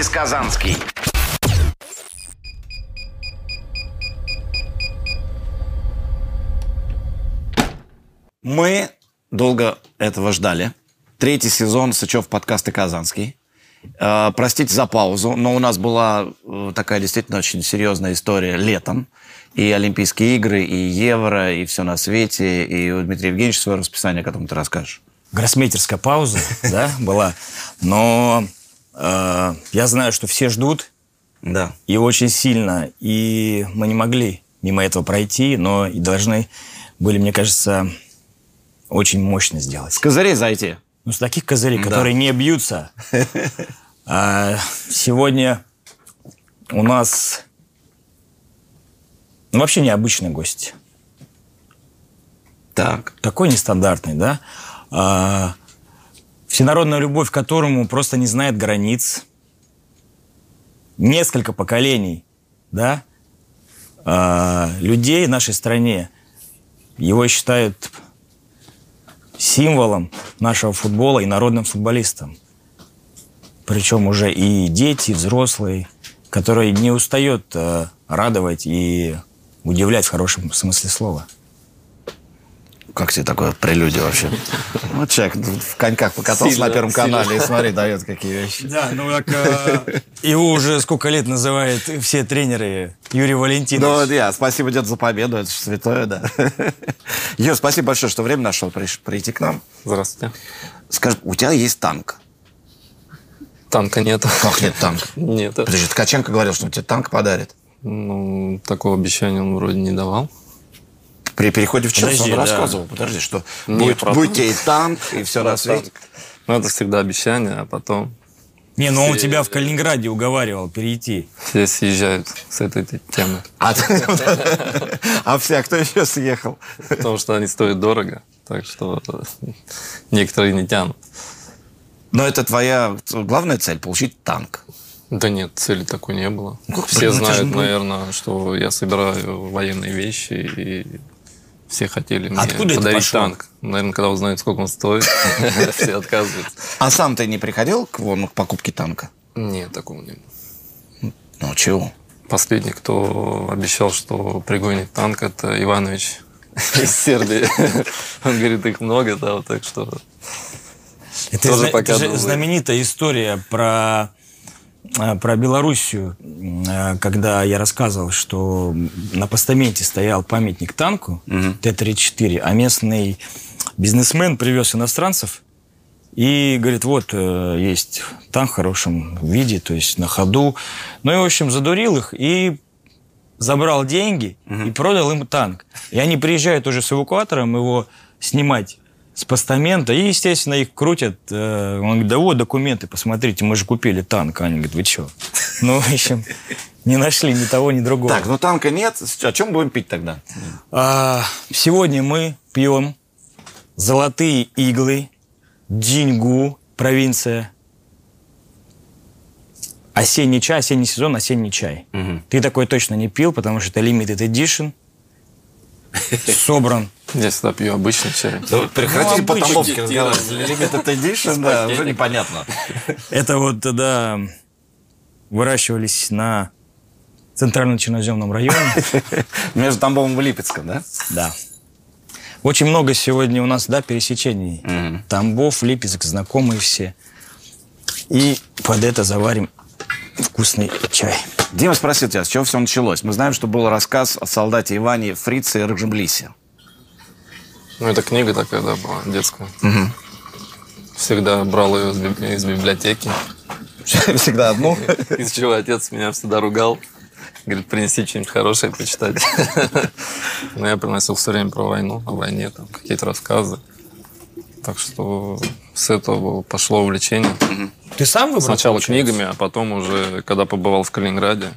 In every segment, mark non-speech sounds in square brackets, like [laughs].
Денис Казанский. Мы долго этого ждали. Третий сезон Сычев подкасты Казанский. Э, простите за паузу, но у нас была э, такая действительно очень серьезная история летом. И Олимпийские игры, и Евро, и все на свете, и у Дмитрия Евгеньевича свое расписание, о котором ты расскажешь. Гроссмейтерская пауза, [laughs] да, была. Но э, я знаю, что все ждут. Да. И очень сильно. И мы не могли мимо этого пройти, но и должны были, мне кажется, очень мощно сделать. С козырей зайти. Ну, с таких козырей, да. которые не бьются. [laughs] А сегодня у нас ну, вообще необычный гость. Так. Такой нестандартный, да? А, всенародная любовь к которому просто не знает границ. Несколько поколений, да? А, людей в нашей стране его считают символом нашего футбола и народным футболистом. Причем уже и дети, и взрослые, которые не устают э, радовать и удивлять в хорошем смысле слова. Как тебе такое прелюдия вообще? Вот человек в коньках покатался сильно, на Первом сильно. канале и смотри, дает какие вещи. Да, ну так э, его уже сколько лет называют все тренеры Юрий Валентинович. Ну, я, спасибо, дед, за победу, это же святое, да. [laughs] Юр, спасибо большое, что время нашел прийти к нам. Здравствуйте. Скажи, у тебя есть танк? Танка нет. Как нет танка? Нет. Подожди, Ткаченко говорил, что он тебе танк подарит. Ну, такого обещания он вроде не давал. При переходе в Челси он да. рассказывал, подожди, что будет, будете и танк, и все на свете. Ну, это всегда обещание, а потом... Не, ну он тебя в Калининграде уговаривал перейти. Все съезжают с этой темы. А, [laughs] а все, а кто еще съехал? Потому что они стоят дорого, так что некоторые не тянут. Но это твоя главная цель – получить танк. Да нет, цели такой не было. Ну, Все знают, наверное, что я собираю военные вещи, и все хотели мне Откуда подарить танк. Наверное, когда узнают, сколько он стоит, [laughs] все отказываются. А сам ты не приходил к, вон, к покупке танка? Нет, такого не было. Ну, чего? Последний, кто обещал, что пригонит танк, это Иванович [laughs] из Сербии. [laughs] Он говорит, их много, да, так что... Это, это же знаменитая история про про Белоруссию, э, когда я рассказывал, что на постаменте стоял памятник танку угу. Т-34, а местный бизнесмен привез иностранцев и говорит, вот э, есть танк в хорошем виде, то есть на ходу. Ну и, в общем, задурил их и забрал деньги угу. и продал им танк. И они приезжают уже с эвакуатором его снимать с постамента, и, естественно, их крутят. Э, он говорит, да вот документы, посмотрите, мы же купили танк. Они говорят, вы что? [laughs] Ну, в общем, не нашли ни того, ни другого. Так, ну танка нет. О чем будем пить тогда? А, сегодня мы пьем золотые иглы, Диньгу, провинция. Осенний чай, осенний сезон, осенний чай. Угу. Ты такой точно не пил, потому что это limited edition. Собран я всегда пью обычный чай. Ну, прекратите ну, по-тамбовски разговаривать. Limited Edition, да, уже непонятно. Это вот тогда выращивались на центральном черноземном районе. Между Тамбовым и Липецком, да? Да. Очень много сегодня у нас, да, пересечений. Тамбов, Липецк, знакомые все. И под это заварим вкусный чай. Дима спросил тебя, с чего все началось? Мы знаем, что был рассказ о солдате Иване Фрице и Рыжемлисе. Ну, это книга такая, да, была, детская. Угу. Всегда брал ее из библиотеки. [laughs] Всегда одну? [laughs] Из чего отец меня всегда ругал. Говорит, принеси что-нибудь хорошее почитать. [laughs] Но я приносил все время про войну, о войне, там какие-то рассказы. Так что с этого пошло увлечение. Ты сам выбрал? Сначала получается? книгами, а потом уже, когда побывал в Калининграде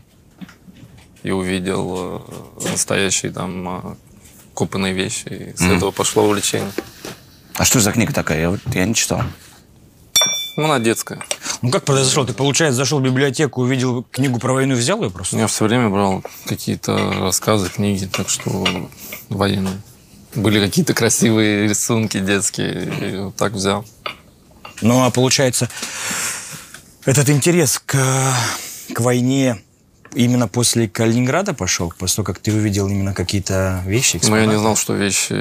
и увидел э, настоящий там э, купанные вещи. И с mm. этого пошло увлечение. А что за книга такая? Я, я не читал. Ну, она детская. Ну, как произошло? Ты, получается, зашел в библиотеку, увидел книгу про войну и взял ее просто? Я все время брал какие-то рассказы, книги, так что военные. Были какие-то красивые рисунки детские, и так взял. Ну, а получается, этот интерес к, к войне именно после Калининграда пошел, после того, как ты увидел именно какие-то вещи? Ну, я не знал, что вещи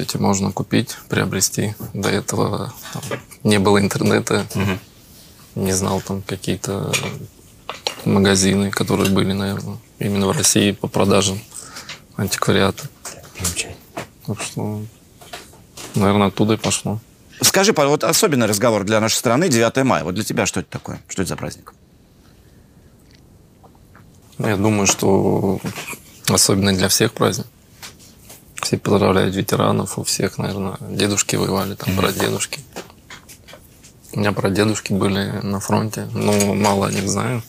эти можно купить, приобрести. До этого там, не было интернета. Угу. Не знал там какие-то магазины, которые были, наверное, именно в России по продажам антиквариата. Так что, наверное, оттуда и пошло. Скажи, вот особенный разговор для нашей страны 9 мая. Вот для тебя что это такое? Что это за праздник? Я думаю, что особенно для всех праздник. Все поздравляют ветеранов, у всех, наверное, дедушки воевали, там, прадедушки. У меня прадедушки были на фронте, но мало о них знаю.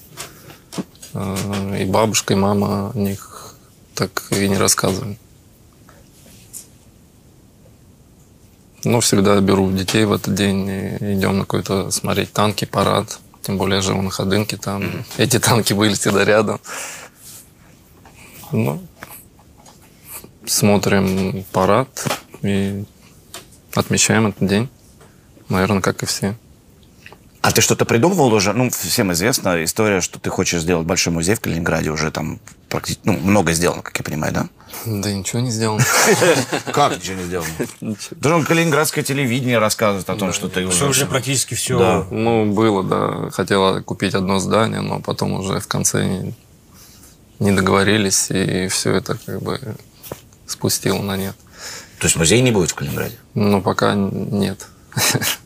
Э, и бабушка, и мама о них так и не рассказывают. Но всегда беру детей в этот день и идем на какой-то смотреть танки, парад. Тем более я живу на Ходынке, там эти танки были всегда рядом. Ну, смотрим парад и отмечаем этот день. Наверное, как и все. А ты что-то придумывал уже? Ну, всем известна история, что ты хочешь сделать большой музей в Калининграде. Уже там практически, ну, много сделано, как я понимаю, да? Да ничего не сделано. [laughs] Как ничего не сделано? Даже калининградское телевидение рассказывает о том, что ты уже... уже практически все... Ну, было, да. Хотела купить одно здание, но потом уже в конце не договорились, и все это как бы спустило на нет. То есть музей не будет в Калининграде? Ну, пока нет.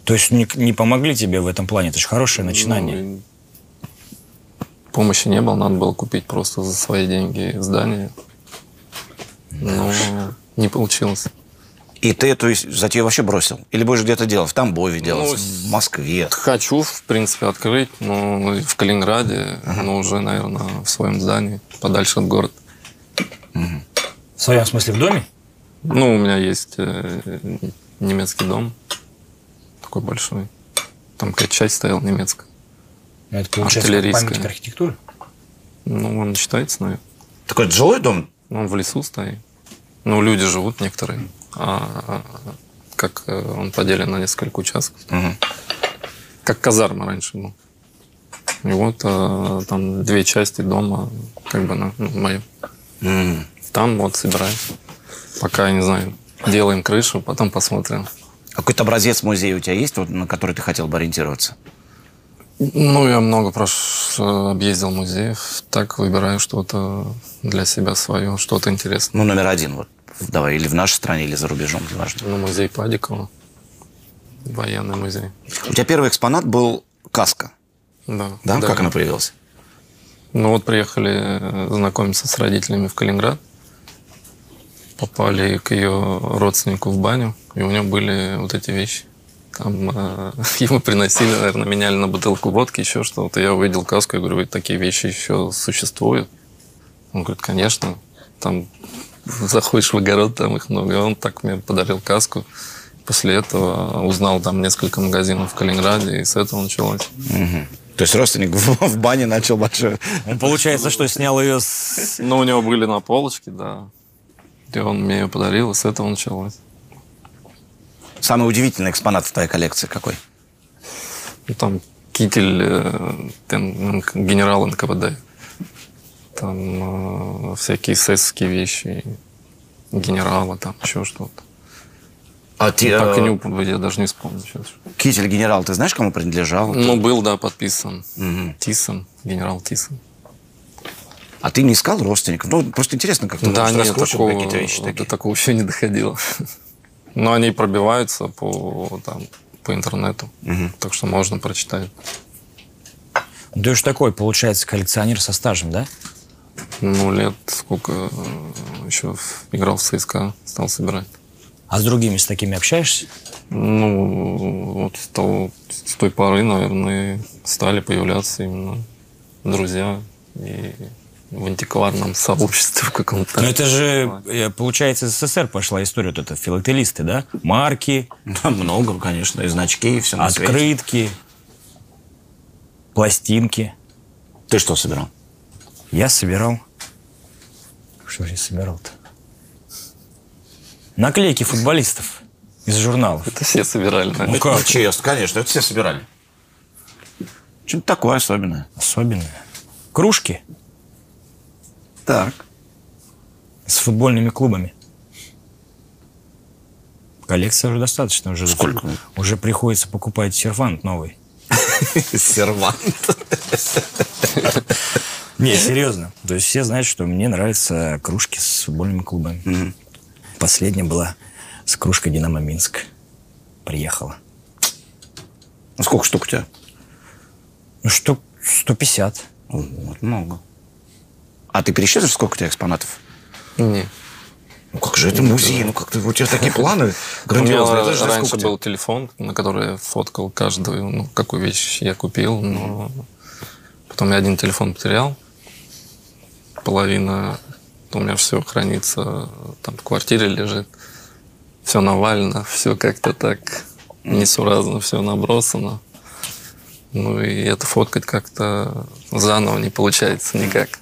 То есть не, не помогли тебе в этом плане? Это же хорошее начинание. Ну, помощи не было, надо было купить просто за свои деньги здание. Но не получилось. И ты эту затею вообще бросил? Или будешь где-то делать? В Тамбове делать, ну, в Москве? Хочу, в принципе, открыть, но в Калининграде, но уже, наверное, в своем здании, подальше от города. В своем смысле в доме? Ну, у меня есть э, немецкий дом такой большой. Там какая-то часть стояла немецкая. А это получается памятник архитектуры? Ну, он считается, наверное. Такой жилой дом? Ну, он в лесу стоит. Ну, люди живут некоторые. А как э, он поделен на несколько участков. Угу. Как казарма раньше был. И вот а, там две части дома, как бы на ну, моем. Mm. Там вот собираем. Пока, я не знаю, делаем крышу, потом посмотрим. Какой-то образец музея у тебя есть, вот, на который ты хотел бы ориентироваться? Ну, я много прош... объездил музеев. Так выбираю что-то для себя свое, что-то интересное. Ну, номер один, вот. Давай, или в нашей стране, или за рубежом, не важно. Ну, музей Падикова. Военный музей. У тебя первый экспонат был каска. Да. Да? да. Как она появилась? Ну, вот приехали э, знакомиться с родителями в Калининград попали к ее родственнику в баню, и у него были вот эти вещи. Там э, [laughs] ему приносили, наверное, меняли на бутылку водки, еще что-то. Я увидел каску и говорю, вы такие вещи еще существуют? Он говорит, конечно. Там [laughs] заходишь в огород, там их много. И он так мне подарил каску. После этого узнал там несколько магазинов в Калининграде, и с этого началось. Угу. То есть родственник в, [laughs] в бане начал большой. Он, получается, что снял ее с... Ну, у него были на полочке, да. И он мне ее подарил, и с этого началось. Самый удивительный экспонат в твоей коллекции какой? Ну, там китель э, ten, генерала НКВД. Там э, всякие эсэсовские вещи генерала, там еще что-то. А ты, ну, так э... не, я даже не вспомню сейчас. Китель генерал, ты знаешь, кому принадлежал? Ну, был, да, подписан. Угу. Тисон, генерал Тисон. А ты не искал родственников? Ну, просто интересно, как ты да, нет, такого, какие-то вещи такие. До такого еще не доходило. Но они пробиваются по, там, по интернету. Угу. Так что можно прочитать. Ты уж такой, получается, коллекционер со стажем, да? Ну, лет сколько э, еще играл в ЦСКА, стал собирать. А с другими с такими общаешься? Ну, вот с, того, с той поры, наверное, стали появляться именно друзья и в антикварном сообществе в каком-то. Но это же, э, получается, из СССР пошла история вот эта, филателисты, да? Марки. Да, много, конечно, и значки, и все на Открытки, свете. пластинки. Ты что собирал? Я собирал. Что же я собирал-то? Наклейки футболистов. Из журналов. Это все собирали. Наверное. Ну как? честно, конечно, это все собирали. Что-то такое особенное. Особенное. Кружки. Так. С футбольными клубами. Коллекция уже достаточно. Уже, Сколько? Уже приходится покупать сервант новый. [laughs] Сервант. Не, серьезно. То есть все знают, что мне нравятся кружки с футбольными клубами. Последняя была с кружкой «Динамо Минск». Приехала. А сколько штук у тебя? Ну, штук 150. Вот, много. А ты пересчитываешь, сколько у тебя экспонатов? Нет. Ну как же это музей? Ну как ты, у тебя такие планы [laughs] грандиозные. У меня раньше был телефон, на который я фоткал каждую, ну, какую вещь я купил, но потом я один телефон потерял. Половина у меня все хранится, там в квартире лежит. Все навально, [laughs] все как-то так несуразно, все набросано. Ну и это фоткать как-то заново не получается никак.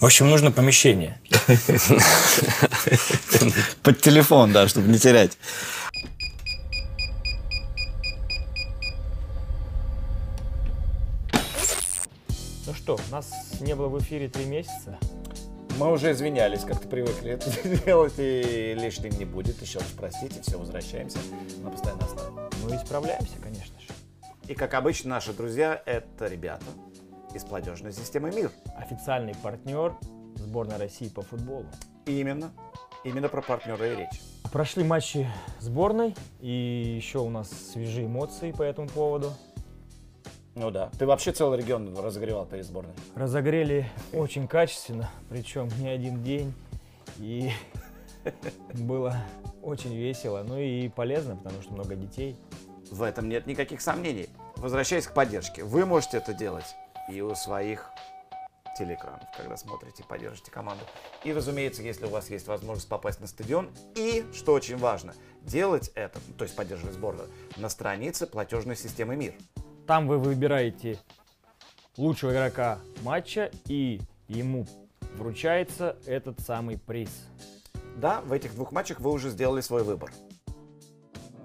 В общем, нужно помещение. [laughs] Под телефон, да, чтобы не терять. Ну что, нас не было в эфире три месяца. Мы уже извинялись, как-то привыкли это [laughs] делать, и лишним не будет. Еще раз простите, все, возвращаемся на постоянной основе. Ну и справляемся, конечно же. И, как обычно, наши друзья – это ребята, из платежной системы МИР. Официальный партнер сборной России по футболу. Именно. Именно про партнера и речь. Прошли матчи сборной, и еще у нас свежие эмоции по этому поводу. Ну да. Ты вообще целый регион разогревал перед сборной? Разогрели очень качественно, причем не один день. И было очень весело, ну и полезно, потому что много детей. В этом нет никаких сомнений. Возвращаясь к поддержке, вы можете это делать и у своих телеэкранов, когда смотрите, поддержите команду. И, разумеется, если у вас есть возможность попасть на стадион, и, что очень важно, делать это, то есть поддерживать сборную, на странице платежной системы МИР. Там вы выбираете лучшего игрока матча, и ему вручается этот самый приз. Да, в этих двух матчах вы уже сделали свой выбор.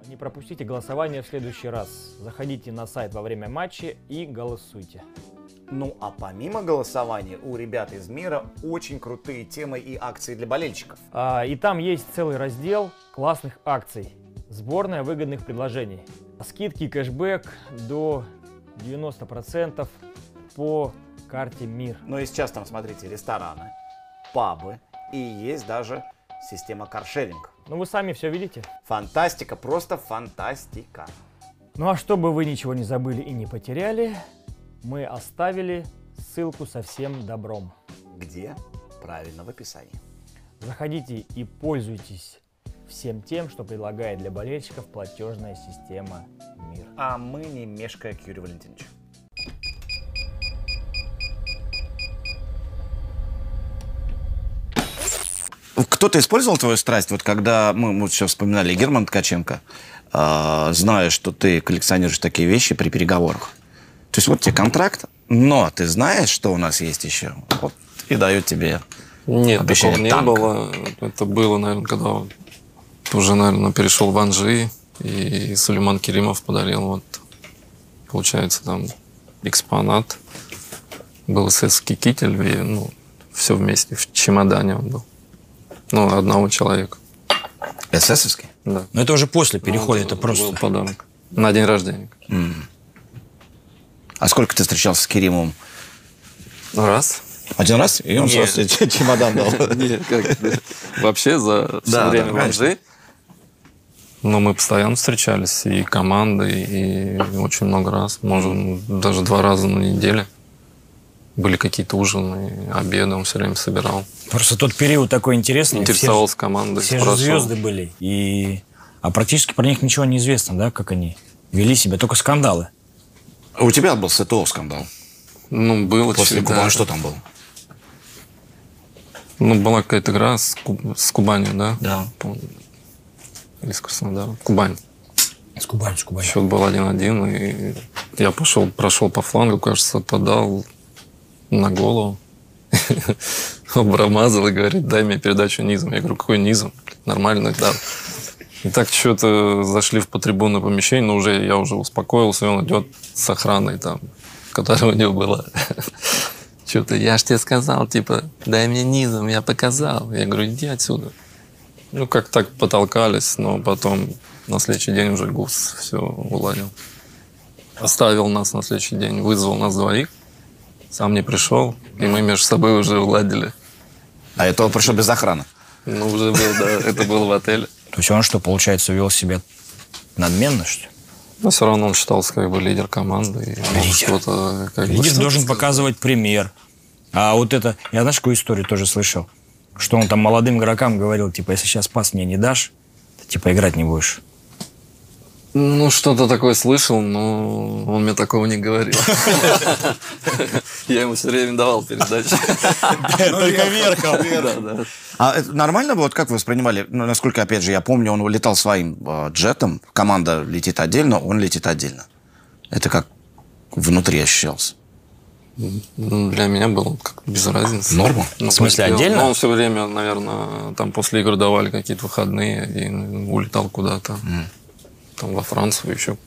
Не пропустите голосование в следующий раз. Заходите на сайт во время матча и голосуйте. Ну а помимо голосования у ребят из мира очень крутые темы и акции для болельщиков. А, и там есть целый раздел классных акций. Сборная выгодных предложений. Скидки кэшбэк до 90% по карте МИР. Ну и сейчас там, смотрите, рестораны, пабы и есть даже система каршеринг. Ну вы сами все видите. Фантастика, просто фантастика. Ну а чтобы вы ничего не забыли и не потеряли, мы оставили ссылку со всем добром. Где? Правильно, в описании. Заходите и пользуйтесь всем тем, что предлагает для болельщиков платежная система МИР. А мы не мешкая к Юрию Валентиновичу. Кто-то использовал твою страсть, вот когда мы, мы сейчас вспоминали Герман Ткаченко, э, зная, что ты коллекционируешь такие вещи при переговорах. То есть вот тебе контракт, но ты знаешь, что у нас есть еще, вот, и дают тебе Нет, обещание такого не танк. было. Это было, наверное, когда уже, наверное, перешел в Анжи, и Сулейман Керимов подарил вот, получается, там экспонат. Был эсэсский китель, и, ну, все вместе, в чемодане он был. Ну, одного человека. ССовский? Да. Но это уже после перехода, ну, это, это просто... Был подарок. На день рождения. Mm. А сколько ты встречался с Керимовым? Раз. Один раз? И он Нет. просто [laughs] чемодан дал? [laughs] Нет, как Вообще за все время в Анжи. Но мы постоянно встречались, и командой, и очень много раз. Может, даже два раза на неделю. Были какие-то ужины, обеды он все время собирал. Просто тот период такой интересный. Интересовался командой. Все же звезды были. И... А практически про них ничего не известно, да, как они вели себя, только скандалы. А у тебя был СТО скандал? Ну, было После чуть, Кубани что там было? Ну, была какая-то игра с, Куб... с Кубанью, да? Да. Или с Краснодаром. Кубань. С Кубань, с Кубань. Счет был один-один, и я пошел, прошел по флангу, кажется, подал на голову. [laughs] Обрамазал и говорит, дай мне передачу низом. Я говорю, какой низом? Нормально, да. И так что-то зашли в потрибунное помещение, но уже я уже успокоился, и он идет с охраной там, которая у него была. [laughs] Что-то, я ж тебе сказал, типа, дай мне низом, я показал. Я говорю, иди отсюда. Ну, как так потолкались, но потом на следующий день уже ГУС все уладил. Оставил нас на следующий день, вызвал нас двоих, сам не пришел, и мы между собой уже уладили. А это он пришел без охраны? Ну, уже был, да, это было в отеле. То есть он что, получается, вел себя надменно, что ли? Но все равно он считался как бы лидер команды. И лидер. Как лидер бы, должен сказать. показывать пример. А вот это, я знаешь, какую историю тоже слышал? Что он там молодым игрокам говорил, типа, если сейчас пас мне не дашь, то, типа, играть не будешь. Ну, что-то такое слышал, но он мне такого не говорил. Я ему все время давал передачи. Только верхом. А это нормально было? Вот как вы воспринимали? Ну, насколько, опять же, я помню, он улетал своим э, джетом, команда летит отдельно, он летит отдельно. Это как внутри ощущался? Ну, для меня было как без разницы. Норма? Ну, в смысле, отдельно? Ну, он все время, наверное, там после игр давали какие-то выходные и улетал куда-то. Mm там, во Францию еще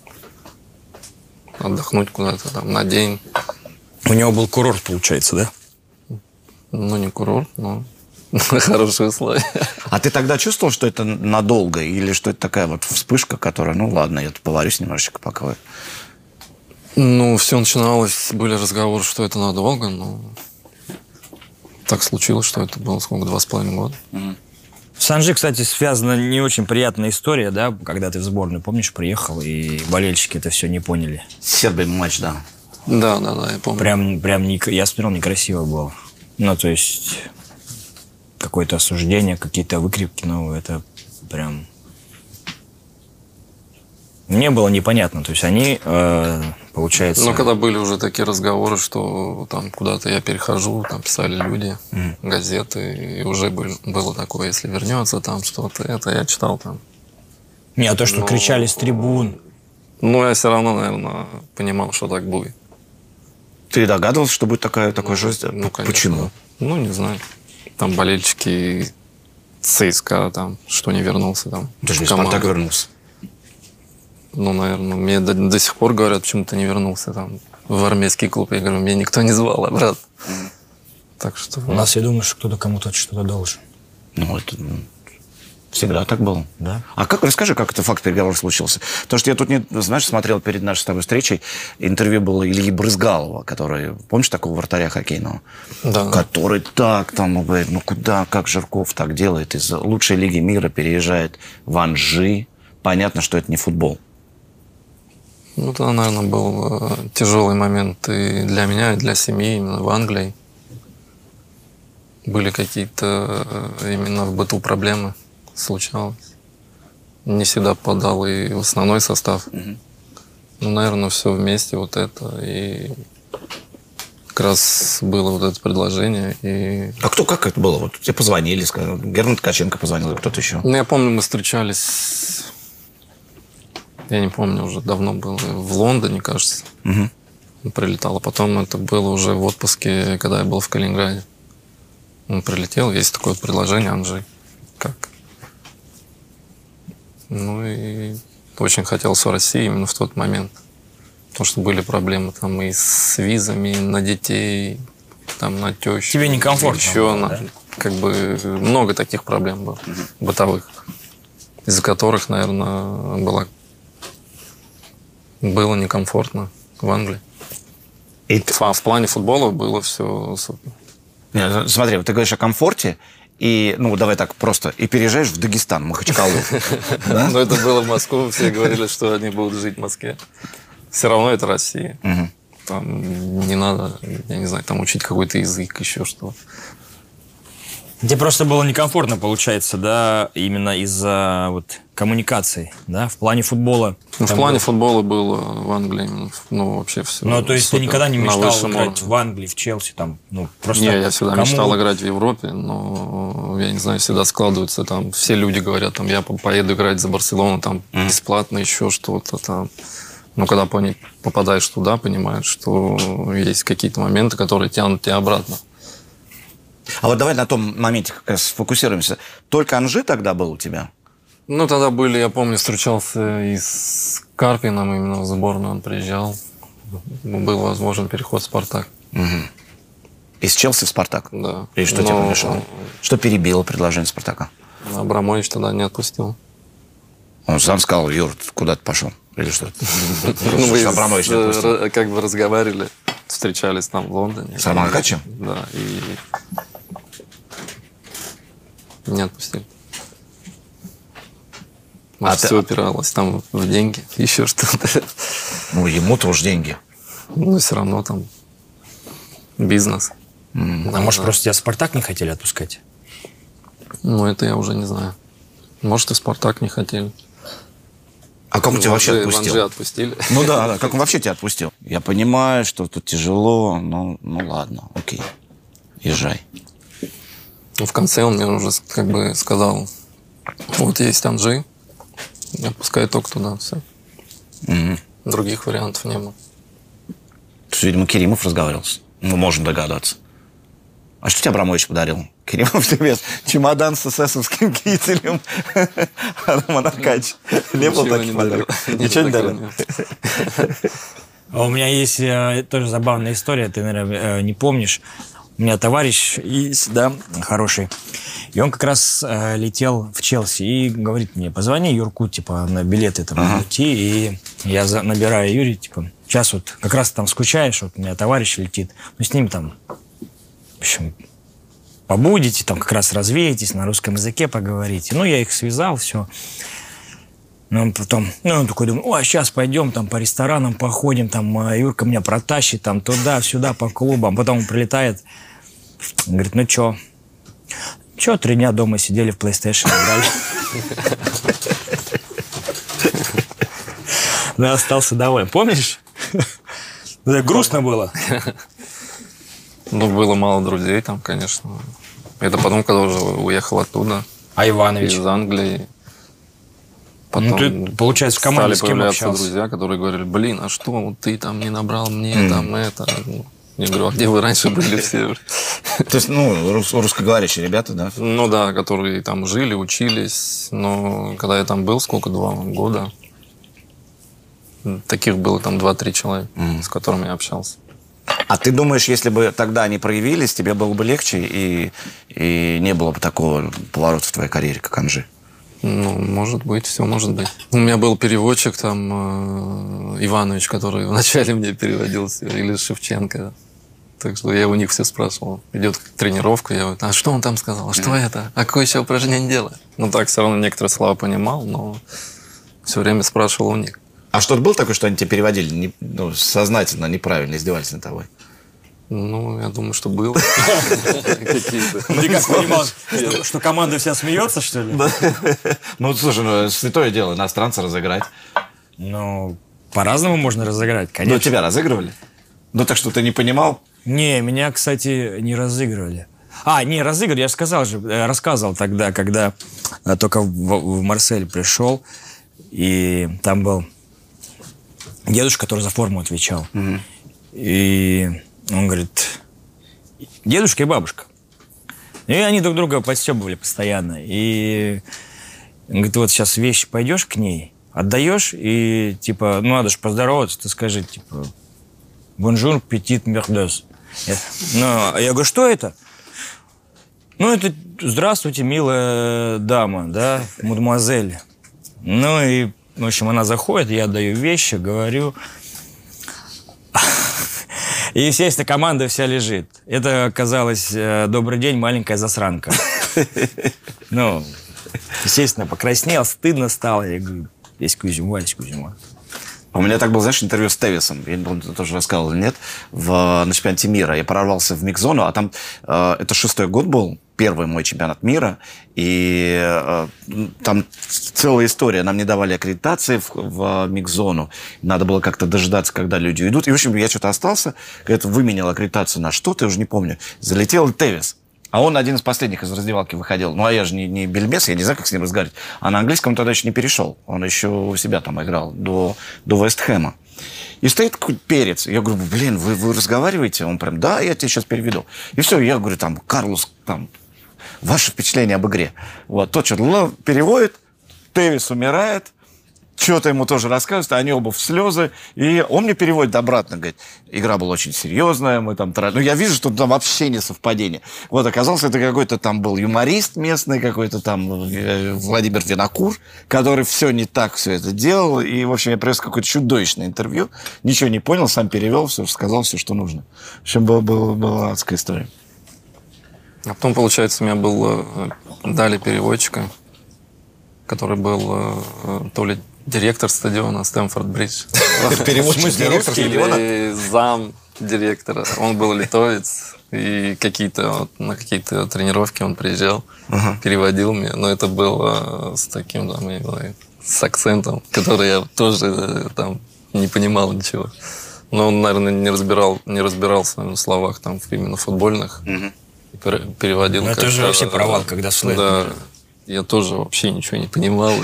отдохнуть куда-то там на день. У него был курорт, получается, да? Ну, не курорт, но [laughs] хорошие условия. А ты тогда чувствовал, что это надолго? Или что это такая вот вспышка, которая, ну ладно, я тут поварюсь немножечко пока Ну, все начиналось, были разговоры, что это надолго, но так случилось, что это было сколько, два с половиной года. Угу. В Санжи, кстати, связана не очень приятная история, да, когда ты в сборную, помнишь, приехал, и болельщики это все не поняли. Сербия матч, да. Да, да, да, я помню. Прям, прям не, я смотрел, некрасиво было. Ну, то есть, какое-то осуждение, какие-то выкрики, ну, это прям мне было непонятно. То есть они, э, получается... Ну, когда были уже такие разговоры, что там куда-то я перехожу, там писали люди, mm. газеты, и уже был, было такое, если вернется там что-то, это я читал там. Не, а то, что Но... кричали с трибун. Ну, я все равно, наверное, понимал, что так будет. Ты догадывался, что будет такая, такой ну, жест? Ну, конечно. Почему? Ну, не знаю. Там болельщики ЦСКА, там, что не вернулся там. Даже не Спартак вернулся. Ну, наверное, мне до, до сих пор говорят, почему ты не вернулся там в армейский клуб. Я говорю, меня никто не звал, а брат. Так что... У нас, я думаю, что кто-то кому-то что-то должен. Ну, это ну, всегда так было. Да. А как, расскажи, как это факт переговор случился? Потому что я тут, не, знаешь, смотрел перед нашей с тобой встречей, интервью было Ильи Брызгалова, который, помнишь такого вратаря хоккейного? Да. Который так там, говорит, ну куда, как Жирков так делает, из лучшей лиги мира переезжает в Анжи. Понятно, что это не футбол. Ну, это, наверное, был э, тяжелый момент и для меня, и для семьи именно в Англии. Были какие-то э, именно в быту проблемы случалось. Не всегда подал и в основной состав. Угу. Ну, наверное, все вместе вот это. И как раз было вот это предложение. И... А кто, как это было? Вот тебе позвонили, сказали, Герман Ткаченко позвонил, кто-то еще? Ну, я помню, мы встречались я не помню, уже давно было, в Лондоне, кажется. Угу. Прилетал. А потом это было уже в отпуске, когда я был в Калининграде. Он прилетел, есть такое предложение, Анжей. Как? Ну и очень хотелось в России именно в тот момент. Потому что были проблемы там и с визами, и на детей, там на тещу. Тебе некомфортно Еще было, на, да? как бы много таких проблем было, угу. бытовых, из-за которых, наверное, была было некомфортно в Англии. И а в плане футбола было все супер. Нет, смотри, ты говоришь о комфорте, и, ну, давай так просто, и переезжаешь в Дагестан, Махачкалу. [laughs] Ну, это было в Москву, все говорили, что они будут жить в Москве. Все равно это Россия. Там не надо, я не знаю, там учить какой-то язык, еще что. Тебе просто было некомфортно, получается, да, именно из-за вот коммуникаций, да, в плане футбола. Ну, в плане было... футбола было в Англии, ну, вообще все. Ну, то есть ты никогда не мечтал играть в Англии, в Челси, там, ну, просто... Не, я всегда кому... мечтал играть в Европе, но, я не знаю, всегда складывается там, все люди говорят, там, я поеду играть за Барселону, там, mm. бесплатно еще что-то там. Но когда попадаешь туда, понимаешь, что есть какие-то моменты, которые тянут тебя обратно. А вот давай на том моменте как раз сфокусируемся. Только Анжи тогда был у тебя? Ну, тогда были, я помню, встречался и с Карпином, именно в сборную он приезжал. Был возможен переход в «Спартак». Угу. Из Челси в «Спартак»? Да. И что Но... тебе помешало? Что перебило предложение «Спартака»? Абрамович тогда не отпустил. Он сам сказал, Юр, куда ты пошел? Или что? [laughs] Ну, мы Абрамович как бы разговаривали, встречались там в Лондоне. С Романом Да, и не отпустили. Может, а все ты... упиралось там в деньги, [laughs] еще что-то. Ну, ему тоже деньги. Ну, все равно там бизнес. Mm. А может, просто тебя Спартак не хотели отпускать? Ну, это я уже не знаю. Может, и Спартак не хотели. А как он тебя вообще отпустил? Отпустили. [laughs] Ну да, да, как он вообще тебя отпустил? Я понимаю, что тут тяжело, но ну ладно, окей, езжай. Ну, в конце он мне уже как бы сказал, вот есть Анжи, отпускай только туда, все. Угу. Других вариантов не было. То есть, видимо, Керимов разговаривал. Мы можем догадаться. А что тебе Абрамович подарил? Керимов тебе чемодан с эсэсовским кителем. [laughs] Роман Аркадьевич. Не был таких подарков? Ничего не дарил? А у меня есть э, тоже забавная история, ты, наверное, э, не помнишь. У меня товарищ есть, да, хороший. И он как раз э, летел в Челси и говорит мне, позвони Юрку, типа, на билеты там ага. идти. И я за, набираю Юрий, типа, сейчас вот как раз там скучаешь, вот у меня товарищ летит. Ну, с ним там, в общем, побудете, там как раз развеетесь, на русском языке поговорите. Ну, я их связал, все. Ну, он потом, ну, он такой думает, о, сейчас пойдем там по ресторанам походим, там а, Юрка меня протащит там туда-сюда по клубам. Потом он прилетает, говорит, ну что, что, три дня дома сидели в PlayStation играли. [laughs] Да, остался доволен. Помнишь? Это грустно было. Ну, было мало друзей там, конечно. Это потом, когда уже уехал оттуда. А Иванович? Из Англии. Потом ну, ты, получается, в команде стали с кем общался? друзья, которые говорили, блин, а что, вот ты там не набрал мне mm. там это. Я говорю, а где вы раньше были все? То есть, ну, русскоговорящие ребята, да? Ну да, которые там жили, учились. Но когда я там был, сколько, два года, таких было там два-три человека, с которыми я общался. А ты думаешь, если бы тогда они проявились, тебе было бы легче и, и не было бы такого поворота в твоей карьере, как Анжи? Ну, может быть, все может быть. У меня был переводчик там, э, Иванович, который [laughs] вначале мне переводил все, или Шевченко. Так что я у них все спрашивал. Идет тренировка, я говорю, а что он там сказал? А что это? А какое еще упражнение делает? Ну так, все равно некоторые слова понимал, но все время спрашивал у них. А что-то было такое, что они тебе переводили не, ну, сознательно, неправильно, издевались над тобой? Ну, я думаю, что было. Ты как понимал, что команда вся смеется, что ли? Ну, слушай, ну, святое дело, иностранца разыграть. Ну, по-разному можно разыграть, конечно. Ну, тебя разыгрывали? Ну, так что ты не понимал? Не, меня, кстати, не разыгрывали. А, не, разыгрывали, я же сказал же, э, рассказывал тогда, когда э, только в Марсель пришел, и там был дедушка, который за форму отвечал. И он говорит, дедушка и бабушка. И они друг друга подстебывали постоянно. И он говорит, вот сейчас вещи пойдешь к ней, отдаешь, и типа, ну надо же поздороваться, ты скажи, типа, bonjour, petite merdeuse. Ну, я говорю, что это? Ну, это здравствуйте, милая дама, да, мадемуазель. Ну и в общем, она заходит, я даю вещи, говорю. И, естественно, команда вся лежит. Это оказалось э, «Добрый день, маленькая засранка». [laughs] Ну, естественно, покраснел, стыдно стало. Я говорю, есть Кузьма, есть Кузьма. У меня так было, знаешь, интервью с Тевисом, я он тоже рассказывал, нет, в, на чемпионате мира. Я прорвался в микзону, а там э, это шестой год был, первый мой чемпионат мира, и э, там целая история. Нам не давали аккредитации в, в микзону, надо было как-то дожидаться, когда люди уйдут. И, в общем, я что-то остался, когда выменял аккредитацию на что-то, я уже не помню. Залетел Тевис. А он один из последних из раздевалки выходил. Ну, а я же не, не бельмес, я не знаю, как с ним разговаривать. А на английском тогда еще не перешел. Он еще у себя там играл до, до Вестхэма. И стоит такой перец. Я говорю, блин, вы, вы разговариваете? Он прям, да, я тебе сейчас переведу. И все, я говорю, там, Карлос, там, ваше впечатление об игре. Вот, тот что-то переводит, Тевис умирает, что-то ему тоже рассказывают, они оба в слезы. И он мне переводит обратно, говорит, игра была очень серьезная, мы там... Ну, я вижу, что там вообще не совпадение. Вот, оказался, это какой-то там был юморист местный, какой-то там э, Владимир Винокур, который все не так все это делал. И, в общем, я привез какое-то чудовищное интервью. Ничего не понял, сам перевел все, сказал все, что нужно. В общем, была, была, была адская история. А потом, получается, у меня был... Э, дали переводчика, который был э, то ли Директор стадиона Стэнфорд Бридж. [laughs] Переводчик директор стадиона? [laughs] зам директора. Он был литовец. И какие-то вот, на какие-то тренировки он приезжал, uh-huh. переводил мне. Но это было с таким там, с акцентом, который я тоже э, там не понимал ничего. Но он, наверное, не разбирал, не разбирался в словах там именно футбольных. Uh-huh. Переводил. Но это же вообще провал, когда сленг. Да, я тоже вообще ничего не понимал. [laughs]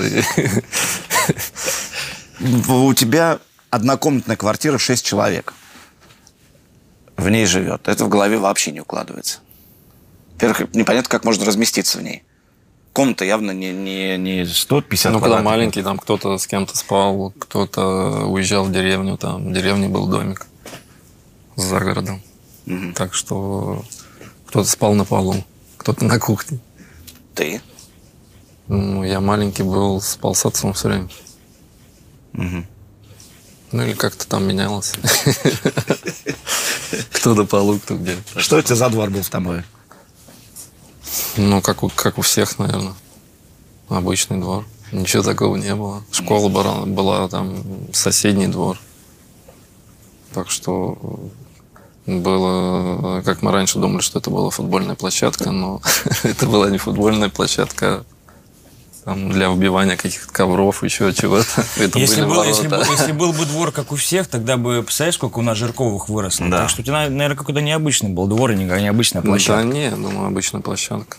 У тебя однокомнатная квартира, 6 человек. В ней живет. Это в голове вообще не укладывается. Во-первых, непонятно, как можно разместиться в ней. Комната явно не, не, не 150 Ну, когда маленький, там кто-то с кем-то спал, кто-то уезжал в деревню, там в деревне был домик за городом. Угу. Так что кто-то спал на полу, кто-то на кухне. Ты? Ну, я маленький был, спал с отцом все время. Угу. Ну или как-то там менялось. [laughs] Кто на полу, кто где. Что это за двор был в Тамбове? Ну, как у, как у всех, наверное. Обычный двор. Ничего такого не было. Школа была, была там, соседний двор. Так что было, как мы раньше думали, что это была футбольная площадка, но [laughs] это была не футбольная площадка, там, для убивания каких-то ковров, еще чего-то. [laughs] Это если, были был, если, если был бы двор, как у всех, тогда бы, представляешь, сколько у нас Жирковых выросло. Да. Так что у тебя, наверное, какой-то необычный был двор, и необычная площадка. Да не, думаю, обычная площадка.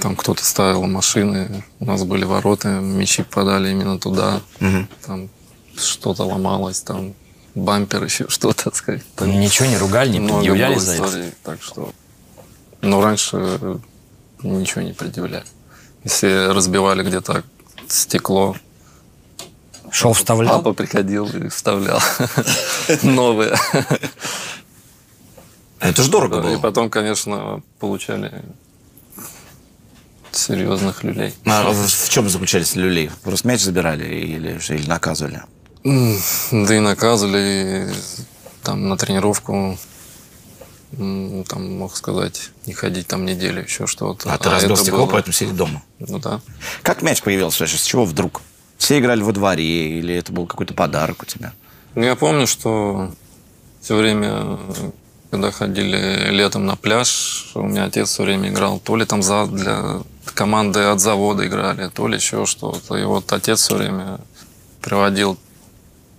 Там кто-то ставил машины, у нас были ворота, мячи подали именно туда. Угу. Там что-то ломалось, там бампер, еще что-то, так сказать. Там Ничего не ругали, не предъявляли за это? Так что... Но раньше ничего не предъявляли. Если разбивали где-то стекло, Шел вставлял? Папа приходил и вставлял [laughs] новые. Это же дорого было. И потом, конечно, получали серьезных люлей. А в чем заключались люлей? Просто мяч забирали или, или наказывали? Да и наказывали. Там на тренировку там, мог сказать, не ходить там неделю, еще что-то. А, а ты разбил стекло, было... поэтому сидеть дома? Ну да. Как мяч появился? С чего вдруг? Все играли во дворе или это был какой-то подарок у тебя? Ну, я помню, что все время, когда ходили летом на пляж, у меня отец все время играл. То ли там за, для команды от завода играли, то ли еще что-то. И вот отец все время приводил,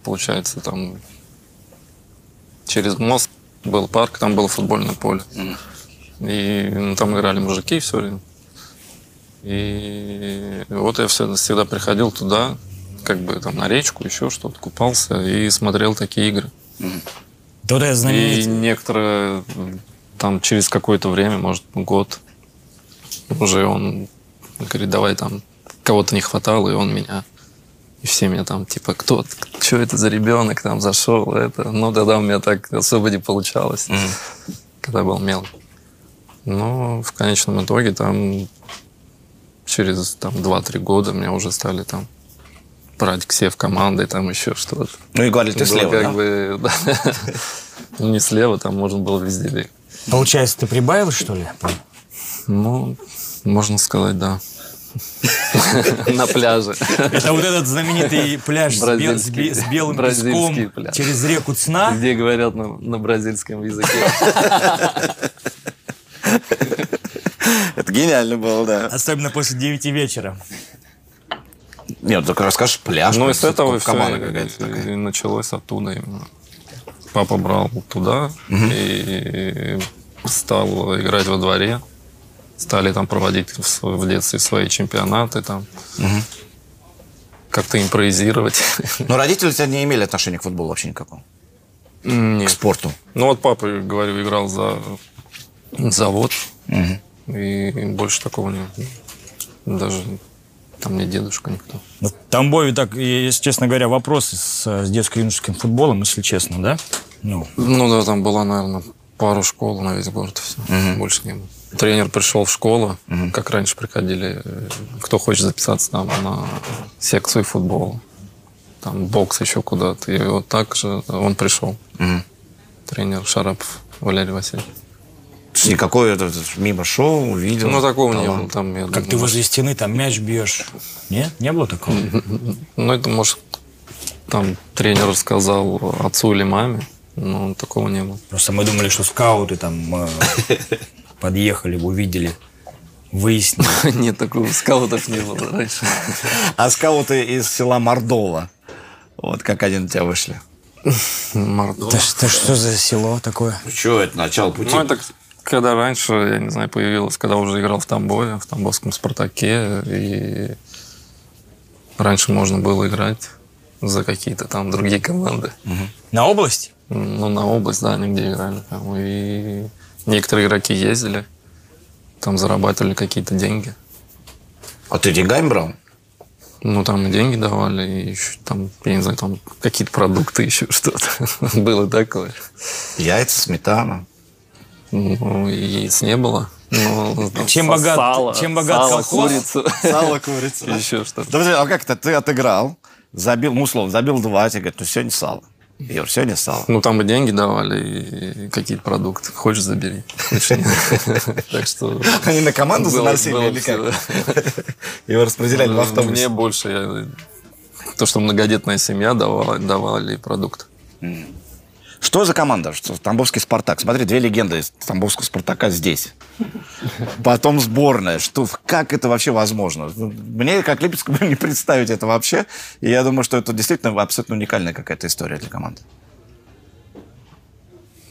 получается, там через мост был парк, там было футбольное поле. Mm. И ну, там играли мужики все время. И вот я всегда приходил туда, как бы там на речку, еще что-то, купался и смотрел такие игры. Mm. И некоторые там через какое-то время, может, год, уже он говорит, давай там, кого-то не хватало, и он меня и все меня там, типа, кто, что это за ребенок там зашел, это. Ну, тогда у меня так особо не получалось, mm-hmm. когда был мелкий. Но в конечном итоге там через там 2-3 года меня уже стали там брать к себе в команды, там еще что-то. Ну и говорили, ты слева, как да? Бы, да. Ну, не слева, там можно было везде бегать. Получается, ты прибавил, что ли? Ну, можно сказать, да. [laughs] На пляже. Это вот этот знаменитый пляж с белым песком через реку Цна. Где говорят на бразильском языке. [laughs] Это гениально было, да. Особенно после 9 вечера. Нет, только расскажешь пляж. Ну, из этого команда какая-то И началось оттуда именно. Папа брал туда и стал играть во дворе стали там проводить в, в детстве свои чемпионаты там. Угу. Как-то импровизировать. Но родители у тебя не имели отношения к футболу вообще никакого? Нет. К спорту? Ну вот папа, говорю, играл за завод. Угу. И больше такого не... Даже Там не дедушка никто. Ну, в Тамбове, так, если честно говоря, вопросы с, с детско-юношеским футболом, если честно, да? Ну. ну да, там была, наверное, пару школ на весь город. Все. Угу. Больше не было. Тренер пришел в школу, угу. как раньше приходили, кто хочет записаться там на секцию футбола, там бокс еще куда-то. И вот так же он пришел. Угу. Тренер Шарапов Валерий Васильевич. Никакой это, мимо шоу, увидел. Ну, такого не было. Там, я как думаю, ты возле стены там мяч бьешь. Нет? Не было такого? [laughs] Ну, это, может, там тренер сказал отцу или маме. Но такого не было. Просто мы думали, что скауты там э, [laughs] подъехали, увидели, выяснили. [laughs] Нет, такого скаутов не было раньше. [laughs] А скауты из села Мордова, вот как один у тебя вышли. Мордова. Это, что за село такое? Ну что, это начало пути? Ну, это когда раньше, я не знаю, появилось, когда уже играл в Тамбове, в Тамбовском «Спартаке», и раньше можно было играть за какие-то там другие команды. Угу. На область? Ну, на область, да, нигде играли. И некоторые игроки ездили, там зарабатывали какие-то деньги. А ты деньгами брал? Ну, там и деньги давали, и еще там, я не знаю, там какие-то продукты, [laughs] еще что-то. Было такое. Яйца, сметана. Ну, яиц не было. Ну, чем богат, сало, чем богат сало, колхоз? Курица. Сало, [laughs] курица. Еще что-то. Подожди, а как это? Ты отыграл, забил, ну, условно, забил два, тебе говорят, ну, сегодня сало. Юр, сегодня сало. Ну, там и деньги давали, и какие-то продукты. Хочешь, забери. [laughs] Так что... Они на команду заносили или как? [laughs] Его распределяли в автобусе? Мне больше, то, что многодетная семья давала, давали продукт. Что за команда? Что, Тамбовский «Спартак». Смотри, две легенды из Тамбовского «Спартака» здесь. Потом сборная. Что, как это вообще возможно? Мне, как Липецкому, [laughs] не представить это вообще. И я думаю, что это действительно абсолютно уникальная какая-то история для команды.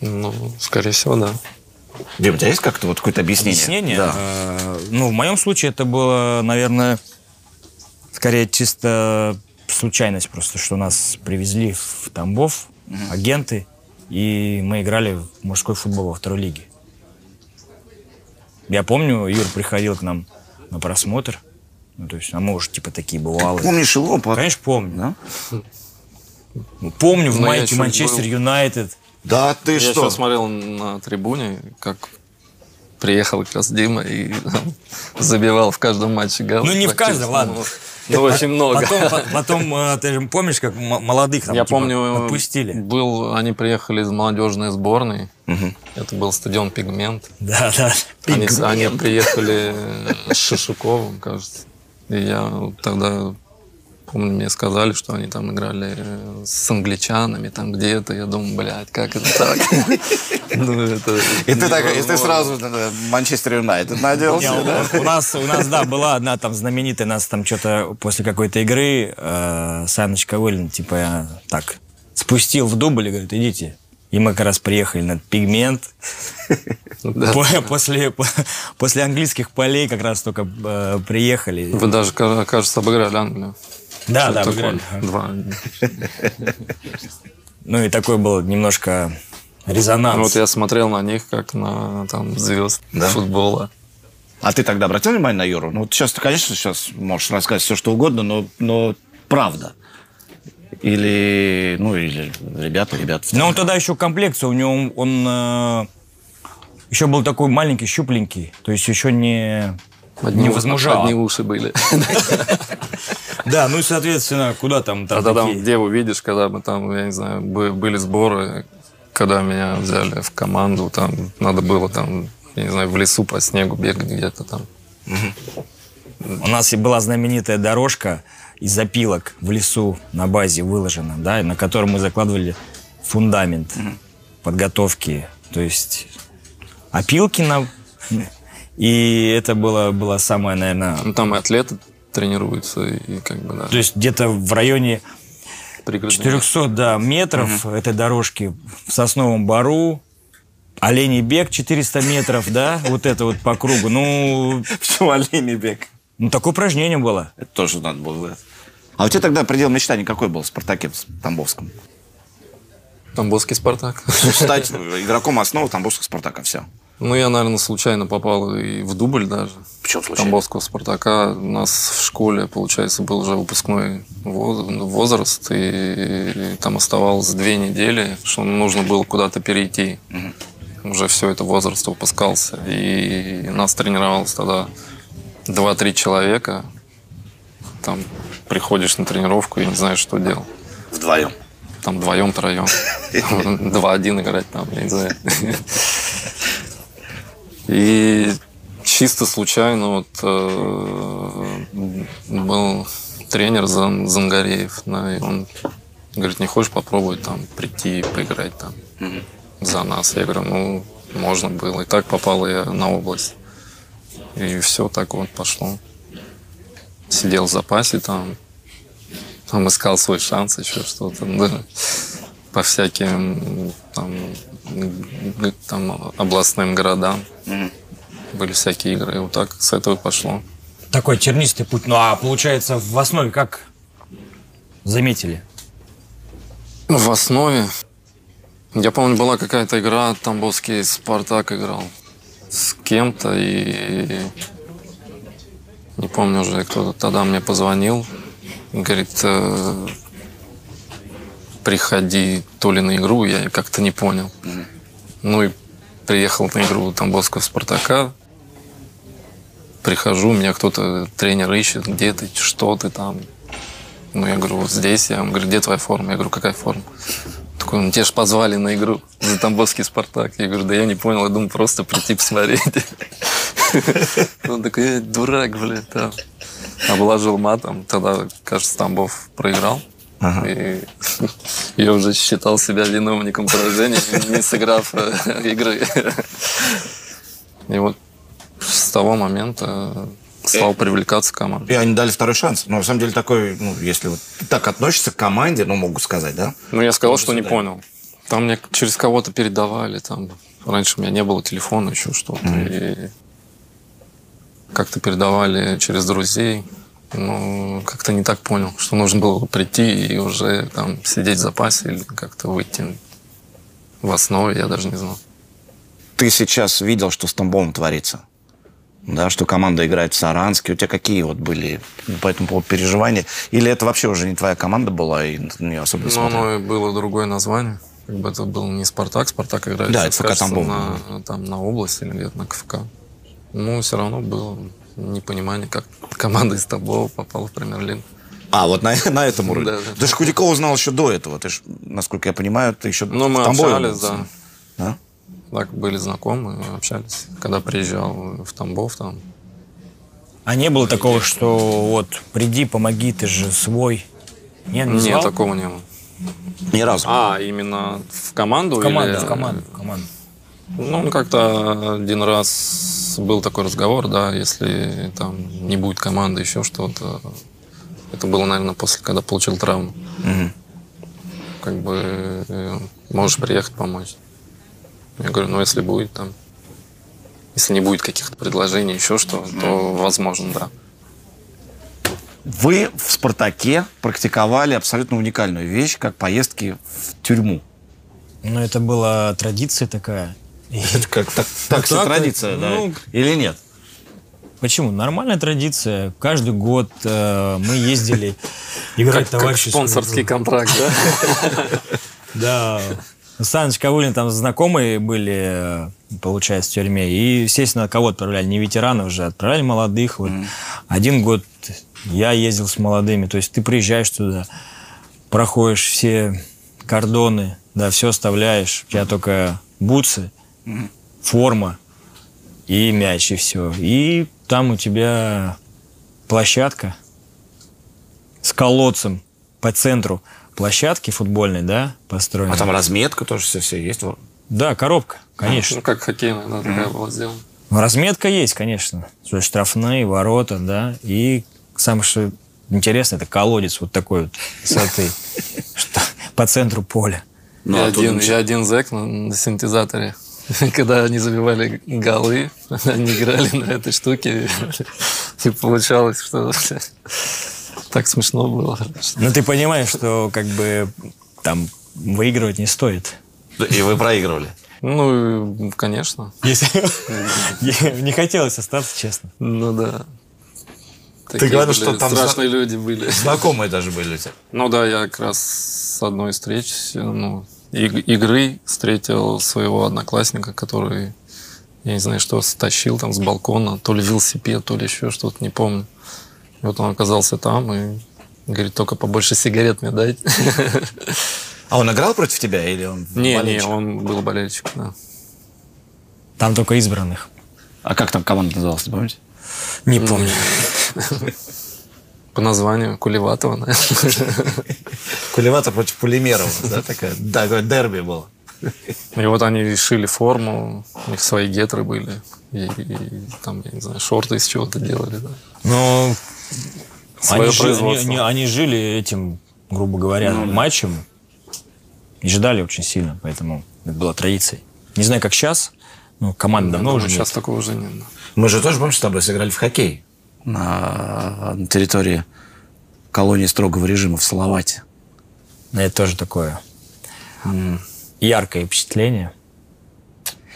Ну, скорее всего, да. Дим, у тебя есть как-то вот какое-то объяснение? Объяснение? Да. Э, ну, в моем случае это было, наверное, скорее чисто случайность просто, что нас привезли в Тамбов, угу. агенты, и мы играли в мужской футбол во второй лиге. Я помню, Юр приходил к нам на просмотр. Ну, то есть, а мы уже типа такие бывалые. Помнишь его? Конечно, помню. Да? Помню в Но майке Манчестер Юнайтед. Да ты я что? Я смотрел на трибуне, как приехал как раз Дима и [laughs] забивал в каждом матче гол. Ну, не в каждом, ладно. Ну, очень много. Потом, потом э, ты же помнишь, как молодых там, Я типа, помню, отпустили? Был, они приехали из молодежной сборной. Угу. Это был стадион «Пигмент». Да, да. Они, они приехали с Шишуковым, кажется. И я тогда Помню, мне сказали, что они там играли э, с англичанами там где-то. Я думаю, блядь, как это так? Ну, [laughs] И ты так, и ты сразу Манчестер Юнайтед надел. У нас, у нас, да, была одна там знаменитая, нас там что-то после какой-то игры э, Саночка Уиллин, типа, так, спустил в дубль и говорит, идите. И мы как раз приехали на пигмент. [laughs] После, после английских полей как раз только э, приехали. Вы даже, кажется, обыграли Англию. Да, да, выиграли. Два. Ну и такой был немножко резонанс. Ну, вот я смотрел на них, как на там звезд да? футбола. А ты тогда обратил внимание на Юру? Ну, вот сейчас ты, конечно, сейчас можешь рассказать все, что угодно, но, но правда. Или, ну, или ребята, ребята. Ну, он тогда еще комплекция, у него он, э, еще был такой маленький, щупленький, то есть еще не, одни, не возмужал. Одни уши были. [laughs] Да, ну и, соответственно, куда там? там а тогда такие... деву видишь, когда мы там, я не знаю, были сборы, когда меня взяли в команду, там надо было там, я не знаю, в лесу по снегу бегать где-то там. У нас и была знаменитая дорожка из опилок в лесу на базе выложена, да, на котором мы закладывали фундамент подготовки. То есть опилки на... [laughs] И это было, было самое, наверное... Ну, там и атлеты тренируются. И как бы, да. То есть где-то в районе 400 да, метров угу. этой дорожки в Сосновом Бару, Оленей бег 400 метров, да, вот это вот по кругу. Ну... Почему оленей бег? Ну, такое упражнение было. Это тоже надо было. А у тебя тогда предел мечтаний какой был в «Спартаке» в Тамбовском? Тамбовский «Спартак». Стать игроком основы Тамбовского «Спартака», все. Ну, я, наверное, случайно попал и в дубль даже. Почему случайно? Тамбовского «Спартака». У нас в школе, получается, был уже выпускной возраст, и там оставалось две недели, что нужно было куда-то перейти. Угу. Уже все это возраст выпускался. И нас тренировалось тогда 2-3 человека. Там приходишь на тренировку и не знаешь, что делать. Вдвоем? Там вдвоем, троем. [laughs] Два-один играть там, я не знаю. И чисто случайно вот э, был тренер Зан, Зангареев, да, и он говорит, не хочешь попробовать там прийти и поиграть там mm-hmm. за нас? Я говорю, ну, можно было. И так попал я на область. И все так вот пошло. Сидел в запасе там, там искал свой шанс, еще что-то, да, по всяким там, там областным городам. Mm-hmm. Были всякие игры, и вот так с этого пошло. Такой тернистый путь. Ну а получается в основе как заметили? В основе я помню, была какая-то игра, Тамбовский Спартак играл с кем-то, и не помню уже, кто-то тогда мне позвонил, говорит, э, приходи то ли на игру, я как-то не понял. Ну и приехал на игру Тамбовского Спартака, прихожу, меня кто-то, тренер ищет, где ты, что ты там. Ну, я говорю, вот здесь. Я, он говорит, где твоя форма? Я говорю, какая форма? Такой, ну, тебя же позвали на игру за Тамбовский Спартак. Я говорю, да я не понял, я думаю, просто прийти посмотреть. Он такой, дурак, блядь, там. Обложил матом. Тогда, кажется, Тамбов проиграл. Ага. И я уже считал себя виновником поражения, не сыграв э, игры. И вот с того момента стал привлекаться команда. И они дали второй шанс. Но на самом деле такой, ну, если вот так относишься к команде, ну, могу сказать, да? Ну, я сказал, что не понял. Там мне через кого-то передавали, там раньше у меня не было телефона, еще что-то. Mm-hmm. И как-то передавали через друзей. Ну, как-то не так понял, что нужно было прийти и уже там сидеть в запасе или как-то выйти в основе, я даже не знал. Ты сейчас видел, что с Тамбовом творится? да, что команда играет в Саранске. У тебя какие вот были по этому поводу переживания? Или это вообще уже не твоя команда была и не особо Ну, оно было другое название. Как бы это был не Спартак, Спартак играет да, это ФК Тамбов. На, там, на область или где-то на КФК. Ну, все равно было непонимание, как команда из Тамбова попала в премьер-лигу. А, вот на, [laughs] на этом уровне. Да, да. Ты же Худякова знал еще до этого. Ты ж, насколько я понимаю, ты еще ну, мы в Тамбове общались, да. А? Так, были знакомы, общались. Когда приезжал в Тамбов там. А не было такого, что вот приди, помоги, ты же свой? Нет, не Нет, такого не было. Ни разу. А, именно в команду? В команду, или... в команду, в команду. Ну, как-то один раз был такой разговор, да, если там не будет команды, еще что-то. Это было, наверное, после, когда получил травму. Угу. Как бы э, можешь приехать помочь. Я говорю, ну если будет там, если не будет каких-то предложений, еще что, то возможно, да. Вы в «Спартаке» практиковали абсолютно уникальную вещь, как поездки в тюрьму. Ну, это была традиция такая. [laughs] Это как так, так все традиция, да? Ну, Или нет? Почему? Нормальная традиция. Каждый год э, мы ездили [laughs] играть как, товарищи. Как спонсорский контракт, да? [laughs] Да. Саныч Кавулин там знакомые были, получается, в тюрьме. И, естественно, кого отправляли? Не ветеранов уже, отправляли молодых. Вот. Mm. Один год я ездил с молодыми. То есть ты приезжаешь туда, проходишь все кордоны, да, все оставляешь. У тебя только бутсы, форма и мяч, и все. И там у тебя площадка с колодцем по центру площадки футбольной, да, построены. А там разметка тоже все, все есть? Да, коробка, конечно. Ну, как хоккейная, да, такая была сделана. Ну, разметка есть, конечно. То есть штрафные, ворота, да. И самое что интересное, это колодец вот такой вот высоты, [laughs] что по центру поля. Ну, я, один, я один зэк на, на синтезаторе. [laughs] Когда они забивали голы, [laughs] они играли на этой штуке. И получалось, что [laughs] так смешно было. Ну, ты понимаешь, что как бы там выигрывать не стоит. И вы проигрывали? Ну, конечно. Если не хотелось остаться, честно. Ну да. Ты говорил, что там страшные люди были. Знакомые даже были у тебя. Ну да, я как раз с одной встреч, ну, игры встретил своего одноклассника, который, я не знаю, что стащил там с балкона, то ли велосипед, то ли еще что-то, не помню. И вот он оказался там и говорит, только побольше сигарет мне дайте. [laughs] А он играл против тебя или он Не, болельщик? не, он был болельщик, да. Там только избранных. А как там команда называлась, помните? Не помню. [laughs] По названию Кулеватова, наверное. Кулеватов против Полимерова, да, такая? Да, дерби было. И вот они решили форму, у них свои гетры были, и, и там, я не знаю, шорты из чего-то делали, да. Ну, они, жили, они, они жили этим, грубо говоря, ну, матчем, и ждали очень сильно, поэтому это была традицией. Не знаю, как сейчас, но команда давно уже сейчас нет. такого уже нет. Мы же тоже, помнишь, с тобой сыграли в хоккей на, на территории колонии строгого режима в Салавате. Это тоже такое м- яркое впечатление.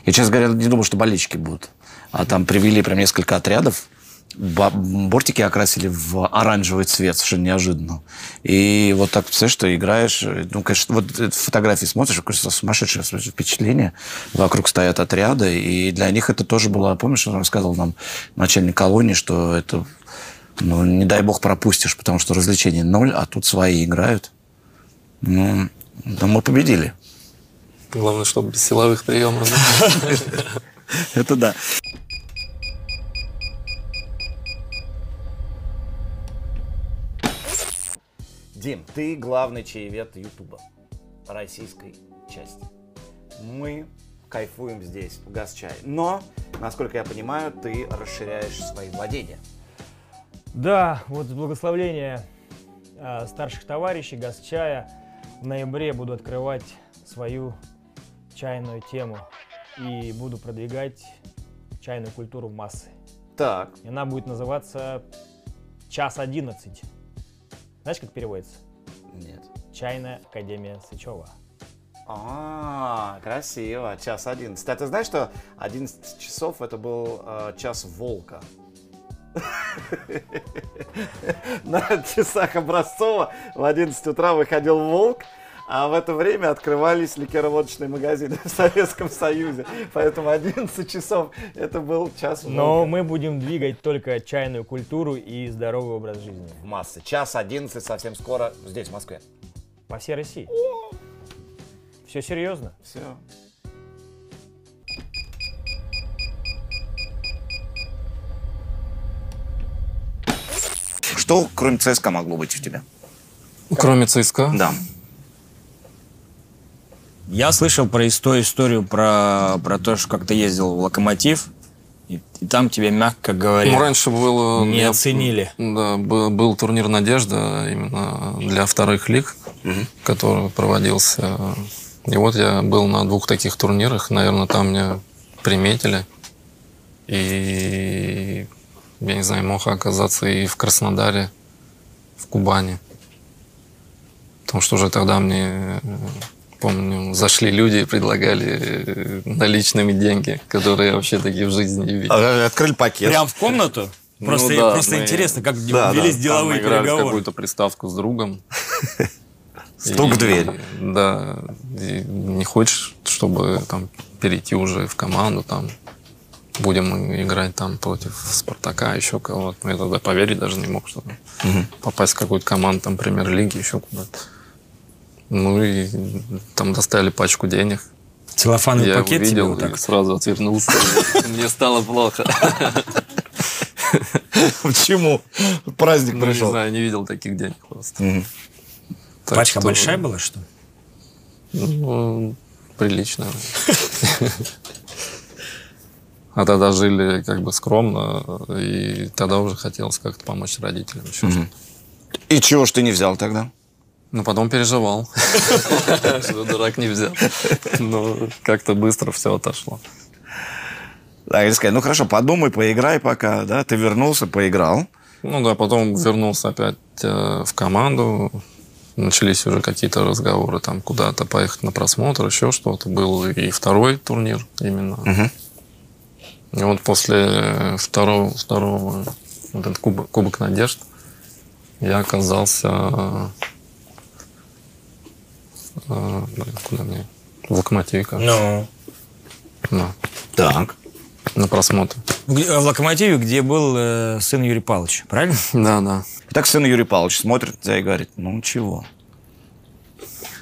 Я, честно говоря, не думал, что болельщики будут. А там привели прям несколько отрядов бортики окрасили в оранжевый цвет, совершенно неожиданно. И вот так, представляешь, что играешь, ну, конечно, вот фотографии смотришь, кажется, сумасшедшее впечатление. Вокруг стоят отряды, и для них это тоже было, помнишь, он рассказывал нам начальник колонии, что это, ну, не дай бог пропустишь, потому что развлечений ноль, а тут свои играют. Ну, да мы победили. Главное, чтобы без силовых приемов. [laughs] Это да. Дим, ты главный чаевед Ютуба российской части. Мы кайфуем здесь, в Газчай. Но, насколько я понимаю, ты расширяешь свои владения. Да, вот с благословления э, старших товарищей Газчая в ноябре буду открывать свою чайную тему и буду продвигать чайную культуру в массы. Так. И она будет называться «Час одиннадцать». Знаешь, как переводится? Нет. Чайная Академия Сычева. А, красиво. Час 11. А ты знаешь, что 11 часов это был э, час волка? [laughs] На часах Образцова в 11 утра выходил волк, а в это время открывались ликероводочные магазины в Советском Союзе. Поэтому 11 часов это был час волка. Но мы будем двигать только чайную культуру и здоровый образ жизни. В массы. Час 11 совсем скоро здесь, в Москве. По всей России. Все серьезно? Все. Что, кроме ЦСКА, могло быть у тебя? Кроме ЦСКА? Да. Я слышал про историю, историю про, про то, что как ты ездил в Локомотив, и, и там тебя, мягко говоря, ну, раньше было, не я, оценили. Да, был, был турнир «Надежда» именно для вторых лиг, угу. который проводился. И вот я был на двух таких турнирах. Наверное, там меня приметили. И, я не знаю, мог оказаться и в Краснодаре, в Кубани. Потому что уже тогда мне Помню, зашли люди и предлагали э, наличными деньги, которые я вообще такие в жизни не видел. А, открыли пакет. Прям в комнату? Ну просто, ну, да, просто мы... интересно, как да, велись да, деловые там переговоры. какую-то приставку с другом. [laughs] Стук в дверь. Да. Не хочешь, чтобы там перейти уже в команду, там будем играть там против Спартака, еще кого-то. Ну, я тогда поверить даже не мог, что попасть в какую-то команду, там, премьер-лиги, еще куда-то. Ну и там достали пачку денег. Целлофановый я пакет увидел тебе вот так? сразу отвернулся. [laughs] Мне стало плохо. [laughs] Почему? Праздник ну, пришел. Не знаю, не видел таких денег просто. Пачка большая была, что Ну, прилично. [laughs] А тогда жили как бы скромно, и тогда уже хотелось как-то помочь родителям. И чего ж ты не взял тогда? Ну, потом переживал, [laughs] что дурак не взял. Но как-то быстро все отошло. Да, или сказать, ну хорошо, подумай, поиграй пока, да, ты вернулся, поиграл. Ну да, потом вернулся опять э, в команду, начались уже какие-то разговоры, там куда-то поехать на просмотр, еще что-то. Был и второй турнир именно. Угу. И вот после второго, второго вот этот кубок, кубок надежд я оказался э, блин, куда мне? В локомотиве, кажется. Ну. Да. Так. На просмотр. В, в локомотиве, где был э, сын Юрия Павловича, правильно? [laughs] Да, да. Так сын Юрий Павлович смотрит тебя и говорит, ну чего?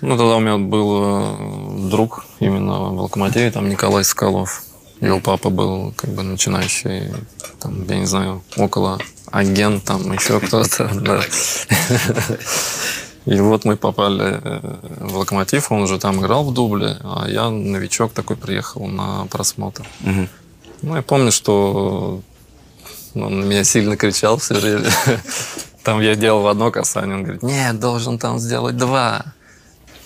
Ну, тогда у меня был э, друг именно в локомотиве, там Николай Скалов. Его папа был как бы начинающий, там, я не знаю, около агент, там еще кто-то. [laughs] И вот мы попали э, в Локомотив, он уже там играл в дубле, а я новичок такой приехал на просмотр. Угу. Ну, я помню, что он на меня сильно кричал все время. [laughs] Там я делал одно касание, он говорит, нет, должен там сделать два.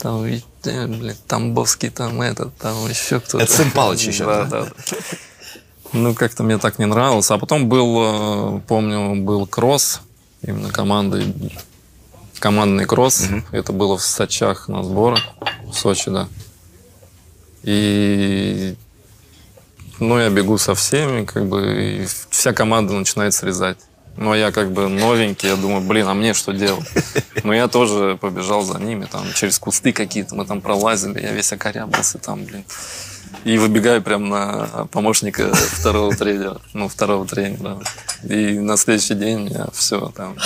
Там, э, блин, Тамбовский там этот, там еще кто-то. Это сын Палыч [laughs] еще, да? Да. Ну, как-то мне так не нравилось. А потом был, э, помню, был кросс, именно команды, командный кросс. Угу. Это было в Сочах на сборах, в Сочи, да. И ну, я бегу со всеми, как бы, и вся команда начинает срезать. Но я как бы новенький, я думаю, блин, а мне что делать? [laughs] Но я тоже побежал за ними, там, через кусты какие-то, мы там пролазили, я весь окорябался там, блин. И выбегаю прям на помощника второго тренера, ну, второго тренера. И на следующий день я все, там,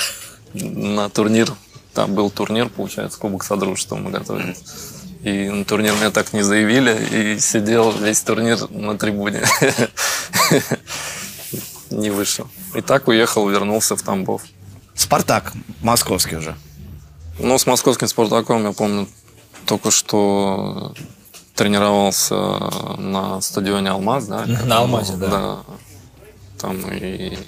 на турнир, там был турнир, получается, Кубок Содружества мы готовились. И на турнир меня так не заявили, и сидел весь турнир на трибуне. [laughs] Не вышел. И так уехал, вернулся в Тамбов. Спартак, московский уже. Ну, с московским Спартаком, я помню, только что тренировался на стадионе «Алмаз», да? На «Алмазе», да. Да. Там и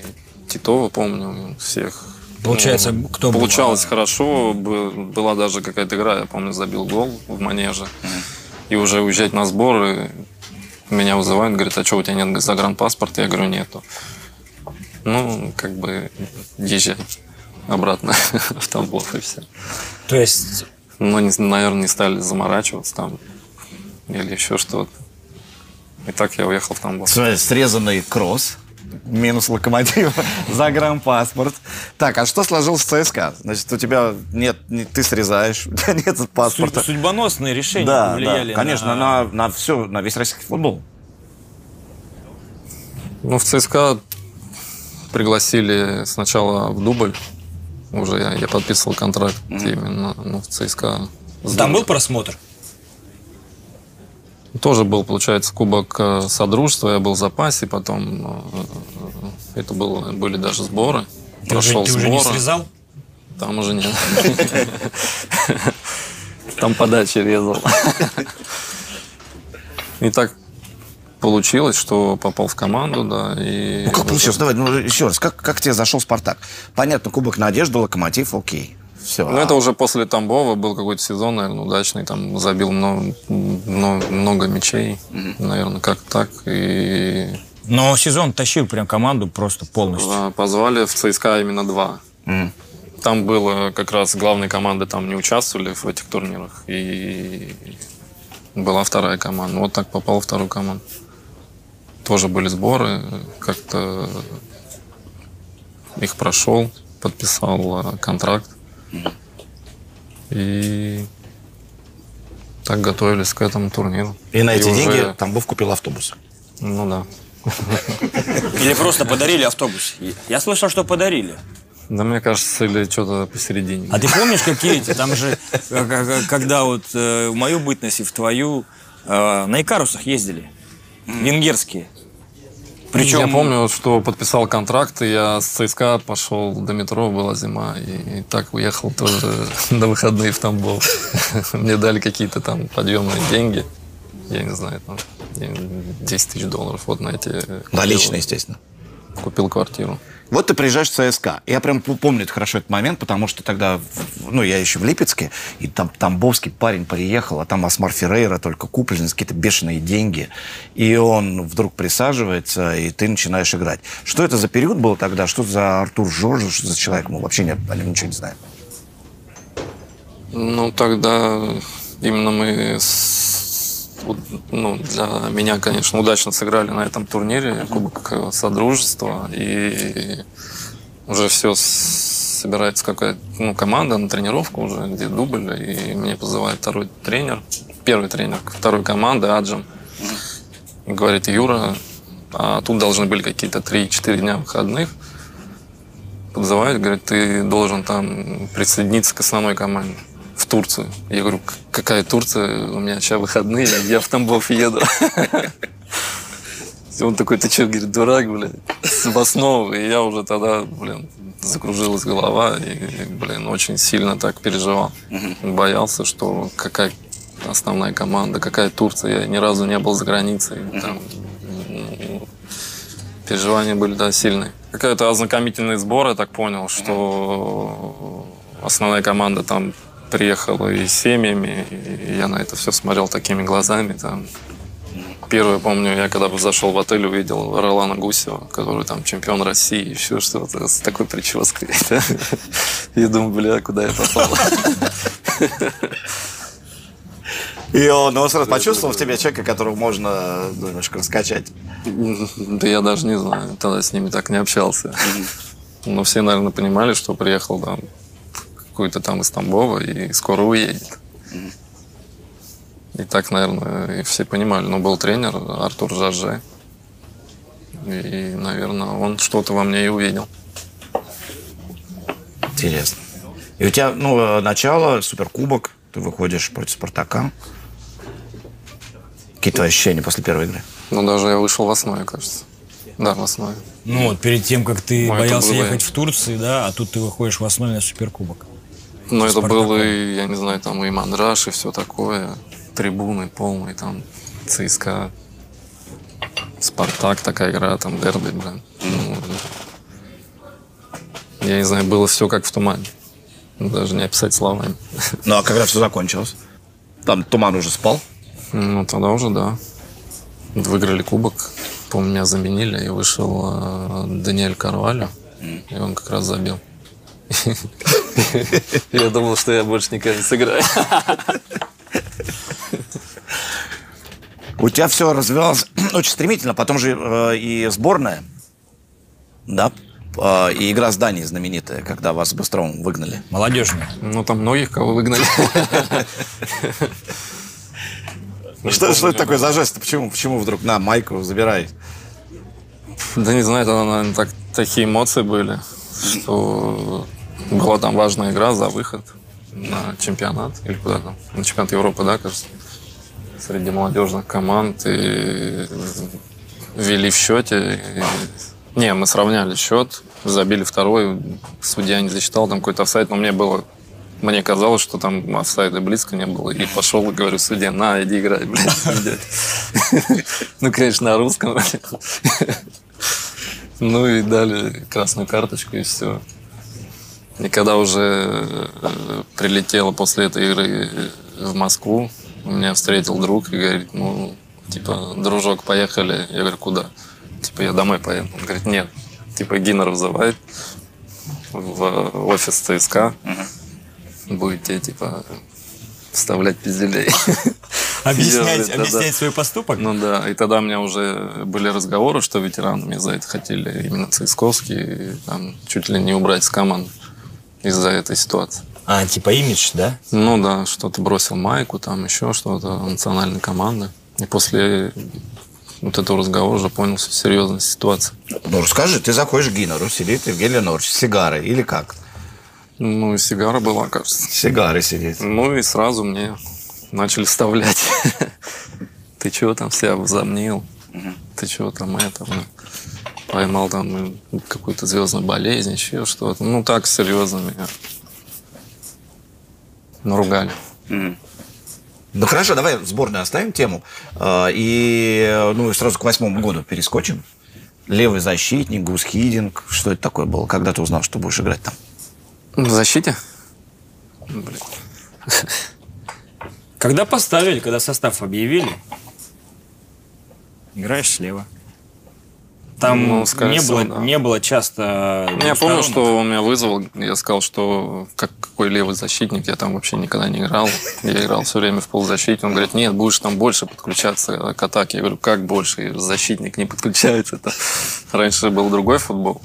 Титова, помню, всех. Получается, ну, кто Получалось был? хорошо. Была даже какая-то игра, я помню, забил гол в манеже. И уже уезжать на сборы меня вызывают, говорят, а что, у тебя нет загранпаспорта? Я говорю, нету. Ну, как бы езжай обратно [laughs] в Тамбов и все. То есть... Ну, не, наверное, не стали заморачиваться там или еще что-то. И так я уехал в Тамбов. Срезанный кросс, минус локомотив, [laughs] загранпаспорт. Так, а что сложилось в ЦСКА? Значит, у тебя нет, не, ты срезаешь, [laughs] у тебя нет паспорта. Судьбоносные решения да, повлияли да, конечно, на... На, на все, на весь российский футбол. Ну, в ЦСКА пригласили сначала в дубль. Уже я, я подписывал контракт mm-hmm. именно ну, в ЦСКА. Там был просмотр? Тоже был, получается, кубок э, Содружества, я был в запасе, потом э, это было, были даже сборы. Ты, Прошел уже, ты сборы. уже не срезал? Там уже нет. [laughs] Там подачи резал. И так получилось, что попал в команду, да. И ну как получилось? Давай, ну еще раз, как, как тебе зашел Спартак? Понятно, Кубок Надежды, Локомотив, окей. Все. Ну, а... это уже после Тамбова был какой-то сезон, наверное, удачный. Там забил много, много, много мячей, mm-hmm. наверное, как так. И... Но сезон тащил прям команду просто полностью. Позвали в ЦСКА именно два. Mm-hmm. Там было как раз главные команды там не участвовали в этих турнирах. И была вторая команда. Вот так попал в вторую команду. Тоже были сборы. Как-то их прошел, подписал э, контракт. И так готовились к этому турниру. И на эти и деньги уже... Тамбов купил автобус. Ну да. Или просто подарили автобус. Я слышал, что подарили. Да, мне кажется, или что-то посередине. А ты помнишь, какие эти? Там же, когда вот э, в мою бытность и в твою, э, на Икарусах ездили. Венгерские. Причем... Я помню, что подписал контракт, и я с ЦСКА пошел до метро, была зима, и, и так уехал тоже [laughs] на выходные в Тамбов. [laughs] Мне дали какие-то там подъемные деньги. Я не знаю, там 10 тысяч долларов вот на эти... Наличные, естественно. Купил квартиру. Вот ты приезжаешь в ЦСКА. Я прям помню хорошо этот момент, потому что тогда, ну, я еще в Липецке, и там Тамбовский парень приехал, а там Асмар Феррейра только куплен какие-то бешеные деньги. И он вдруг присаживается, и ты начинаешь играть. Что это за период был тогда? Что за Артур Жорж, что за человек? Мы вообще не, о нем ничего не знаем. Ну, тогда именно мы с, ну, для меня, конечно, удачно сыграли на этом турнире Кубок Содружества. И уже все собирается какая-то ну, команда на тренировку уже, где дубль. И мне позывает второй тренер, первый тренер второй команды, Аджим. И говорит, Юра, а тут должны были какие-то 3-4 дня выходных. Подзывают, говорит, ты должен там присоединиться к основной команде в Турцию. Я говорю, какая Турция? У меня сейчас выходные, я в Тамбов еду. Он такой, ты что, говорит, дурак, блядь, в основу. И я уже тогда, блин, закружилась голова и, блин, очень сильно так переживал. Боялся, что какая основная команда, какая Турция. Я ни разу не был за границей. Там, переживания были, да, сильные. Какой-то ознакомительный сбор, я так понял, что основная команда там приехала и с семьями, и я на это все смотрел такими глазами. Там. Первое, помню, я когда зашел в отель, увидел Ролана Гусева, который там чемпион России, и еще что-то с такой прической. [laughs] Я думаю, бля, куда я попал? И он, он сразу почувствовал в тебе человека, которого можно ну, немножко раскачать. Да я даже не знаю, тогда с ними так не общался. Но все, наверное, понимали, что приехал там какой-то там из Тамбова и скоро уедет. И так, наверное, и все понимали. Но был тренер Артур Жаже. И, наверное, он что-то во мне и увидел. Интересно. И у тебя, ну, начало, суперкубок, ты выходишь против Спартака. Какие твои ощущения после первой игры? Ну, даже я вышел в основе, кажется. Да, в основе. Ну, вот перед тем, как ты ну, боялся ехать в Турцию, да, а тут ты выходишь в основе на Суперкубок. Ну, это было, и, я не знаю, там и мандраж, и все такое. Трибуны полные, там, ЦСКА, Спартак, такая игра, там, дерби, блин. Ну, я не знаю, было все как в тумане. Даже не описать словами. Ну, а когда все закончилось? Там туман уже спал? Ну, тогда уже, да. Выиграли кубок. Помню, меня заменили, и вышел э, Даниэль Карвалю. И он как раз забил. [laughs] [laughs] Я думал, что я больше никогда не сыграю. У тебя все развивалось [clears throat] очень стремительно. Потом же э, и сборная, да, э, и игра с Данией знаменитая, когда вас с Быстровым выгнали. Молодежная. Ну, там многих кого выгнали. [laughs] Что, что это такое за жест? Почему, почему вдруг на майку забирай? Да не знаю, это, наверное, так, такие эмоции были, что была там важная игра за выход на чемпионат или куда там, на чемпионат Европы, да, кажется, среди молодежных команд и вели в счете. И... Не, мы сравняли счет, забили второй, судья не засчитал там какой-то офсайд, но мне было мне казалось, что там офсайда близко не было. И пошел и говорю, судья, на, иди играй, блядь. [laughs] [laughs] Ну, конечно, на русском. [laughs] Ну и дали красную карточку, и все. И когда уже э, прилетела после этой игры в Москву, меня встретил друг и говорит, ну, типа, дружок, поехали. Я говорю, куда? Типа, я домой поеду. Он говорит, нет. Типа, Гиннер вызывает в офис ЦСКА. Uh-huh будете, типа, вставлять пизделей. [laughs] Объяснять, я, объяснять да, свой поступок? Ну да, и тогда у меня уже были разговоры, что ветеранами за это хотели именно Цисковский, там, чуть ли не убрать с команды из-за этой ситуации. А, типа имидж, да? Ну да, что-то бросил майку, там еще что-то, национальной команды. И после вот этого разговора уже понял всю серьезность ситуации. Ну, расскажи, ты заходишь к Гиннеру, сидит Евгений Леонович с сигарой или как? Ну, сигара была, кажется. Сигары сидеть. Ну, и сразу мне начали вставлять. [laughs] Ты чего там себя возомнил? Ты чего там это? Поймал там какую-то звездную болезнь, еще что-то. Ну, так серьезно меня наругали. Ну хорошо, давай сборную оставим тему. А, и ну, сразу к восьмому году перескочим. Левый защитник, Гус Хидинг. Что это такое было? Когда ты узнал, что будешь играть там? В защите? Блин. Когда поставили, когда состав объявили, играешь слева. Там ну, не, всего, было, да. не было часто... Ну, я помню, что он меня вызвал, я сказал, что как, какой левый защитник, я там вообще никогда не играл. Я играл все время в полузащите. Он говорит, нет, будешь там больше подключаться к атаке. Я говорю, как больше? Защитник не подключается. Это... Раньше был другой футбол.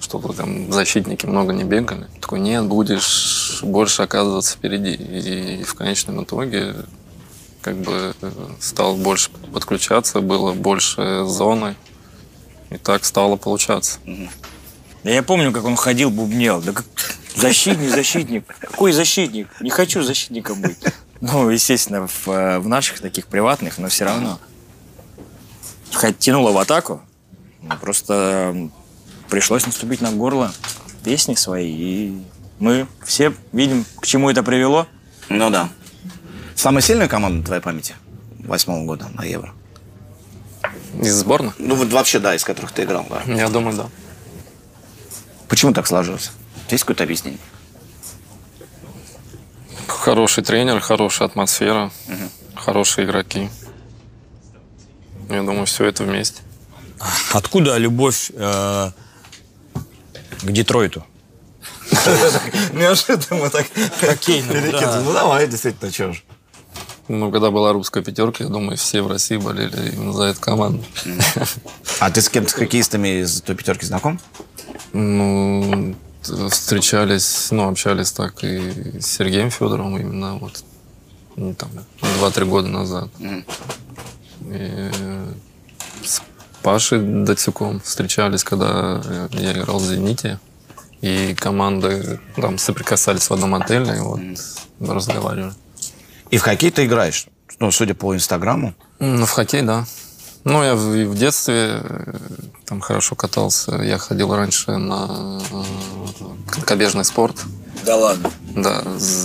Чтобы там защитники много не бегали. Такой, нет, будешь больше оказываться впереди. И в конечном итоге как бы стал больше подключаться, было больше зоны. И так стало получаться. Да я помню, как он ходил, бубнел. Да как... Защитник, защитник. Какой защитник? Не хочу защитником быть. Ну, естественно, в, в наших таких приватных, но все равно. Хоть тянуло в атаку, просто пришлось наступить на горло песни свои. И мы все видим, к чему это привело. Ну да. Самая сильная команда на твоей памяти? Восьмого года на Евро. Из сборных? Ну, вот вообще, да, из которых ты играл, да. Я думаю, да. Почему так сложилось? Есть какое-то объяснение? Хороший тренер, хорошая атмосфера, угу. хорошие игроки. Я думаю, все это вместе. Откуда любовь э, к Детройту? [laughs] Неожиданно так. Хоккейно, Ну давай, действительно, что ж. Ну, когда была русская пятерка, я думаю, все в России болели именно за эту команду. А ты с кем-то с хоккеистами из той пятерки знаком? Ну, встречались, ну, общались так и с Сергеем Федоровым именно вот ну, там, 2-3 года назад. И с Пашей Датюком встречались, когда я играл в «Зените». И команды там соприкасались в одном отеле, и вот разговаривали. И в хоккей ты играешь? Ну, судя по Инстаграму. Ну, в хоккей, да. Ну, я в, в детстве э, там хорошо катался. Я ходил раньше на э, конькобежный спорт. Да ладно? Да.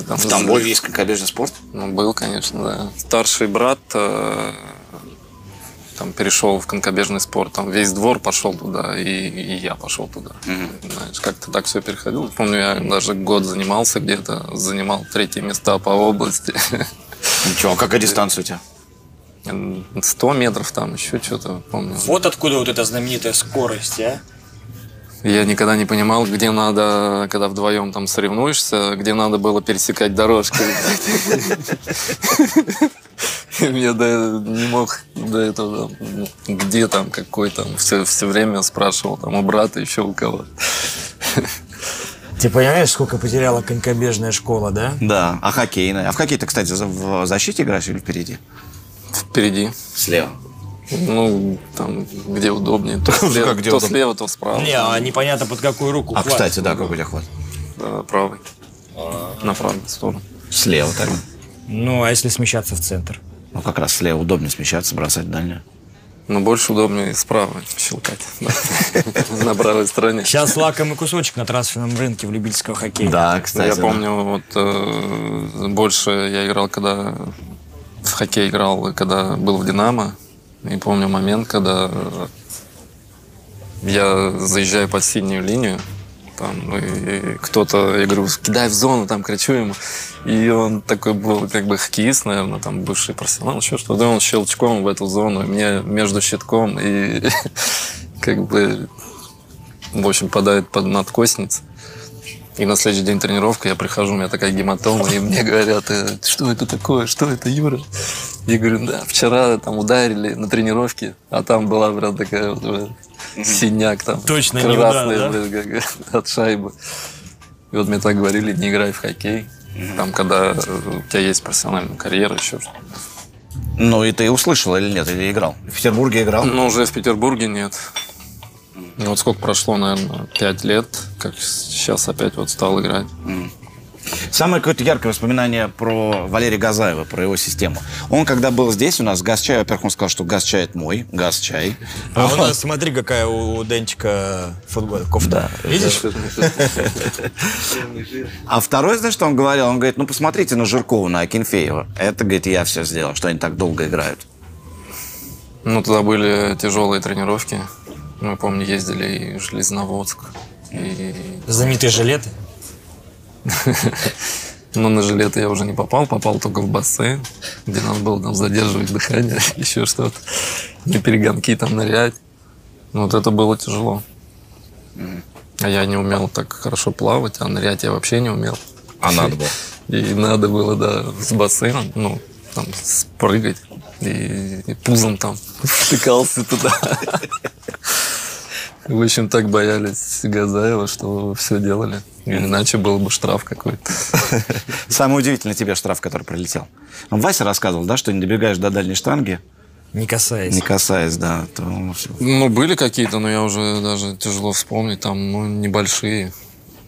Там, в Тамбове есть конькобежный спорт? Ну, был, конечно, да. Старший брат э, там перешел в конькобежный спорт, там весь двор пошел туда, и, и я пошел туда. Mm-hmm. Знаешь, как-то так все переходило. Помню, я даже год занимался где-то, занимал третье места по области. Ничего, а какая дистанция у тебя? 100 метров там, еще что-то, помню. Вот откуда вот эта знаменитая скорость, а? Я никогда не понимал, где надо, когда вдвоем там соревнуешься, где надо было пересекать дорожки. Я не мог до этого, где там, какой там, все, все время спрашивал там у брата, еще у кого. Ты понимаешь, сколько потеряла конькобежная школа, да? Да, а хоккейная? А в хоккей ты, кстати, в защите играешь или впереди? Впереди. Слева? Ну, там, где удобнее. То, [laughs] слева, как, где то удобнее? слева, то справа. Не, а непонятно под какую руку. А, хват. кстати, да, какой у тебя хват? Да, правый. А... На правую сторону. Слева так? Ну, а если смещаться в центр? Ну, как раз слева удобнее смещаться, бросать дальнюю. Ну, больше удобнее справа щелкать. [laughs] На правой стороне. Сейчас лакомый кусочек на трансферном рынке в любительского хоккея. Да, кстати. Я помню, вот э, больше я играл, когда в хоккей играл, когда был в «Динамо». И помню момент, когда я заезжаю под синюю линию, там, и кто-то, я говорю, кидай в зону, там, кричу ему. И он такой был, как бы, хоккеист, наверное, там, бывший профессионал, еще что-то. Он щелчком в эту зону, и мне между щитком и, [laughs] как бы, в общем, падает под надкосниц. И на следующий день тренировка, я прихожу, у меня такая гематома, и мне говорят, «Э, что это такое, что это, Юра? Я говорю, да, вчера там ударили на тренировке, а там была, прям такая вот синяк там. Точно красный, не удар, да? блин, как, [laughs] от шайбы. И вот мне так говорили, не играй в хоккей. Там, когда у тебя есть профессиональная карьера, еще. Ну, и ты услышал или нет, или играл? В Петербурге играл? Ну, уже в Петербурге нет. Ну, вот сколько прошло, наверное, пять лет, как сейчас опять вот стал играть. Mm. Самое какое-то яркое воспоминание про Валерия Газаева, про его систему. Он, когда был здесь у нас, газ-чай, во-первых, он сказал, что газ-чай это мой, газ-чай. А у нас, смотри, какая у Денчика футбол, кофта. Да. Видишь? [laughs] А второй, знаешь, что он говорил? Он говорит, ну, посмотрите на Жиркова, на Акинфеева. Это, говорит, я все сделал, что они так долго играют. Ну, тогда были тяжелые тренировки. Мы, помню, ездили и в Железноводск. И... Знаменитые жилеты? [laughs] Но на жилеты я уже не попал, попал только в бассейн, где надо было там задерживать дыхание, [laughs] еще что-то. На перегонки там нырять. Ну, вот это было тяжело. А я не умел так хорошо плавать, а нырять я вообще не умел. А надо было? [laughs] И надо было, да, с бассейном, ну, там, спрыгать. И, и пузом там [laughs] втыкался туда. [laughs] В общем, так боялись Газаева, что все делали. Иначе был бы штраф какой-то. [laughs] Самый удивительный тебе штраф, который прилетел. Вася рассказывал, да, что не добегаешь до дальней штанги, не касаясь. Не касаясь, да. То... Ну, были какие-то, но я уже даже тяжело вспомнить, там, ну, небольшие.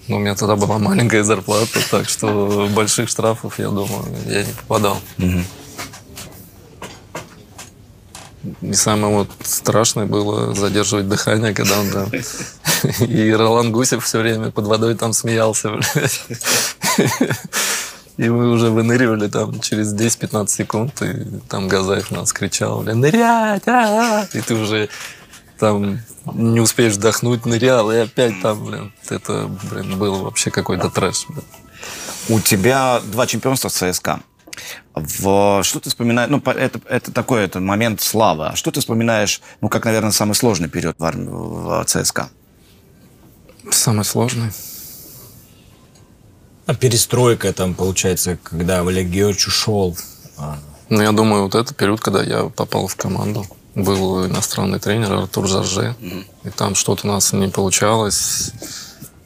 Но у меня тогда была маленькая зарплата, так что больших штрафов, я думаю, я не попадал. Угу. И самое вот страшное было задерживать дыхание, когда он там... [laughs] И Ролан Гусев все время под водой там смеялся. И мы уже выныривали там через 10-15 секунд, и там Газаев нас кричал, блин, нырять, а, -а, -а! и ты уже там не успеешь вдохнуть, нырял, и опять там, блин, это, блин, было вообще какой-то трэш. Блин. У тебя два чемпионства в ЦСКА. В, что ты вспоминаешь? Ну, это, это такой это момент славы. А что ты вспоминаешь, ну, как, наверное, самый сложный период в, армии, в ЦСКА? Самый сложный? А перестройка там, получается, когда Олег Георгиевич ушел. А. Ну, я думаю, вот этот период, когда я попал в команду, был иностранный тренер Артур Жарже, mm-hmm. и там что-то у нас не получалось.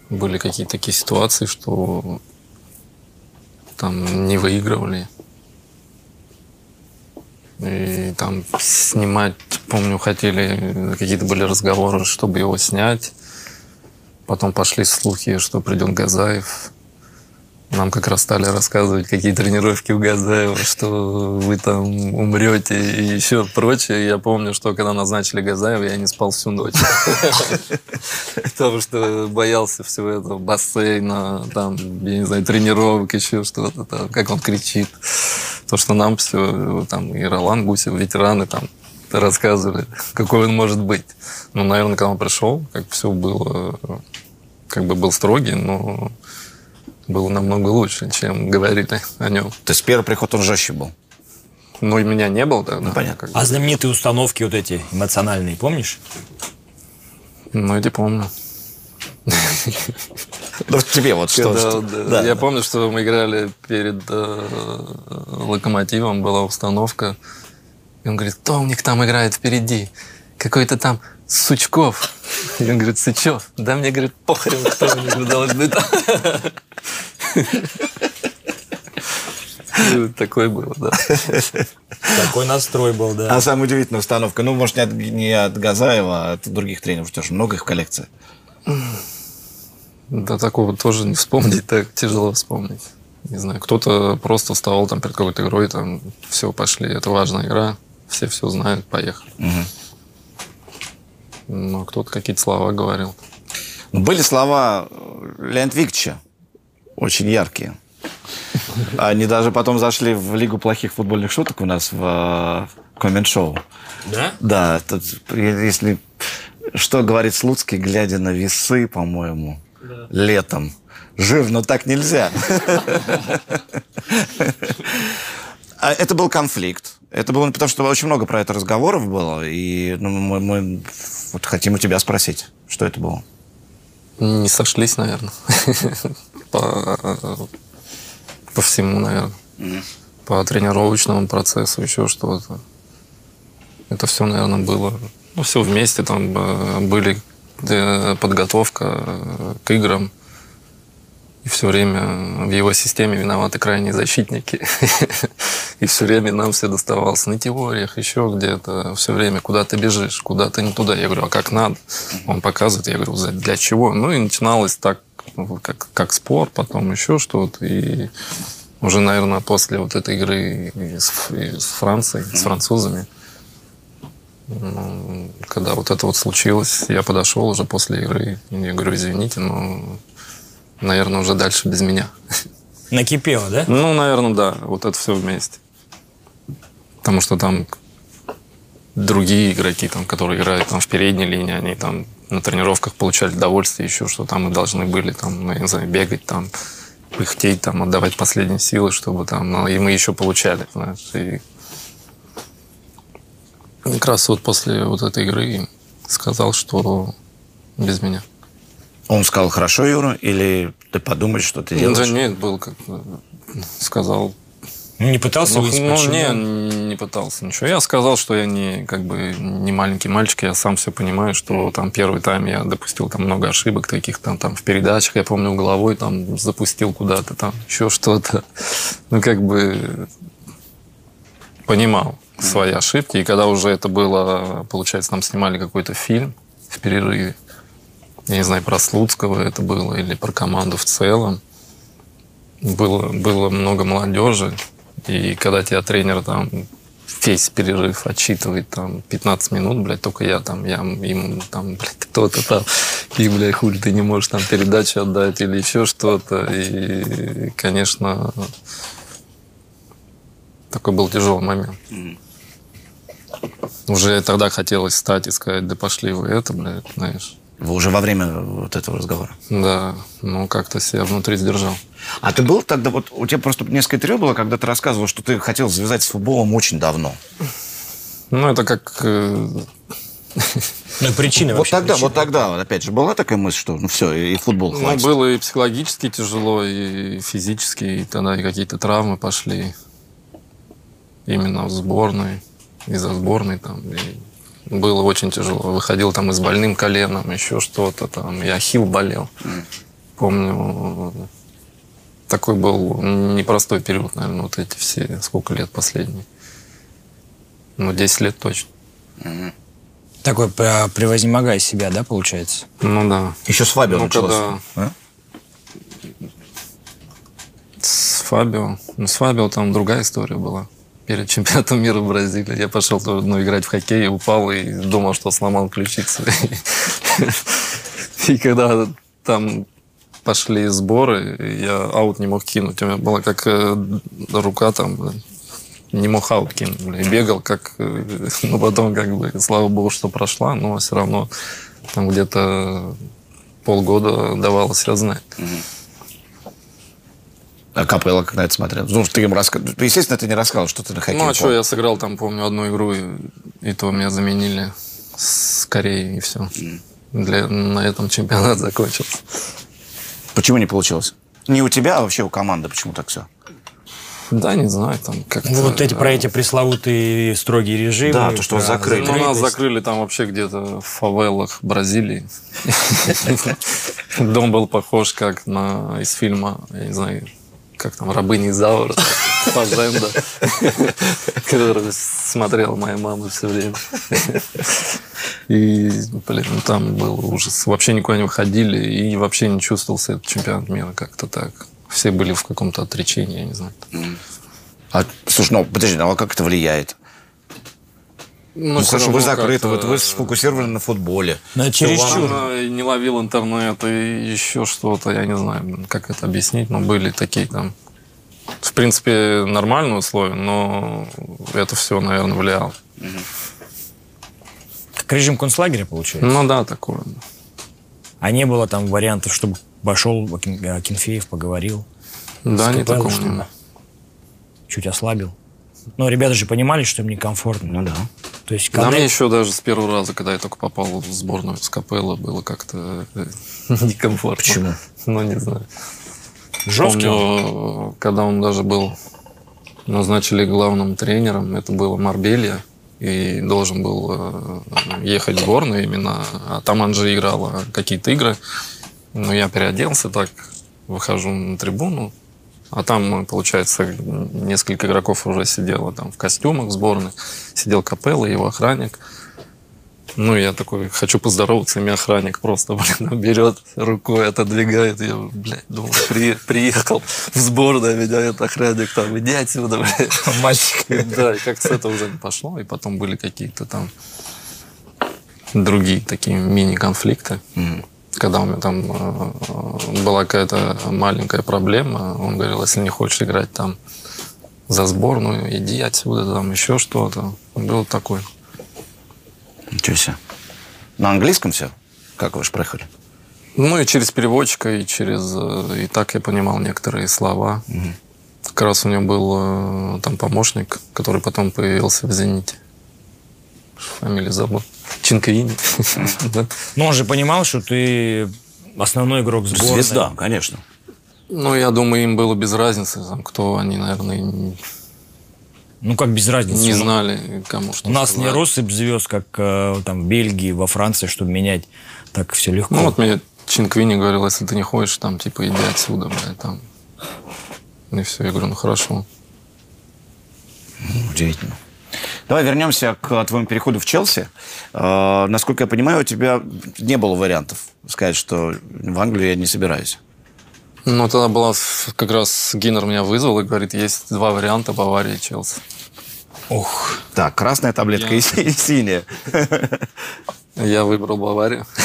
Были какие-то такие ситуации, что там не выигрывали. И там снимать, помню, хотели, какие-то были разговоры, чтобы его снять. Потом пошли слухи, что придет Газаев. Нам как раз стали рассказывать, какие тренировки у Газаева, что вы там умрете и еще прочее. Я помню, что когда назначили Газаева, я не спал всю ночь. [laughs] Потому что боялся всего этого бассейна, там, я не знаю, тренировок, еще что-то, как он кричит. То, что нам все, там, и Ролан Гусев, ветераны, там, рассказывали, какой он может быть. Ну, наверное, когда он пришел, как все было, как бы был строгий, но было намного лучше, чем говорили о нем. То есть первый приход он жестче был? Ну, и меня не было тогда. Ну, понятно. А знаменитые установки вот эти эмоциональные, помнишь? Ну, эти помню. Ну, тебе вот что? Да, да. Да, Я да. помню, что мы играли перед э, Локомотивом, была установка. И он говорит, кто у них там играет впереди? Какой-то там Сучков. И он говорит, Сычев. Да мне, говорит, похрен, кто них должны там. Такой был, да. Такой настрой был, да. А самая удивительная установка, ну, может, не от, не от Газаева, а от других тренеров, потому что много их в коллекции. Да, такого тоже не вспомнить, так тяжело вспомнить. Не знаю, кто-то просто вставал там перед какой-то игрой, там, все, пошли, это важная игра, все все знают, поехали. Угу. Ну, кто-то какие-то слова говорил. Были слова Викторовича, очень яркие. Они даже потом зашли в Лигу плохих футбольных шуток у нас в э, коммент-шоу. Да? Да. Тут, если... Что говорит Слуцкий, глядя на весы, по-моему, да. летом. Жирно так нельзя. [laughs] А это был конфликт. Это было потому, что очень много про это разговоров было. И ну, мы, мы вот хотим у тебя спросить, что это было. Не сошлись, наверное. [laughs] По, по всему, наверное. По тренировочному процессу, еще что-то. Это все, наверное, было. Ну, все вместе. Там э, были э, подготовка э, к играм. И все время в его системе виноваты крайние защитники. [laughs] И все время нам все доставалось на теориях, еще где-то. Все время куда ты бежишь, куда ты не туда. Я говорю, а как надо? Он показывает, я говорю, для чего? Ну и начиналось так, как, как спор, потом еще что-то. И уже, наверное, после вот этой игры с, с Францией, с французами, ну, когда вот это вот случилось, я подошел уже после игры, я говорю, извините, но наверное, уже дальше без меня. Накипело, да? Ну, наверное, да. Вот это все вместе. Потому что там другие игроки, там, которые играют там, в передней линии, они там на тренировках получали удовольствие еще, что там мы должны были там, ну, я не знаю, бегать там, пыхтеть, там, отдавать последние силы, чтобы там, ну, и мы еще получали, знаешь, и как раз вот после вот этой игры сказал, что без меня. Он сказал, хорошо, Юра, или ты подумаешь, что ты делаешь? Да нет, был как сказал. Не пытался ну, выйти Ну, не, не пытался ничего. Я сказал, что я не, как бы, не маленький мальчик, я сам все понимаю, что там первый тайм я допустил там много ошибок таких, там, там в передачах, я помню, головой там запустил куда-то, там еще что-то. Ну, как бы понимал свои ошибки. И когда уже это было, получается, там снимали какой-то фильм в перерыве, я не знаю, про Слуцкого это было или про команду в целом. Было, было много молодежи, и когда тебя тренер там весь перерыв отчитывает там 15 минут, блядь, только я там, я ему там, блядь, кто-то там, и, блядь, хули ты не можешь там передачу отдать или еще что-то. И, конечно, такой был тяжелый момент. Mm-hmm. Уже тогда хотелось встать и сказать, да пошли вы это, блядь, знаешь. Вы уже во время вот этого разговора? Да, ну как-то себя внутри сдержал. А ты был тогда, вот у тебя просто несколько интервью было, когда ты рассказывал, что ты хотел завязать с футболом очень давно. Ну, это как... Э, ну, причина Вот тогда, вот тогда, опять же, была такая мысль, что ну все, и футбол ну, хватит. Ну, было и психологически тяжело, и физически, и тогда и какие-то травмы пошли. Именно в сборной, из-за сборной там. И было очень тяжело. Выходил там и с больным коленом, еще что-то там. Я хил болел. Помню, такой был непростой период, наверное, вот эти все, сколько лет последние. Ну, 10 лет точно. Такой превознемогая себя, да, получается? Ну да. Еще с Фабио ну, началось. Когда... А? С Фабио. Ну, с Фабио там другая история была перед [laughs] чемпионатом мира в Бразилии. Я пошел ну, играть в хоккей, упал и думал, что сломал ключицу. [laughs] И когда там пошли сборы, я аут не мог кинуть. У меня была как э, рука там, не мог аут кинуть. Бегал как... Э, [laughs] ну, потом как бы, слава богу, что прошла, но все равно там где-то полгода давала себя знать. А Капелло как на это смотрел? Ну, ты им рассказал. Естественно, ты не рассказал, что ты на хоккей. Ну, а что, я сыграл там, помню, одну игру, и, и то меня заменили с Кореей, и все. Для, на этом чемпионат [laughs] закончился. Почему не получилось? Не у тебя, а вообще у команды. Почему так все? Да, не знаю, там как-то... Ну, вот эти про эти пресловутые строгие режимы. Да, то, что закрыли. Ну, нас закрыли там вообще где-то в фавелах Бразилии. [laughs] Дом был похож как на из фильма, я не знаю, как там, рабыни Изаура, Фазенда, который смотрела моя мама все время. И, блин, ну там был ужас. Вообще никуда не выходили и вообще не чувствовался этот чемпионат мира как-то так. Все были в каком-то отречении, я не знаю. А, слушай, ну, подожди, ну а как это влияет? Ну, ну хорошо, вы закрыты, вот вы сфокусированы на футболе. На чересчур. Не ловил интернет и еще что-то, я не знаю, как это объяснить, но были такие там в принципе, нормальные условия, но это все, наверное, влияло. Как режим концлагеря, получается? Ну да, такое. А не было там вариантов, чтобы пошел Кенфеев, поговорил? Да, не такого не Чуть ослабил? Но ребята же понимали, что им некомфортно. Ну да. То есть, когда... Да, мне еще даже с первого раза, когда я только попал в сборную с Капелла, было как-то э, [laughs] некомфортно. Почему? Ну, не знаю. Жесткий? Помню, когда он даже был назначили главным тренером, это было Марбелья, и должен был э, ехать в сборную именно, а там Анжи играла какие-то игры. Ну, я переоделся так, выхожу на трибуну, а там, получается, несколько игроков уже сидело там в костюмах сборной. Сидел Капелла, его охранник. Ну, я такой, хочу поздороваться, и меня охранник просто, [laughs] блин, берет рукой, отодвигает. Я, блядь, думал, при, приехал в сборную, меня этот охранник там, иди отсюда, блядь. [laughs] Мальчик. Да, и как-то это уже не пошло, и потом были какие-то там другие такие мини-конфликты. Mm. Когда у меня там э, была какая-то маленькая проблема, он говорил, если не хочешь играть там за сборную, иди отсюда, там еще что-то. Был такой. Ничего себе. На английском все? Как вы же проехали? Ну, и через переводчика, и через... Э, и так я понимал некоторые слова. Угу. Как раз у него был э, там помощник, который потом появился в «Зените». Фамилию забыл. Чинквини. Но он же понимал, что ты основной игрок сборной. Звезда, конечно. Ну, я думаю, им было без разницы, там, кто они, наверное, ну, как без разницы. Не знали, кому что У нас сказать. не россыпь звезд, как э, там в Бельгии, во Франции, чтобы менять так все легко. Ну, вот мне Чинквини говорил, если ты не хочешь, там, типа, иди отсюда, блядь, там. И все, я говорю, ну, хорошо. Удивительно. Давай вернемся к твоему переходу в Челси. Э, насколько я понимаю, у тебя не было вариантов сказать, что в Англию я не собираюсь. Ну, тогда была как раз Гиннер меня вызвал и говорит, есть два варианта Бавария и Челси. Ох. Так, красная таблетка я... и синяя. Я выбрал Баварию. [laughs]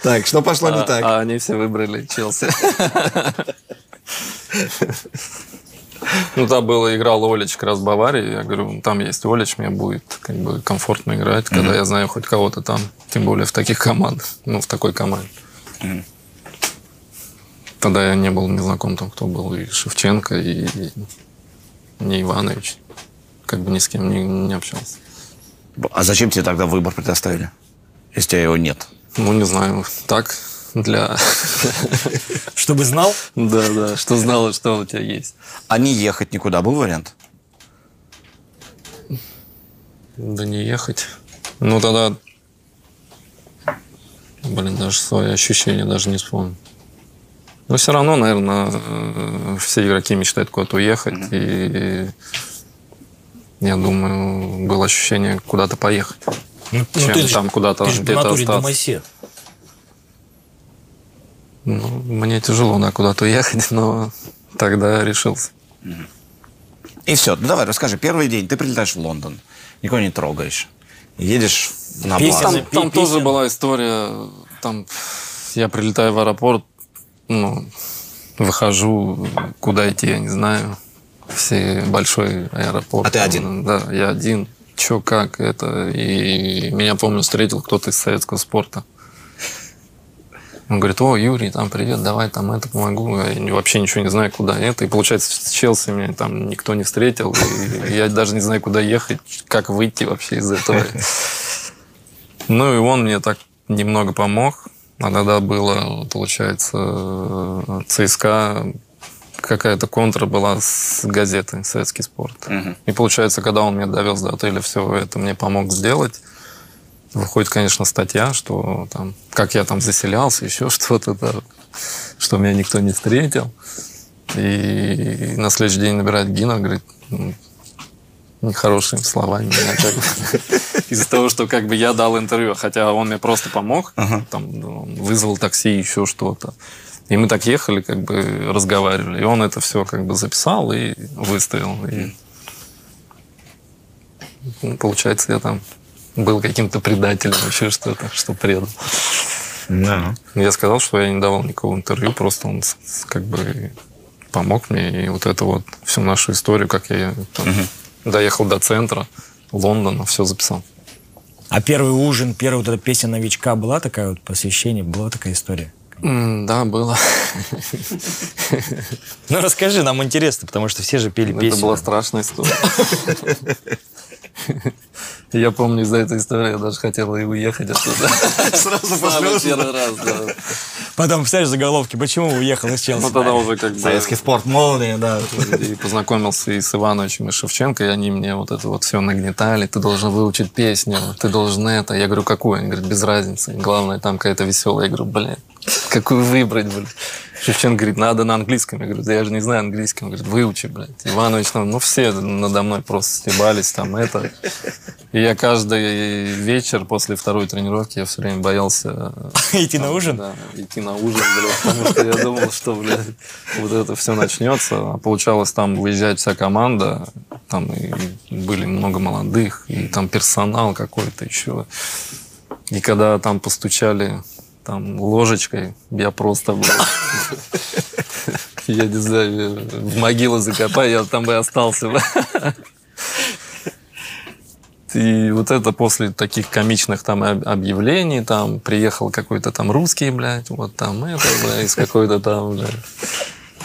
Так, что пошло не а, так? А они все выбрали Челси. [laughs] Ну, там было, играл Олич как раз в Баварии. Я говорю, там есть Олич, мне будет как бы комфортно играть, когда я знаю хоть кого-то там. Тем более в таких командах, ну, в такой команде. Тогда я не был не знаком там, кто был, и Шевченко, и, и не Иванович. Как бы ни с кем не, не общался. А зачем тебе тогда выбор предоставили, если тебя его нет? Ну, не знаю. Так, для... [laughs] Чтобы знал? Да, да, что знал, что у тебя есть. А не ехать никуда был вариант? Да не ехать. Ну, тогда... Блин, даже свои ощущения даже не вспомню. Но все равно, наверное, э, все игроки мечтают куда-то уехать. Mm-hmm. И я думаю, было ощущение куда-то поехать. Ну, ну чем ты там куда-то где-то остаться. Ну, мне тяжело на куда-то уехать, но тогда решился. И все. Ну давай, расскажи. Первый день ты прилетаешь в Лондон, никого не трогаешь. Едешь на базу. Там, там тоже была история. Там я прилетаю в аэропорт, ну, выхожу, куда идти, я не знаю. Все большой аэропорт. А ты один? Да, я один. Че, как это? И меня, помню, встретил кто-то из советского спорта. Он говорит, о, Юрий, там, привет, давай там это помогу. Я вообще ничего не знаю, куда это. И получается, с Челси меня там никто не встретил. И я даже не знаю, куда ехать, как выйти вообще из этого. Ну, и он мне так немного помог. А тогда было, получается, ЦСКА какая-то контра была с газеты «Советский спорт». Угу. И получается, когда он меня довез до отеля, все это мне помог сделать. Выходит, конечно, статья, что там, как я там заселялся, еще [laughs] что-то, да, что меня никто не встретил. И на следующий день набирает Гина, говорит, «Ну, нехорошими словами меня как бы, [laughs] из-за того, что как бы я дал интервью, хотя он мне просто помог, ага. там ну, вызвал такси, еще что-то. И мы так ехали, как бы разговаривали. И он это все как бы записал и выставил. И, ну, получается, я там был каким-то предателем, вообще что-то, что предал. Да. Я сказал, что я не давал никакого интервью, просто он как бы помог мне. И вот это вот всю нашу историю, как я там, угу доехал до центра Лондона, все записал. А первый ужин, первая вот эта песня новичка была такая вот посвящение, была такая история? Mm, да, было. Ну расскажи, нам интересно, потому что все же пели песни. Это была страшная история. [laughs] Я помню из-за этой истории, я даже хотел и уехать оттуда. [laughs] Сразу после первый раз, да. Потом, представляешь, заголовки, почему уехал из Челси? Ну, тогда уже как бы... Советский спорт, молния, да. И познакомился и с Ивановичем, и Шевченко, и они мне вот это вот все нагнетали. Ты должен выучить песню, ты должен это. Я говорю, какую? Они говорят, без разницы. Главное, там какая-то веселая. Я говорю, блин, какую выбрать, блин? Шевченко говорит, надо на английском. Я говорю, да я же не знаю английский. Он говорит, выучи, блядь. Иванович, ну, ну все надо мной просто стебались там это. И я каждый вечер после второй тренировки я все время боялся... Идти на ужин? Да, идти на ужин, блядь, потому что я думал, что, блядь, вот это все начнется. А получалось там выезжать вся команда, там и были много молодых, и там персонал какой-то еще. И когда там постучали там ложечкой, я просто, я не знаю, в могилу закопаю, я там бы остался. И вот это после таких комичных там объявлений, там приехал какой-то там русский, блядь, вот там это, блядь, из какой-то там, блядь.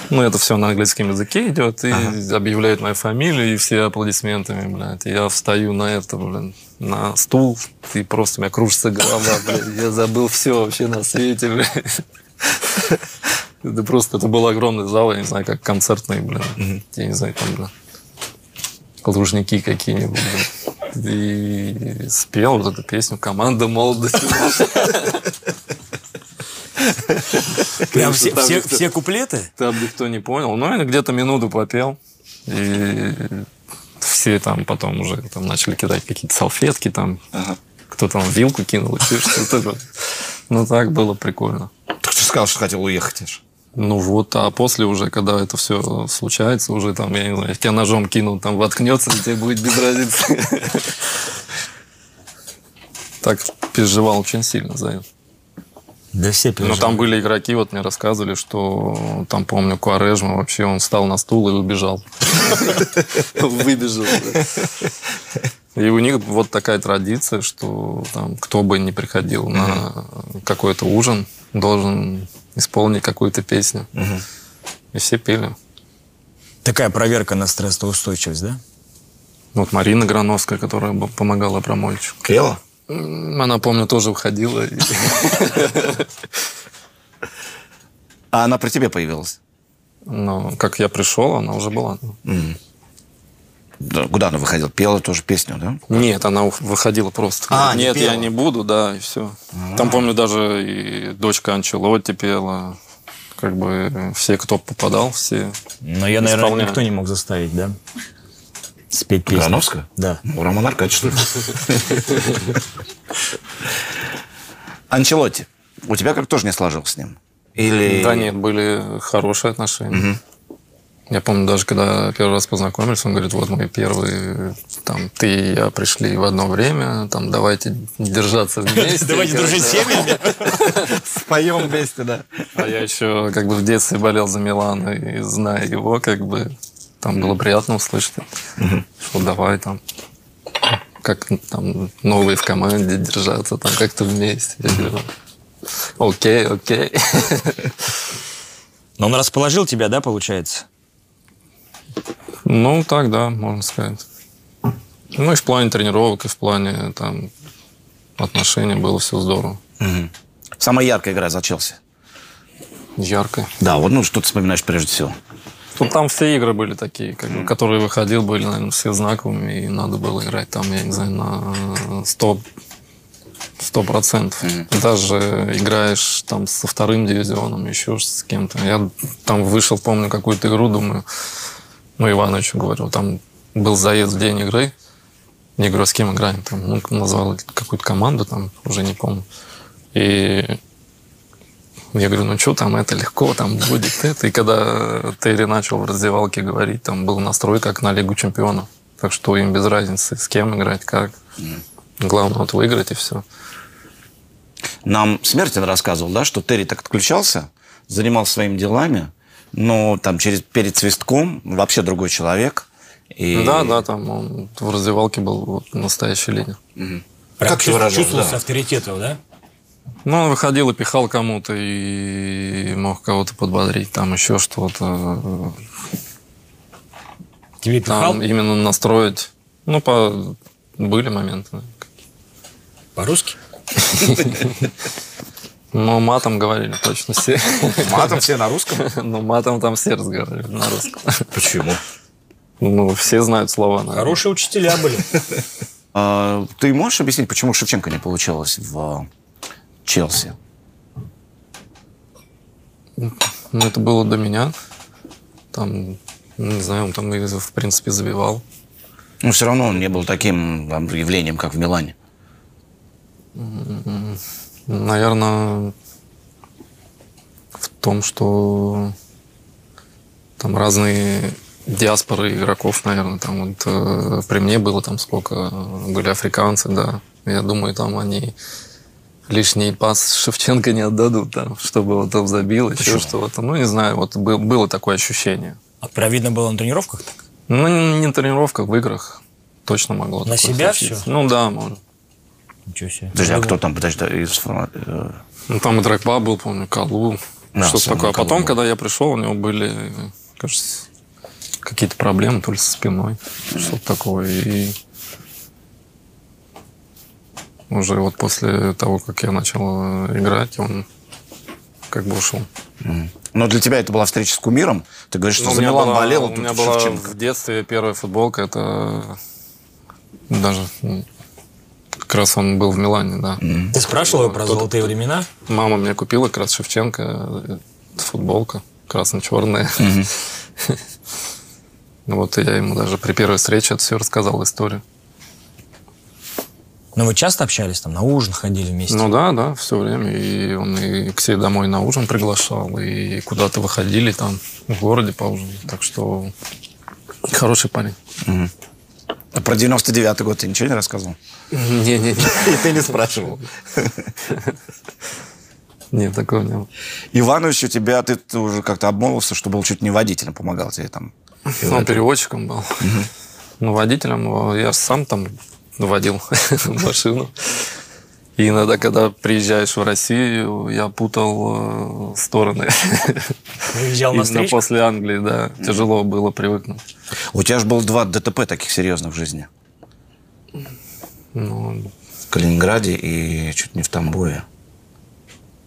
Ну, это все на английском языке идет, и ага. объявляют мою фамилию, и все аплодисментами, блядь. Я встаю на это, блин, на стул, и просто у меня кружится голова, блядь. Я забыл все вообще на свете, блядь. Это просто, это был огромный зал, я не знаю, как концертный, блин. Я не знаю, там, блин, лужники какие-нибудь, И спел вот эту песню «Команда молодости». [laughs] Прям все, все, все куплеты? Там никто не понял. Ну, я где-то минуту попел. И все там потом уже там начали кидать какие-то салфетки, там ага. кто там вилку кинул, еще что-то. [laughs] Ну, так было прикольно. Так ты сказал, что хотел уехать аж. Ну вот, а после уже, когда это все случается, уже там, я не знаю, тебя ножом кинул, там воткнется, и тебе будет без разницы. [laughs] Так переживал очень сильно за это. Да все переживали. Но там были игроки, вот мне рассказывали, что там, помню, Куарежма вообще, он встал на стул и убежал. Выбежал. И у них вот такая традиция, что там кто бы ни приходил на какой-то ужин, должен исполнить какую-то песню. И все пели. Такая проверка на стрессоустойчивость, да? Вот Марина Грановская, которая помогала Абрамовичу. Пела? Она, помню, тоже уходила. А она при тебе появилась? Ну, как я пришел, она уже была. Да, куда она выходила? Пела тоже песню, да? Нет, она выходила просто. А, Нет, не я не буду, да, и все. А-а-а. Там, помню, даже и дочка Анчелотти пела. Как бы все, кто попадал, все Но я, наверное, никто не мог заставить, да? Спеть песню. Грановская? Да. У Романа Аркадьевича, что ли? Анчелотти. У тебя как тоже не сложилось с ним? Или... Да нет, были хорошие отношения. Угу. Я помню, даже когда первый раз познакомились, он говорит, вот мы первые, там, ты и я пришли в одно время, там, давайте держаться вместе. Давайте дружить семьями. [laughs] Споем вместе, да. А я еще, как бы, в детстве болел за Милана, и зная его, как бы, там было приятно услышать, что давай там как там новые в команде держаться, там как-то вместе. Говорю, окей, окей. Но он расположил тебя, да, получается? Ну, так, да, можно сказать. Ну, и в плане тренировок, и в плане там отношений было все здорово. Угу. Самая яркая игра за Челси? Яркая. Да, вот ну что ты вспоминаешь прежде всего? Ну, там все игры были такие, как бы, которые выходил, были, наверное, все знаковыми, и надо было играть там, я не знаю, на 100 сто процентов. Mm-hmm. Даже играешь там со вторым дивизионом, еще с кем-то. Я там вышел, помню, какую-то игру, думаю, ну, Ивановичу говорил, там был заезд в день игры, не говорю, с кем играем, там, ну, назвал какую-то команду, там, уже не помню. И я говорю, ну что там, это легко, там будет это. И когда Терри начал в раздевалке говорить, там был настрой как на Лигу Чемпионов. Так что им без разницы, с кем играть, как. Главное вот выиграть и все. Нам Смертин рассказывал, да, что Терри так отключался, занимался своими делами, но там через, перед свистком вообще другой человек. И... Да, да, там он в раздевалке был вот, настоящий лидер. Угу. Как чувствовался да. авторитетом, да? Ну, он выходил и пихал кому-то, и мог кого-то подбодрить, там еще что-то. Тебе пихал? Там именно настроить. Ну, по... были моменты. По-русски? [laughs] Ну, матом говорили точно все. Матом все на русском? [laughs] Ну, матом там все разговаривали на русском. Почему? Ну, все знают слова. Наверное. Хорошие учителя были. А, ты можешь объяснить, почему Шевченко не получилось в Челси? Ну, это было до меня. Там, не знаю, он там, в принципе, забивал. Но все равно он не был таким там, явлением, как в Милане. Наверное, в том, что там разные диаспоры игроков, наверное, там вот э, при мне было там сколько, были африканцы, да. Я думаю, там они лишний пас Шевченко не отдадут, там, чтобы вот он забил, Почему? еще что-то. Ну, не знаю, вот было такое ощущение. А про видно было на тренировках так? Ну, не, на тренировках, в играх точно могло. На себя случиться. все? Ну, да, может. Ничего себе. Подожди, а кто там, подожди, из... Э, ну, там и Драгба был, помню, Калу. Да, что такое. А потом, когда я пришел, у него были, кажется, какие-то проблемы, то ли со спиной, что-то такое. И уже вот после того, как я начал играть, он как бы ушел. Но для тебя это была встреча с кумиром? Ты говоришь, что ну, за Милан была, болел, У меня была в детстве первая футболка, это даже как раз он был в Милане, да. Ты спрашивал его про золотые времена? Мама мне купила как раз Шевченко футболка красно-черная. [laughs] Вот я ему даже при первой встрече это все рассказал историю. Но вы часто общались там, на ужин ходили вместе? Ну да, да, все время. И он и к себе домой на ужин приглашал, и куда-то выходили там в городе поужинать. Так что хороший парень. Угу. А про 99-й год ты ничего не рассказывал? Не-не-не. И ты не спрашивал? Нет, такого не было. Иванович у тебя, ты, ты уже как-то обмолвился, что был чуть не водителем, помогал тебе там. Он переводчиком был. Ну, водителем я сам там водил [laughs] машину. И иногда, когда приезжаешь в Россию, я путал э, стороны. Уезжал [laughs] Именно после Англии, да. Тяжело было привыкнуть. У тебя же было два ДТП таких серьезных в жизни. Ну, в Калининграде и чуть не в Тамбове.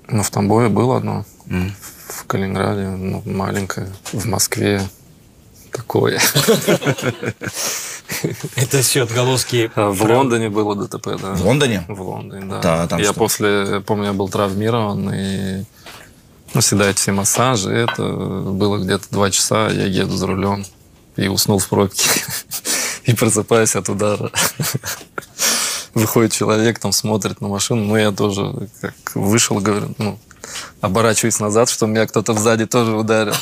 Ну, в Тамбове было одно. Mm. В Калининграде, ну, маленькое. В Москве такое. [laughs] Это все отголоски. А, в Лондоне было ДТП, да. В Лондоне? В Лондоне, да. да там я что? после, помню, я был травмирован, и ну, всегда эти все массажи, это было где-то два часа, я еду за рулем и уснул в пробке. [laughs] И просыпаюсь от удара. [laughs] Выходит человек, там смотрит на машину, ну, я тоже как вышел, говорю, ну, оборачиваюсь назад, что меня кто-то сзади тоже ударил.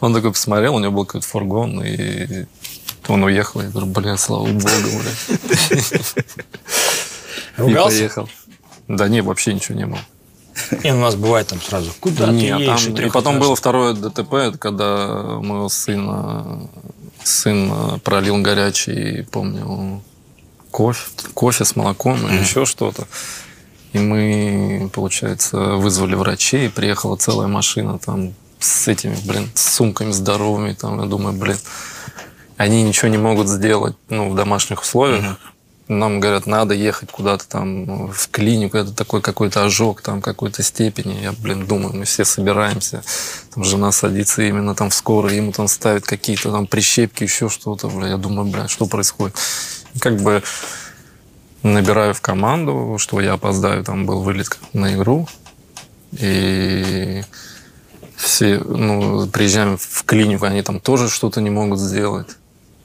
Он такой посмотрел, у него был какой-то фургон, и он уехал. Я говорю, бля, слава богу, бля. Ругался? И поехал. Да не, вообще ничего не было. И у нас бывает там сразу, куда не, ты едешь? Там, и потом было второе ДТП, когда моего сына сын пролил горячий, помню, кофе, кофе с молоком или еще что-то. И мы, получается, вызвали врачей, приехала целая машина там с этими, блин, с сумками здоровыми, там, я думаю, блин, они ничего не могут сделать, ну, в домашних условиях. Uh-huh. Нам говорят, надо ехать куда-то там в клинику, это такой какой-то ожог там какой-то степени. Я, блин, думаю, мы все собираемся. Там жена садится именно там в скорой, ему там ставят какие-то там прищепки, еще что-то. Бля, я думаю, бля, что происходит? Как бы набираю в команду, что я опоздаю, там был вылет на игру. И все, ну, приезжаем в клинику, они там тоже что-то не могут сделать.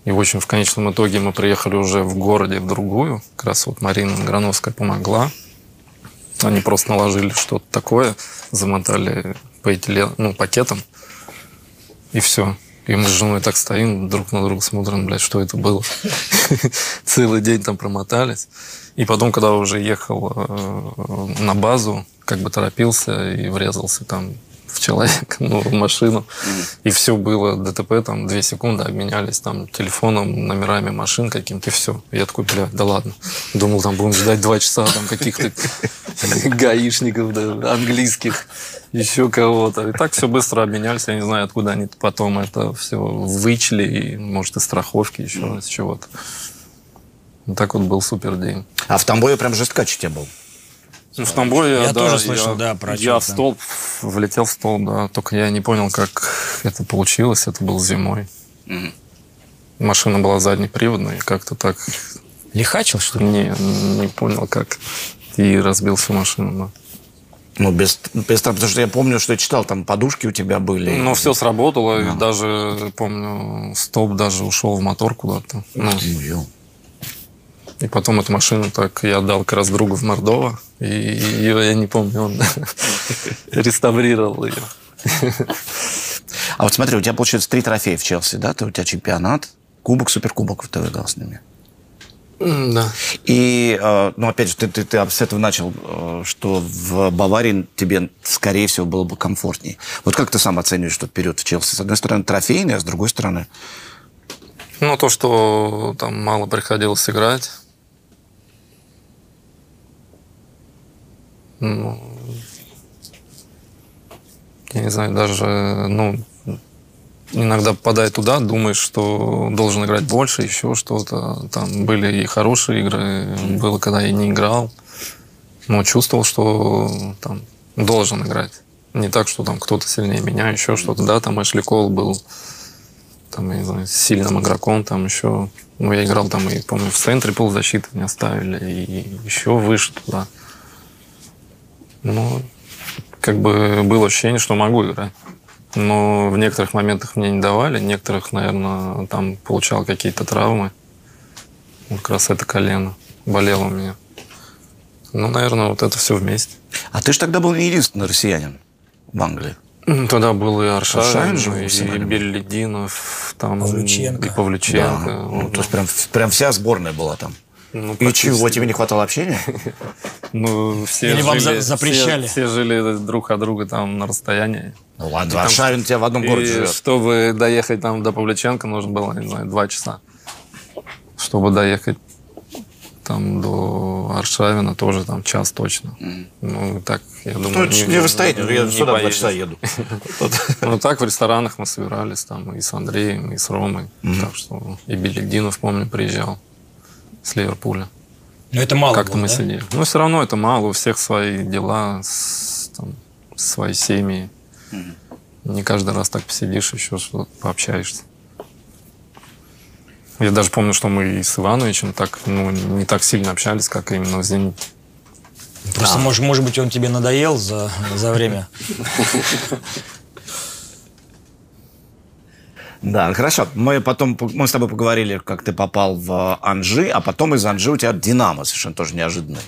И, в общем, в конечном итоге мы приехали уже в городе в другую. Как раз вот Марина Грановская помогла. Они просто наложили что-то такое, замотали полиэтилен, ну, пакетом, и все. И мы с женой так стоим, друг на друга смотрим, блядь, что это было. [laughs] Целый день там промотались. И потом, когда уже ехал э, на базу, как бы торопился и врезался там в человека, [laughs] ну, в машину. И все было, ДТП, там, две секунды обменялись там телефоном, номерами машин каким-то, и все. Я такой, бля, да ладно. Думал, там будем ждать два часа там каких-то [laughs] гаишников, да, английских, еще кого-то. И так все быстро обменялись. Я не знаю, откуда они потом это все вычли, и, может, из страховки еще из чего-то. Вот так вот был супер день. А в Тамбове прям жесткач у был? Ну, в Тамбове, я да, тоже слышал, я, да, про Я в столб, влетел в столб, да. Только я не понял, как это получилось. Это было зимой. Mm. Машина была заднеприводная, как-то так... Лихачил, что ли? Не, не понял, как. И разбил всю машину, да. Ну, без, без потому что я помню, что я читал, там подушки у тебя были. Ну, все сработало, а. и даже, помню, столб даже ушел в мотор куда-то. Ну, и потом эту машину так я отдал как раз другу в Мордово. И ее, я не помню, он [laughs] реставрировал ее. [laughs] А вот смотри, у тебя получается три трофея в Челси, да? Ты, у тебя чемпионат, кубок, суперкубок ты выиграл с ними. Да. И, э, ну, опять же, ты, ты, ты с этого начал, э, что в Баварии тебе, скорее всего, было бы комфортнее. Вот как ты сам оцениваешь тот период в Челси? С одной стороны, трофейный, а с другой стороны... Ну, то, что там мало приходилось играть, Ну, я не знаю, даже, ну, иногда попадая туда, думаешь, что должен играть больше, еще что-то. Там были и хорошие игры, было, когда я не играл, но чувствовал, что там должен играть. Не так, что там кто-то сильнее меня, еще что-то. Да, там Эшли Кол был там, я не знаю, сильным игроком, там еще, ну, я играл там, и, помню, в центре полузащиты меня ставили, и еще выше туда. Ну, как бы было ощущение, что могу играть. Но в некоторых моментах мне не давали, некоторых, наверное, там получал какие-то травмы. Вот как раз это колено болело у меня. Ну, наверное, вот это все вместе. А ты же тогда был не единственный россиянин в Англии. Тогда был и Аршавин, и, и Беллидинов, там, Павлюченко. и Павлюченко. Да. Ну, то есть прям, прям вся сборная была там. Ну, и чего, тебе не хватало общения? Ну, все Или жили, вам запрещали? Все, все жили друг от друга там на расстоянии. Ну ладно, Варшавин тебя в одном городе живет. чтобы доехать там до Павлюченко, нужно было, не знаю, два часа. Чтобы доехать там до Аршавина тоже там час точно. Mm. Ну, так, я думаю... Ну, не, не расстояние, я сюда два часа еду. Ну, так в ресторанах мы собирались там и с Андреем, и с Ромой. Так что и Белигдинов, помню, приезжал с Ливерпуля. Но это мало Как-то мы да? сидели. Ну, все равно это мало. У всех свои дела, с, там, свои семьи. Mm. Не каждый раз так посидишь, еще что-то пообщаешься. Я даже помню, что мы и с Ивановичем так, ну, не так сильно общались, как именно в «Зените». Просто, да. может, может быть, он тебе надоел за, за время. [laughs] Да, хорошо. Мы потом мы с тобой поговорили, как ты попал в Анжи, а потом из Анжи у тебя Динамо, совершенно тоже неожиданный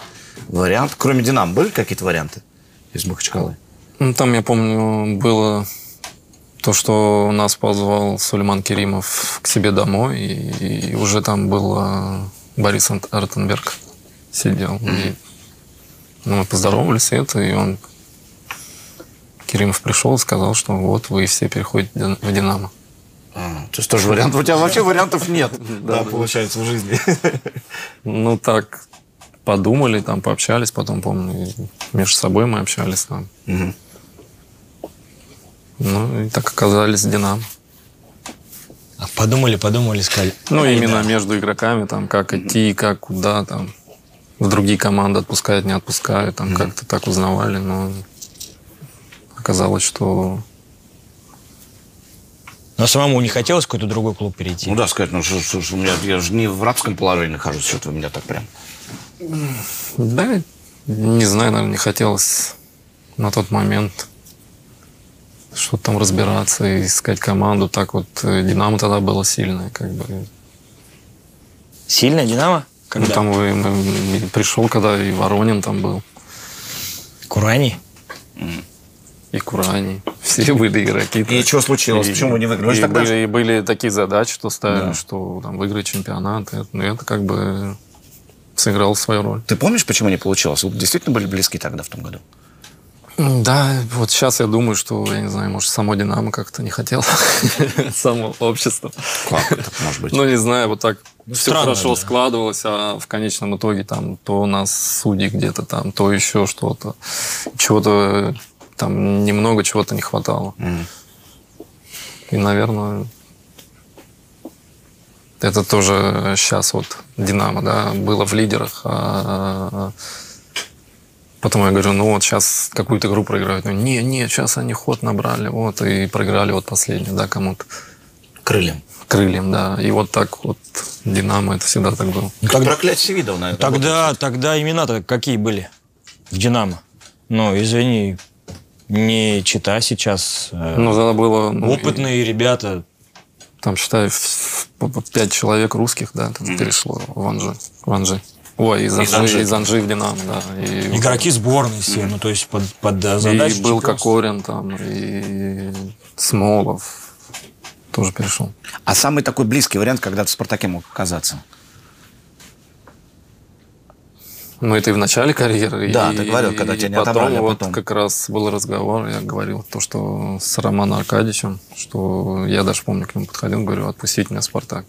вариант. Кроме Динамо были какие-то варианты из Махачкалы? Ну, там, я помню, было то, что нас позвал Сулейман Керимов к себе домой, и, и уже там был э, Борис Артенберг сидел. Mm-hmm. И, ну, мы поздоровались, и это, и он Керимов пришел и сказал, что вот вы все переходите в «Динамо». А, то есть тоже вариант. У тебя вообще вариантов нет, [laughs] да, получается, в жизни. [laughs] Ну, так подумали, там пообщались, потом, помню, между собой мы общались там. Ну, и так оказались Динамо. А подумали, подумали, сказали. Ну, именно между игроками, там, как идти, как куда, там, в другие команды отпускают, не отпускают, там, как-то так узнавали, но оказалось, что... Но самому не хотелось в какой-то другой клуб перейти? Ну да, сказать, ну что, что, что у меня, я же не в рабском положении нахожусь, что-то у меня так прям... Да, не знаю, наверное, не хотелось на тот момент что-то там разбираться и искать команду. Так вот, э, Динамо тогда было сильное, как бы. Сильное Динамо? Когда? Ну, там вы, мы, пришел, когда и Воронин там был. Курани? И Курани. Все были игроки. И что случилось? И, Почему вы не выиграли? И, тогда... были, и были такие задачи, что ставили, да. что там выиграть чемпионат. Это, ну, это как бы сыграл свою роль. Ты помнишь, почему не получилось? Вы действительно были близки тогда, в том году? Да, вот сейчас я думаю, что, я не знаю, может, само Динамо как-то не хотел. [laughs] Само общество. Как это может быть? Ну, не знаю, вот так ну, все хорошо складывалось, а в конечном итоге там то у нас судьи где-то там, то еще что-то. Чего-то там немного чего-то не хватало. И, наверное, это тоже сейчас вот Динамо, да, было в лидерах, а Потом я говорю, ну вот сейчас какую-то игру проиграют. Ну, не, нет, сейчас они ход набрали, вот, и проиграли вот последний, да, кому-то. Крыльям. Крыльям, да. И вот так вот Динамо, это всегда так было. Ну, как проклятие видов, наверное. Тогда, тогда имена-то какие были в Динамо? Ну, извини, не чита сейчас. Э, ну, тогда было... Ну, опытные и... ребята. Там, считай, пять человек русских, да, там mm-hmm. перешло в Анжи. В Анжи. Ой, из Анжи, из Анжи в Динамо, да. И, Игроки сборной все, ну то есть под, под задачу. И был Кокорин там, и Смолов тоже перешел. А самый такой близкий вариант, когда ты в «Спартаке» мог оказаться? Ну, это и в начале карьеры. Да, и, ты говорил, когда тебя не потом, отобрали, а вот потом. как раз был разговор, я говорил то, что с Романом Аркадьевичем, что я даже помню, к нему подходил, говорю, отпустите меня в «Спартак».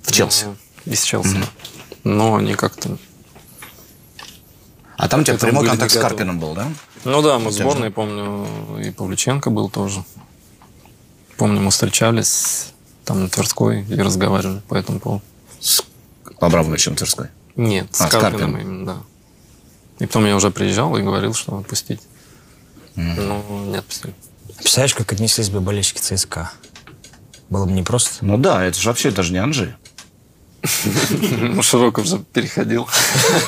В Челси? Ну, из Челси, mm-hmm. но они как-то... А там у тебя прямой контакт с Карпином был, да? Ну да, мы в сборной, помню, и Павлюченко был тоже. Помню, мы встречались там на Тверской и разговаривали по этому поводу. С Абрамовичем Тверской? Нет, а, с, Карпином, Карпином именно, да. И потом я уже приезжал и говорил, что отпустить. Mm. Но не отпустили. Представляешь, как отнеслись бы болельщики ЦСКА? Было бы непросто. Ну да, это же вообще даже не Анжи. [laughs] Ну, Широков же переходил.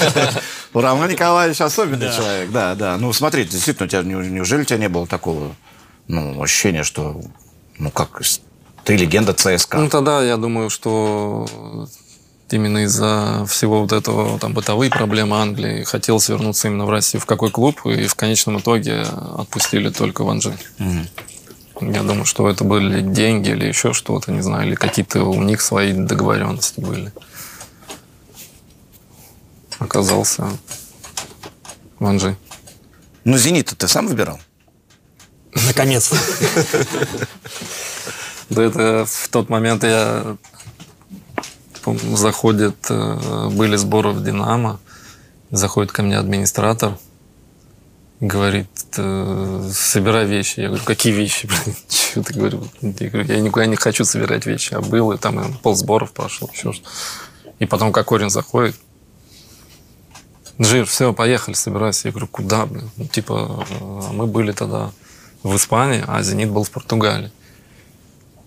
[laughs] Роман Николаевич особенный человек, да, да. Ну, смотри, действительно, у тебя, неужели у тебя не было такого ну, ощущения, что, ну, как, ты легенда ЦСКА? Ну, тогда я думаю, что именно из-за всего вот этого, там, бытовые проблемы Англии, хотелось вернуться именно в Россию. В какой клуб? И в конечном итоге отпустили только в Анжи. Угу. Я думаю, что это были деньги или еще что-то, не знаю, или какие-то у них свои договоренности были. Оказался в Анжи. Ну, «Зенит» ты сам выбирал? Наконец-то. Да это в тот момент я заходит, э, были сборы в «Динамо», заходит ко мне администратор, говорит, э, собирай вещи. Я говорю, какие вещи? [laughs] Что ты говорю? Я говорю, я никуда не хочу собирать вещи. А был, и там пол сборов прошел, еще что И потом Кокорин заходит, Джир, все, поехали, собирайся. Я говорю, куда, блин? Ну, типа, э, мы были тогда в Испании, а «Зенит» был в Португалии.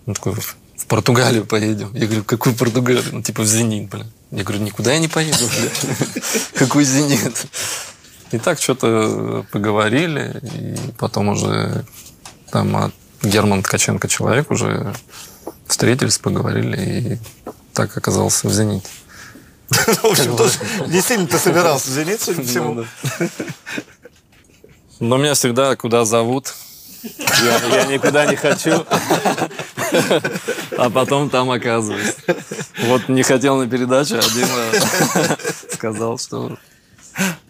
Он такой, в Португалию поедем. Я говорю, какую Португалию? Ну, типа в «Зенит», блин. Я говорю, никуда я не поеду, блядь. [laughs] Какой «Зенит»? И так что-то поговорили, и потом уже там Герман Ткаченко человек уже встретились, поговорили, и так оказался в «Зените». [laughs] В общем, тоже действительно ты собирался в «Зенит», судя по [laughs] всему. Но меня всегда куда зовут, я, я никуда не хочу. А потом там оказываюсь. Вот не хотел на передачу, а Дима сказал, что...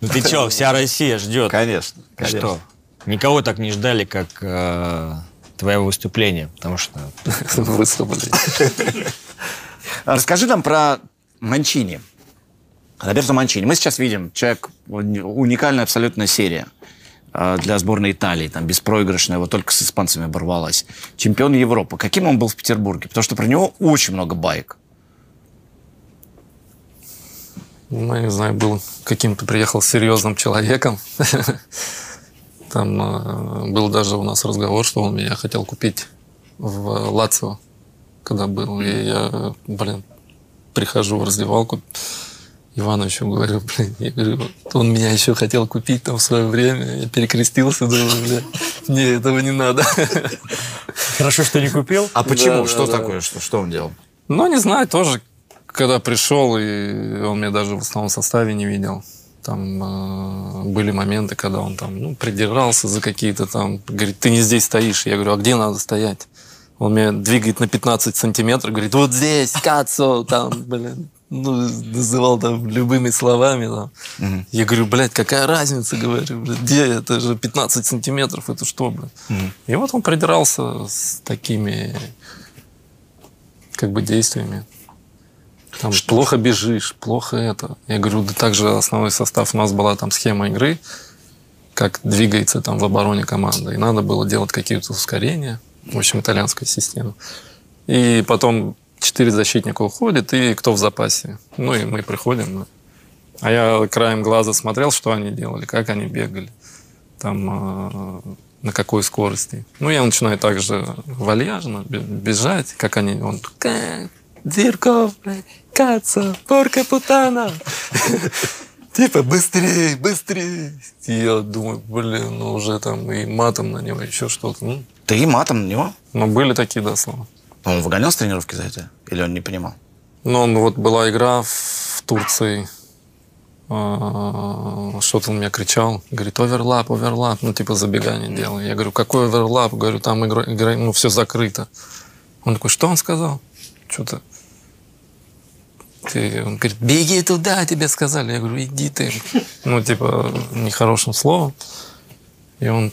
Ну ты что, вся Россия ждет. Конечно. конечно. Что? Никого так не ждали, как э, твое выступление, потому что... Выступили. Расскажи нам про Манчини. Роберто Манчини. Мы сейчас видим, человек, уникальная абсолютная серия. А, для сборной Италии, там, беспроигрышная, вот только с испанцами оборвалась. Чемпион Европы. Каким он был в Петербурге? Потому что про него очень много байк. Ну, я не знаю, был каким-то, приехал серьезным человеком. [laughs] Там э, был даже у нас разговор, что он меня хотел купить в Лацио, когда был. И я, блин, прихожу в раздевалку, Ивановичу говорю, [laughs] блин, я говорю, он меня еще хотел купить там в свое время, я перекрестился, думаю, бля, не, этого не надо. [laughs] Хорошо, что не купил. А почему? Да, что да, такое? Да. Что, что он делал? Ну, не знаю, тоже, когда пришел, и он меня даже в основном составе не видел. Там э, были моменты, когда он там ну, придирался за какие-то там, говорит, ты не здесь стоишь. Я говорю, а где надо стоять? Он меня двигает на 15 сантиметров, говорит, вот здесь, Кацо, там, блин ну, называл там любыми словами. Там. Угу. Я говорю, блядь, какая разница, говорю, блядь, где это же 15 сантиметров, это что, блядь? Угу. И вот он придирался с такими как бы действиями. Там что? плохо бежишь, плохо это. Я говорю, да также основной состав у нас была там схема игры, как двигается там в обороне команда. И надо было делать какие-то ускорения. В общем, итальянская система. И потом четыре защитника уходит, и кто в запасе. Ну, и мы приходим. А я краем глаза смотрел, что они делали, как они бегали, там, э, на какой скорости. Ну, я начинаю также вальяжно бежать, как они, он, Зирков, Каца, порка путана. [laughs] Типа, быстрее, быстрее. Я думаю, блин, ну уже там и матом на него, еще что-то. Ну. Ты и матом на него? Ну, были такие, да, слова. Он выгонял с тренировки за это? Или он не понимал? Ну, он, вот была игра в Турции. А, что-то он меня кричал. Говорит, оверлап, оверлап. Ну, типа забегание делал. Я говорю, какой оверлап? Говорю, там игра, игра ну, все закрыто. Он такой, что он сказал? Что-то. Ты, он говорит, беги туда, тебе сказали. Я говорю, иди ты. Ну, типа, нехорошим словом. И он,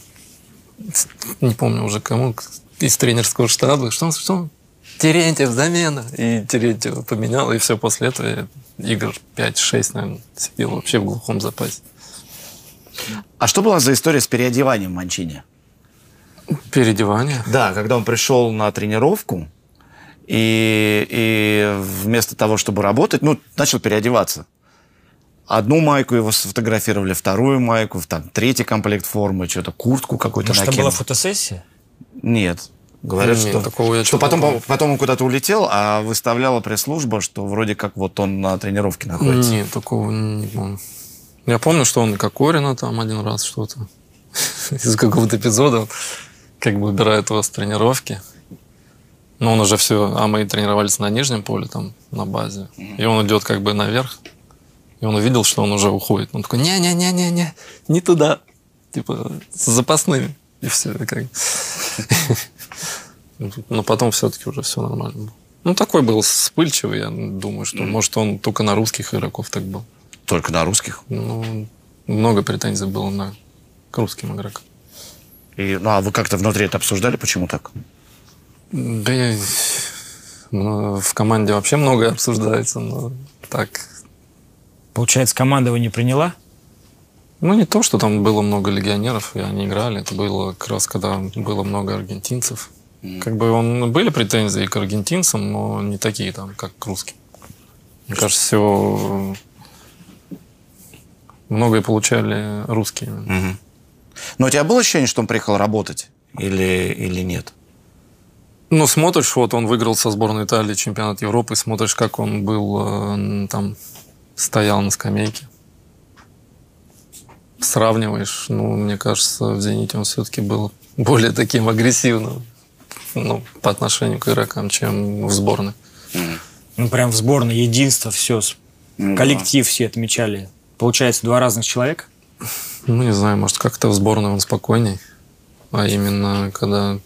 не помню уже кому, из тренерского штаба, что он, что он Терентьев, замена. И Терентьев поменял, и все, после этого я игр 5-6, наверное, сидел вообще в глухом запасе. А что была за история с переодеванием в Манчине? Переодевание? Да, когда он пришел на тренировку, и, и вместо того, чтобы работать, ну, начал переодеваться. Одну майку его сфотографировали, вторую майку, там, третий комплект формы, что-то, куртку какую-то Может, накинул. это была фотосессия? Нет. Говорят, Нет, что, такого я что потом, потом он куда-то улетел, а выставляла пресс-служба, что вроде как вот он на тренировке находится. Нет, такого не помню. Я помню, что он Кокорина там один раз что-то [laughs] из какого-то эпизода как бы убирает его с тренировки. Но он уже все... А мы тренировались на нижнем поле, там, на базе. И он идет как бы наверх. И он увидел, что он уже уходит. Он такой, не-не-не-не-не, не туда. Типа, с запасными. И все. Как... [laughs] Но потом все-таки уже все нормально было. Ну, такой был вспыльчивый, я думаю, что, может, он только на русских игроков так был. Только на русских? Ну, много претензий было на к русским игрокам. И, ну, а вы как-то внутри это обсуждали? Почему так? Да я... Ну, в команде вообще многое обсуждается, но так... Получается, команда его не приняла? Ну, не то, что там было много легионеров, и они играли. Это было как раз, когда было много аргентинцев. Mm. Как бы он, были претензии к аргентинцам, но не такие там, как к русским. Мне кажется, все многое получали русские. Угу. Но у тебя было ощущение, что он приехал работать или, или нет? Ну, смотришь, вот он выиграл со сборной Италии чемпионат Европы, смотришь, как он был э, там, стоял на скамейке. Сравниваешь, ну, мне кажется, в «Зените» он все-таки был [laughs] более таким агрессивным ну, по отношению к игрокам, чем в сборной. Ну, прям в сборной единство, все, коллектив все отмечали. Получается, два разных человека? Ну, не знаю, может, как-то в сборной он спокойней. А именно, когда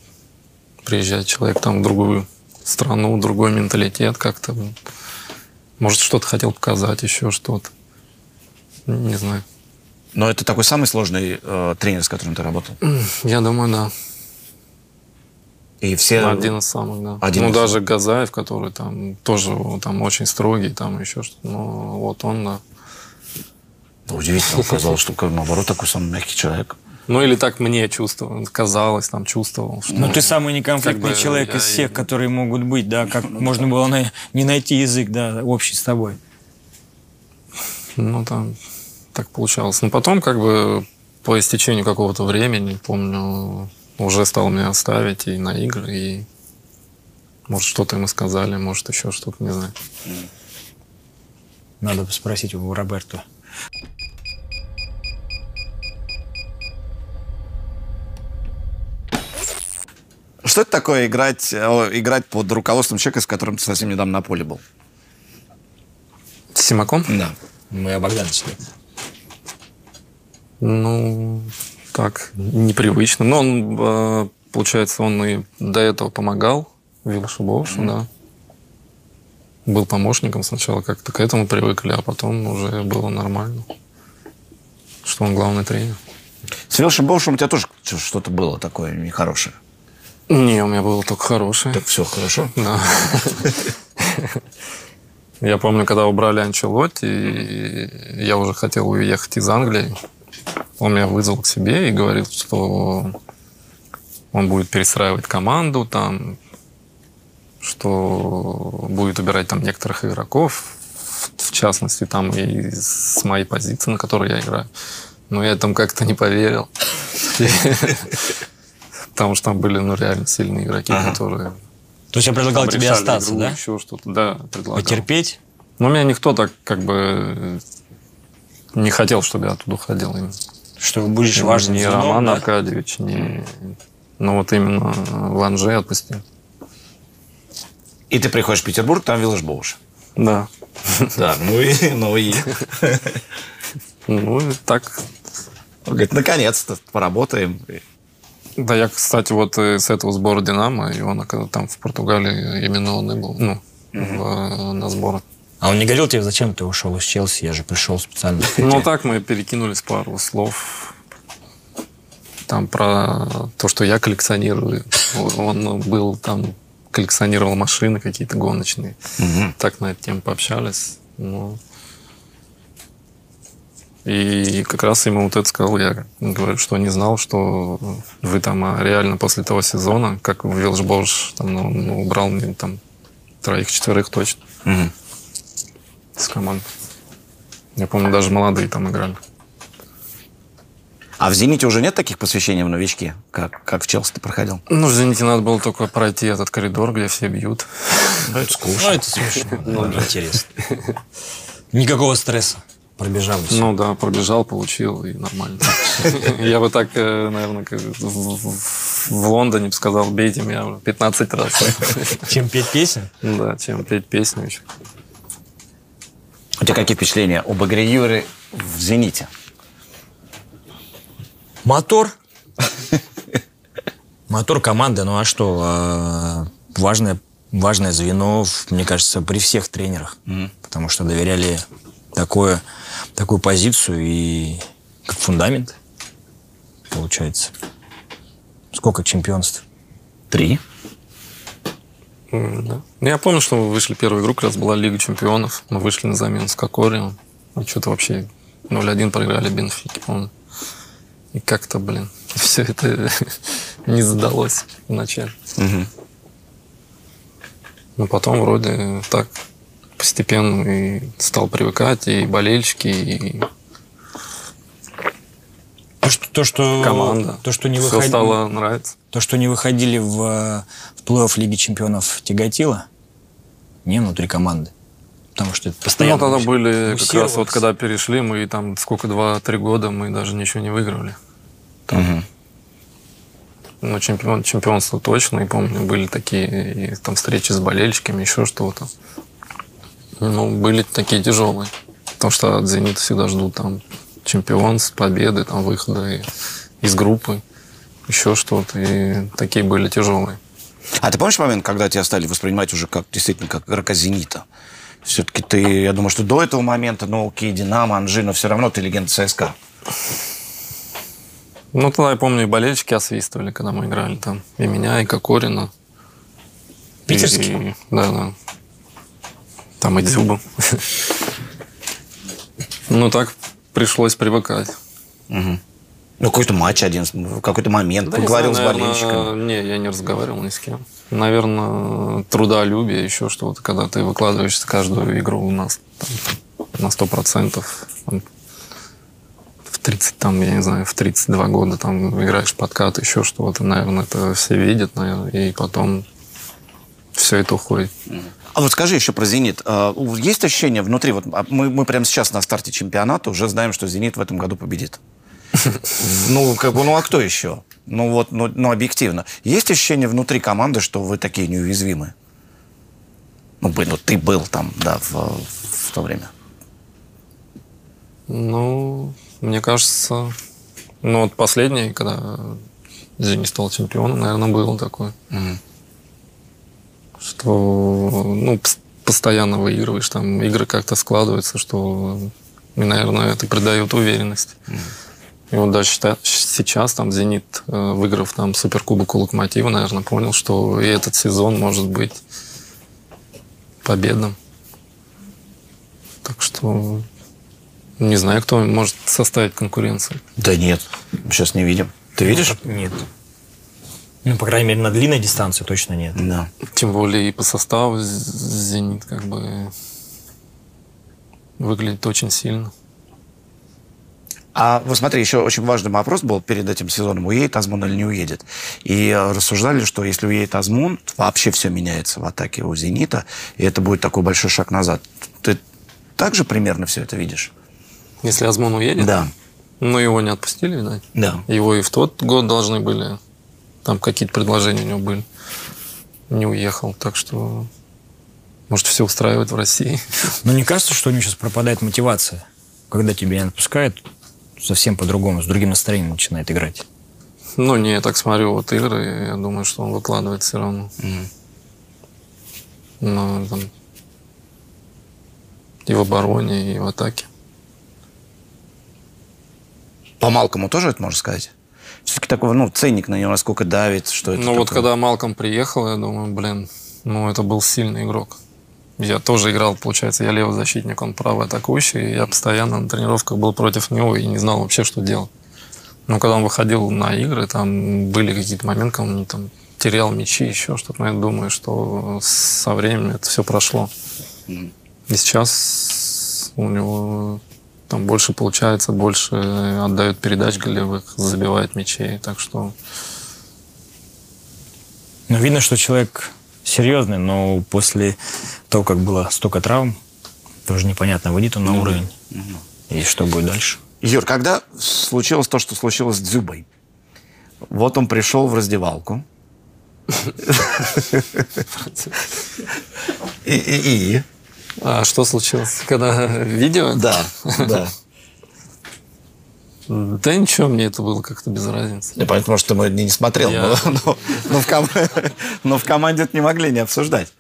приезжает человек там в другую страну, другой менталитет как-то. Может, что-то хотел показать, еще что-то. Не знаю. Но это такой самый сложный э, тренер, с которым ты работал? Я думаю, да. И все... Один из самых, да. Один ну, даже Газаев, который там тоже там очень строгий, там еще что-то. Ну, вот он, да. Да, удивительно оказалось, что наоборот такой самый мягкий человек. Ну, или так мне чувствовал, казалось, там чувствовал. Что, ну, ты самый неконфликтный как бы, человек из всех, я... которые могут быть, да, как ну, можно было на... не найти язык, да, общий с тобой. Ну, там так получалось. Но потом, как бы, по истечению какого-то времени, помню, уже стал меня ставить и на игры, и может, что-то ему сказали, может, еще что-то, не знаю. Надо спросить у Роберто. Что это такое играть, играть под руководством человека, с которым ты совсем недавно на поле был? С Симаком? Да. Мы о Богдановиче. Ну, так, непривычно. Но он, э, получается, он и до этого помогал Вилшу Боушу, mm-hmm. да. Был помощником сначала, как-то к этому привыкли, а потом уже было нормально, что он главный тренер. С Вилшем Боушем у тебя тоже что-то было такое нехорошее? Не, у меня было только хорошее. Так все хорошо? Да. Я помню, когда убрали Анчелотти, я уже хотел уехать из Англии. Он меня вызвал к себе и говорил, что он будет перестраивать команду, там, что будет убирать там некоторых игроков, в частности, там и с моей позиции, на которой я играю. Но я там как-то не поверил. Потому что там были, ну, реально сильные игроки, которые... То есть я предлагал тебе остаться, да? Еще что-то, да, предлагал. Потерпеть? Но меня никто так как бы не хотел, чтобы я оттуда уходил. Именно. Что будешь важным Не звеном, Роман да? Аркадьевич, не... Ну вот именно Ланже отпустил. И ты приходишь в Петербург, там Виллаж Боуш. Да. Да, ну и... Ну, и... ну так. Он говорит, наконец-то поработаем. Да, я, кстати, вот с этого сбора «Динамо», и он когда там в Португалии, именно он и был, ну, в, на сборах. А он не говорил тебе, зачем ты ушел из Челси? Я же пришел специально. Ну, так мы перекинулись пару слов. Там про то, что я коллекционирую. Он был там, коллекционировал машины какие-то гоночные. Так на эту тему пообщались. Ну, И как раз ему вот это сказал я. Говорю, что не знал, что вы там а реально после того сезона, как Вилж Бош там, ну, ну, убрал мне там троих-четверых точно угу. С команды. Я помню, даже молодые там играли. А в «Зените» уже нет таких посвящений в новички, как, как в Челси ты проходил? Ну, в «Зените» надо было только пройти этот коридор, где все бьют. Ну, это скучно. Ну, это смешно. [laughs] Ну, интересно. Никакого стресса. Пробежал. Ну да, пробежал, получил, и нормально. [laughs] Я бы так, э, наверное, в Лондоне бы сказал, бейте меня 15 раз. Чем петь песни? Да, чем петь песню еще. У тебя какие впечатления об игре Юры в «Зените»? Мотор. Мотор команды, ну а что? А, важное, важное звено, мне кажется, при всех тренерах. Потому что доверяли такое, такую позицию и как фундамент, получается. Сколько чемпионств? Три. Да. Ну, я помню, что мы вышли первую игру, как раз была Лига Чемпионов. Мы вышли на замену с Кокорием. Мы что-то вообще 0-1 проиграли Бенфике, помню. И как-то, блин, [laughs] все это [laughs] не задалось вначале. Угу. Но потом вроде так постепенно и стал привыкать, и болельщики, и то, что, то, что, команда. То, что не выходили, стало нравиться. То, что не выходили в, в плей-офф Лиги Чемпионов, тяготило? Не внутри команды. Потому что это постоянно... Ну, тогда были как раз вот когда перешли, мы там сколько, два-три года мы даже ничего не выигрывали. Там, угу. Ну, чемпион, чемпионство точно, и помню, были такие и, там встречи с болельщиками, еще что-то. Ну, были такие тяжелые. Потому что от «Зенита» всегда ждут там чемпионств, победы, там, выхода из группы, еще что-то. И такие были тяжелые. А ты помнишь момент, когда тебя стали воспринимать уже как действительно как игрока «Зенита»? Все-таки ты, я думаю, что до этого момента, ну, окей, «Динамо», «Анжи», но все равно ты легенда ЦСКА. Ну, тогда, я помню, и болельщики освистывали, когда мы играли там. И меня, и Кокорина. Питерский? И, да, да. Там и Дзюба. [laughs] Ну, так пришлось привыкать. Ну, какой-то матч один, в какой-то момент да поговорил знаю, с болельщиками. Не, я не разговаривал ни с кем. Наверное, трудолюбие, еще что-то, когда ты выкладываешься каждую игру у нас там, на сто процентов. В 30, там, я не знаю, в 32 года там играешь подкат, еще что-то, наверное, это все видят, наверное, и потом все это уходит. А вот скажи еще про «Зенит». А, есть ощущение внутри, вот а, мы, мы прямо сейчас на старте чемпионата уже знаем, что «Зенит» в этом году победит. [laughs] Ну, как бы, ну а кто еще? Ну вот, ну, ну объективно. Есть ощущение внутри команды, что вы такие неуязвимые? Ну, блин, ну ты был там, да, в, в то время. Ну, мне кажется, ну вот последний, когда Зенит стал чемпионом, наверное, был такой. Mm что ну, постоянно выигрываешь, там игры как-то складываются, что, наверное, это придает уверенность. Mm. И вот даже сейчас там «Зенит», э, выиграв там Суперкубок у «Локомотива», наверное, понял, что и этот сезон может быть победным. Так что не знаю, кто может составить конкуренцию. Да нет, сейчас не видим. Ты видишь? Нет. Ну, по крайней мере, на длинной дистанции точно нет. Да. Тем более и по составу «Зенит» как бы выглядит очень сильно. А вот смотри, еще очень важный вопрос был перед этим сезоном. Уедет Азмун или не уедет? И рассуждали, что если уедет Азмун, вообще все меняется в атаке у «Зенита», и это будет такой большой шаг назад. Ты также примерно все это видишь? Если Азмун уедет? Да. Ну, его не отпустили, видать. Да. Его и в тот год должны были там какие-то предложения у него были. Не уехал, так что может все устраивает в России. Но не кажется, что у него сейчас пропадает мотивация, когда тебя не отпускают, совсем по-другому, с другим настроением начинает играть? Ну, не, я так смотрю вот игры, я думаю, что он выкладывает все равно. Mm. Но там и в обороне, и в атаке. По Малкому тоже это можно сказать? все-таки такой, ну, ценник на него, насколько давит, что это Ну, вот когда Малком приехал, я думаю, блин, ну, это был сильный игрок. Я тоже играл, получается, я левый защитник, он правый атакующий, и я постоянно на тренировках был против него и не знал вообще, что делать. Но когда он выходил на игры, там были какие-то моменты, когда он там терял мячи, еще что-то. Но я думаю, что со временем это все прошло. И сейчас у него там больше получается, больше отдает передач голевых, забивает мячей. Так что... Ну, видно, что человек серьезный, но после того, как было столько травм, тоже непонятно, выйдет он на уровень. И что будет дальше. Юр, когда случилось то, что случилось с Дзюбой? Вот он пришел в раздевалку. И. А что случилось? Когда видео? Да, да. Да ничего, мне это было как-то без разницы. Я понятно, может, ты не, не смотрел, Я... но, [laughs] но, но, в ком... [laughs] но в команде это не могли не обсуждать.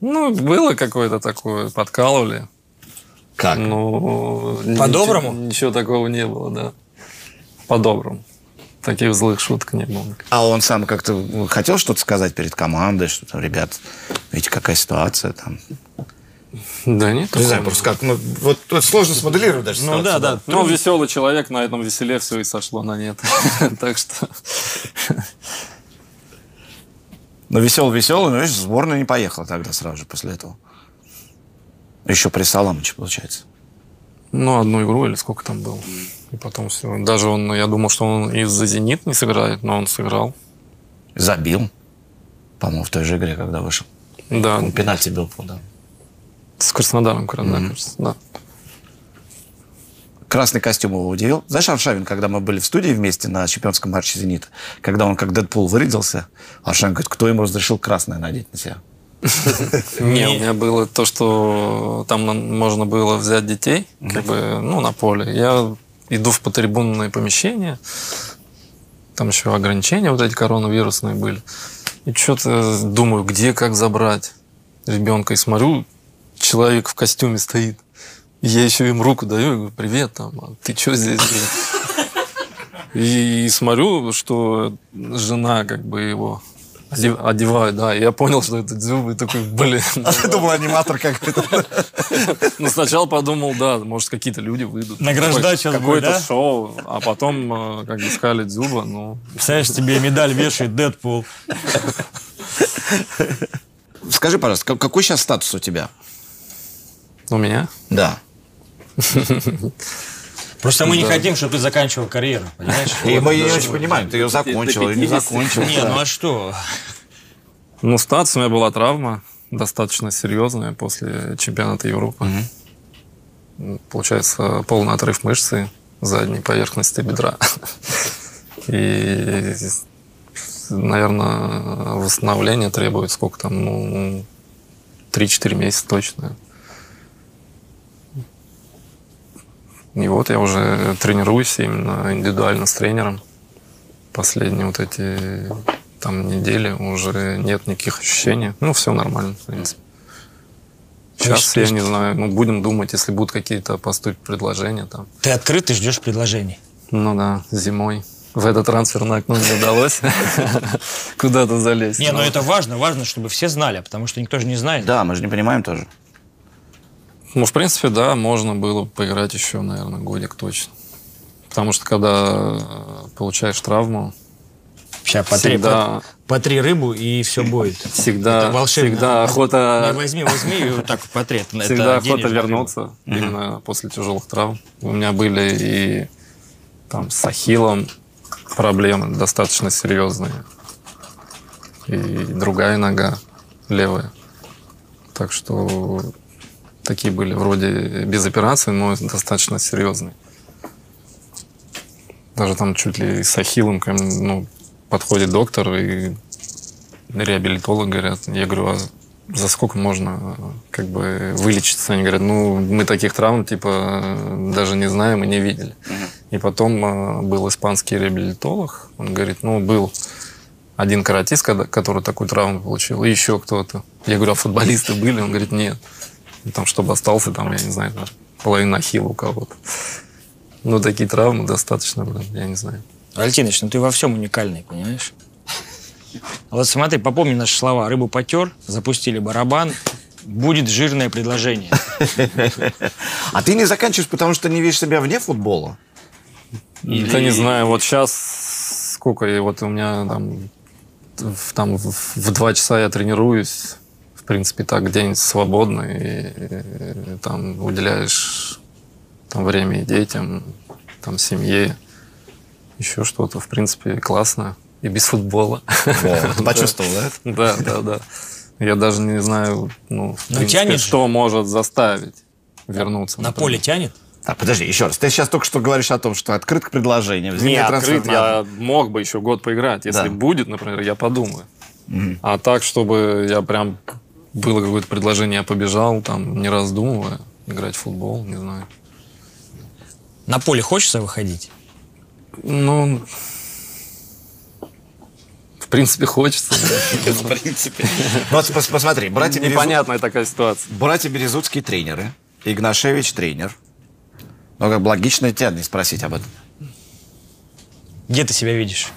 Ну, было какое-то такое, подкалывали. Как? Ну, По-доброму? Ничего, ничего такого не было, да. По-доброму. Таких злых шуток не было. А он сам как-то хотел что-то сказать перед командой, что там, ребят, видите, какая ситуация там? Да нет. Не знаю, просто как, ну, вот тут сложно смоделировать даже Ну да, да. Ну, веселый человек, на этом веселе все и сошло на нет. [laughs] Так что... Ну, веселый-веселый, но видишь, сборная не поехала тогда сразу же после этого. Еще при Саламыче, получается. Ну, одну игру или сколько там было. И потом все. Даже он, я думал, что он из-за «Зенит» не сыграет, но он сыграл. Забил. По-моему, в той же игре, когда вышел. Да. Он пенальти бил, да. С Краснодаром, когда mm-hmm. кажется, да. Красный костюм его удивил. Знаешь, Аршавин, когда мы были в студии вместе на чемпионском матче «Зенита», когда он как Дэдпул вырядился, Аршавин говорит, кто ему разрешил красное надеть на себя? [laughs] Не, у меня было то, что там можно было взять детей, как бы, ну, на поле. Я иду в потрибунное помещение, там еще ограничения вот эти коронавирусные были. И что-то думаю, где, как забрать ребенка. И смотрю, человек в костюме стоит. Я еще им руку даю, и говорю, привет, там, а ты что здесь? И, и смотрю, что жена как бы его одевают, да. И я понял, что это Дзюба, и такой, блин. [laughs] А ты думал, аниматор какой-то? Ну, сначала подумал, да, может, какие-то люди выйдут. Награждать сейчас Какое-то шоу, а потом, э, как бы, сказали Дзюба, ну... Представляешь, тебе медаль вешает Дэдпул. Скажи, пожалуйста, какой сейчас статус у тебя? У меня? Да. Просто мы не хотим, чтобы ты заканчивал карьеру, понимаешь? И мы не очень понимаем, ты ее закончил или не закончил. Не, ну а что? Ну, статус у меня была травма, достаточно серьезная после чемпионата Европы. Получается, полный отрыв мышцы задней поверхности бедра. И, наверное, восстановление требует сколько там, ну, 3-4 месяца точно. И вот я уже тренируюсь именно индивидуально с тренером. Последние вот эти там недели уже нет никаких ощущений. Ну, все нормально, в принципе. Сейчас, я не знаю, ну, будем думать, если будут какие-то поступить предложения там. Ты открыт и ждешь предложений? Ну да, зимой. В это трансферное окно не удалось [laughs] куда-то залезть. Не, но это важно, важно, чтобы все знали, потому что никто же не знает. Да, мы же не понимаем тоже. Ну, в принципе, да, можно было поиграть еще, наверное, годик точно. Потому что когда получаешь травму, Сейчас по, всегда... три, по, по три рыбу и все будет. Всегда, Это волшебно. всегда охота... Не возьми, возьми и вот так по три. [laughs] Всегда Это охота вернуться рыба. именно угу. после тяжелых травм. У меня были и там с ахиллом проблемы достаточно серьезные. И другая нога левая. Так что такие были вроде без операции, но достаточно серьезные. Даже там чуть ли с ахиллом ну, подходит доктор и реабилитолог говорят, я говорю, а за сколько можно как бы вылечиться? Они говорят, ну, мы таких травм, типа, даже не знаем и не видели. И потом а, был испанский реабилитолог, он говорит, ну, был один каратист, который такую травму получил, и еще кто-то. Я говорю, а футболисты были? Он говорит, нет. Там, чтобы остался, там, я не знаю, половина ахилла у кого-то. Ну, такие травмы достаточно, блин, я не знаю. Валентинович, ну ты во всем уникальный, понимаешь? Вот смотри, попомни наши слова. Рыбу потер, запустили барабан, будет жирное предложение. А ты не заканчиваешь, потому что не видишь себя вне футбола? Или... Да не знаю, вот сейчас сколько, и вот у меня там, в, там в два часа я тренируюсь, принципе, так день свободный, и, и, и там уделяешь там время и детям, там семье, еще что-то, в принципе, классно. И без футбола. Вот, [laughs] почувствовал, да? Да, да, да. Я даже не знаю, ну, в принципе, тянет что может заставить вернуться. На поле тянет? Так, подожди, еще раз. Ты сейчас только что говоришь о том, что открыт к предложению. Не, открыт, я мог бы еще год поиграть. Если да. будет, например, я подумаю. Угу. А так, чтобы я прям было какое-то предложение, я побежал, там, не раздумывая, играть в футбол, не знаю. На поле хочется выходить? Ну, принципе, хочется. [laughs] В принципе. Вот посмотри, братья Непонятная такая ситуация. Братья Березутские тренеры. Игнашевич тренер. Ну, как бы логично тебя не спросить об этом. Где ты себя видишь?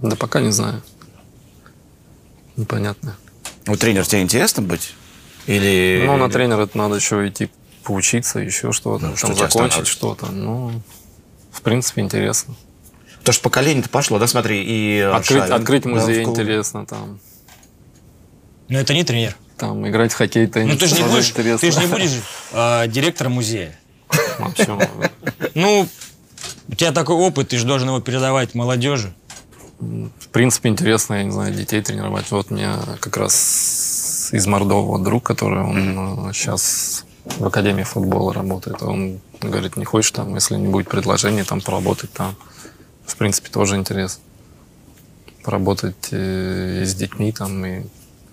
Да пока не знаю. Непонятно. Ну, тренер тебе интересно быть? Или... Ну, на тренера это надо еще идти поучиться, еще что-то, ну, там что закончить что-то. Ну, в принципе, интересно. Потому что поколение-то пошло, да, смотри, и... Открыть, Шавин, открыть музей да, интересно там. Но это не тренер. Там играть в хоккей, теннис. Ну ты же не будешь, ты же не будешь э, директором музея. Ну, у тебя такой опыт, ты же должен его передавать молодежи. В принципе, интересно, я не знаю, детей тренировать. Вот меня как раз из Мордова друг, который он сейчас в Академии футбола работает. Он говорит, не хочешь там, если не будет предложения, там поработать там в принципе, тоже интересно. Поработать э, с детьми там и,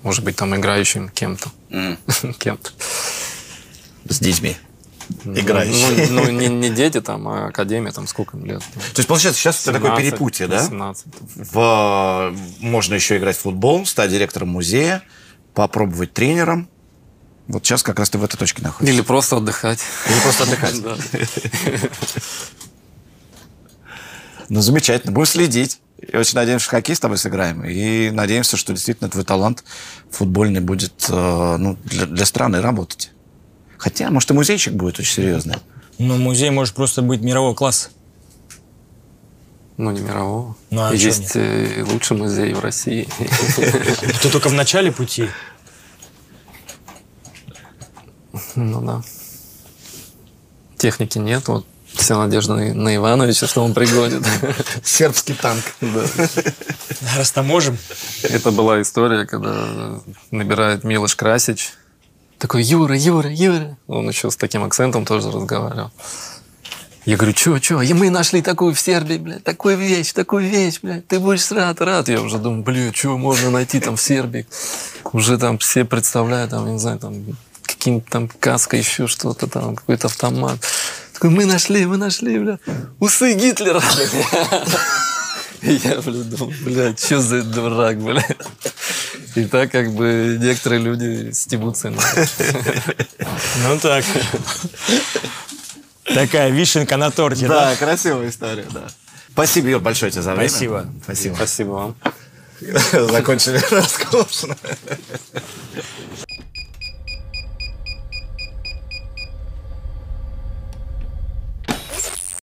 может быть, там играющим кем-то. Mm. [laughs] кем-то. С детьми? Играющим. Ну, [laughs] ну не, не дети там, а академия, там сколько им лет? То есть, получается, сейчас 17, это такое перепутье, 18. да? В, можно еще играть в футбол, стать директором музея, попробовать тренером. Вот сейчас как раз ты в этой точке находишься. Или просто отдыхать. Или просто отдыхать. [laughs] Ну, замечательно. Будем следить. И очень надеемся, что хоккей с тобой сыграем. И надеемся, что действительно твой талант футбольный будет э, ну, для, для страны работать. Хотя, может, и музейчик будет очень серьезный. Ну, музей может просто быть мирового класса. Ну, не мирового. Ну, а Есть э, лучший музей в России. [laughs] Ты только в начале пути. Ну да. Техники нет. Вот Вся надежда на, Ивановича, что он пригонит. [laughs] Сербский танк. Да. Растаможим. Это была история, когда набирает Милош Красич. Такой, Юра, Юра, Юра. Он еще с таким акцентом тоже разговаривал. Я говорю, что, что? И мы нашли такую в Сербии, блядь, такую вещь, такую вещь, блядь. Ты будешь рад, рад. Я уже думаю, блядь, что можно найти там в Сербии? Уже там все представляют, там, не знаю, там, каким-то там каска, еще что-то там, какой-то автомат. Такой, мы нашли, мы нашли, бля, усы Гитлера. [laughs] Я, бля, думал, бля, что за дурак, бля. И так как бы некоторые люди стебутся. Ну так. Такая вишенка на торте, да? Да, красивая история, да. Спасибо, Юр, большое тебе за время. Спасибо. Спасибо. Спасибо вам. Закончили [laughs] роскошно.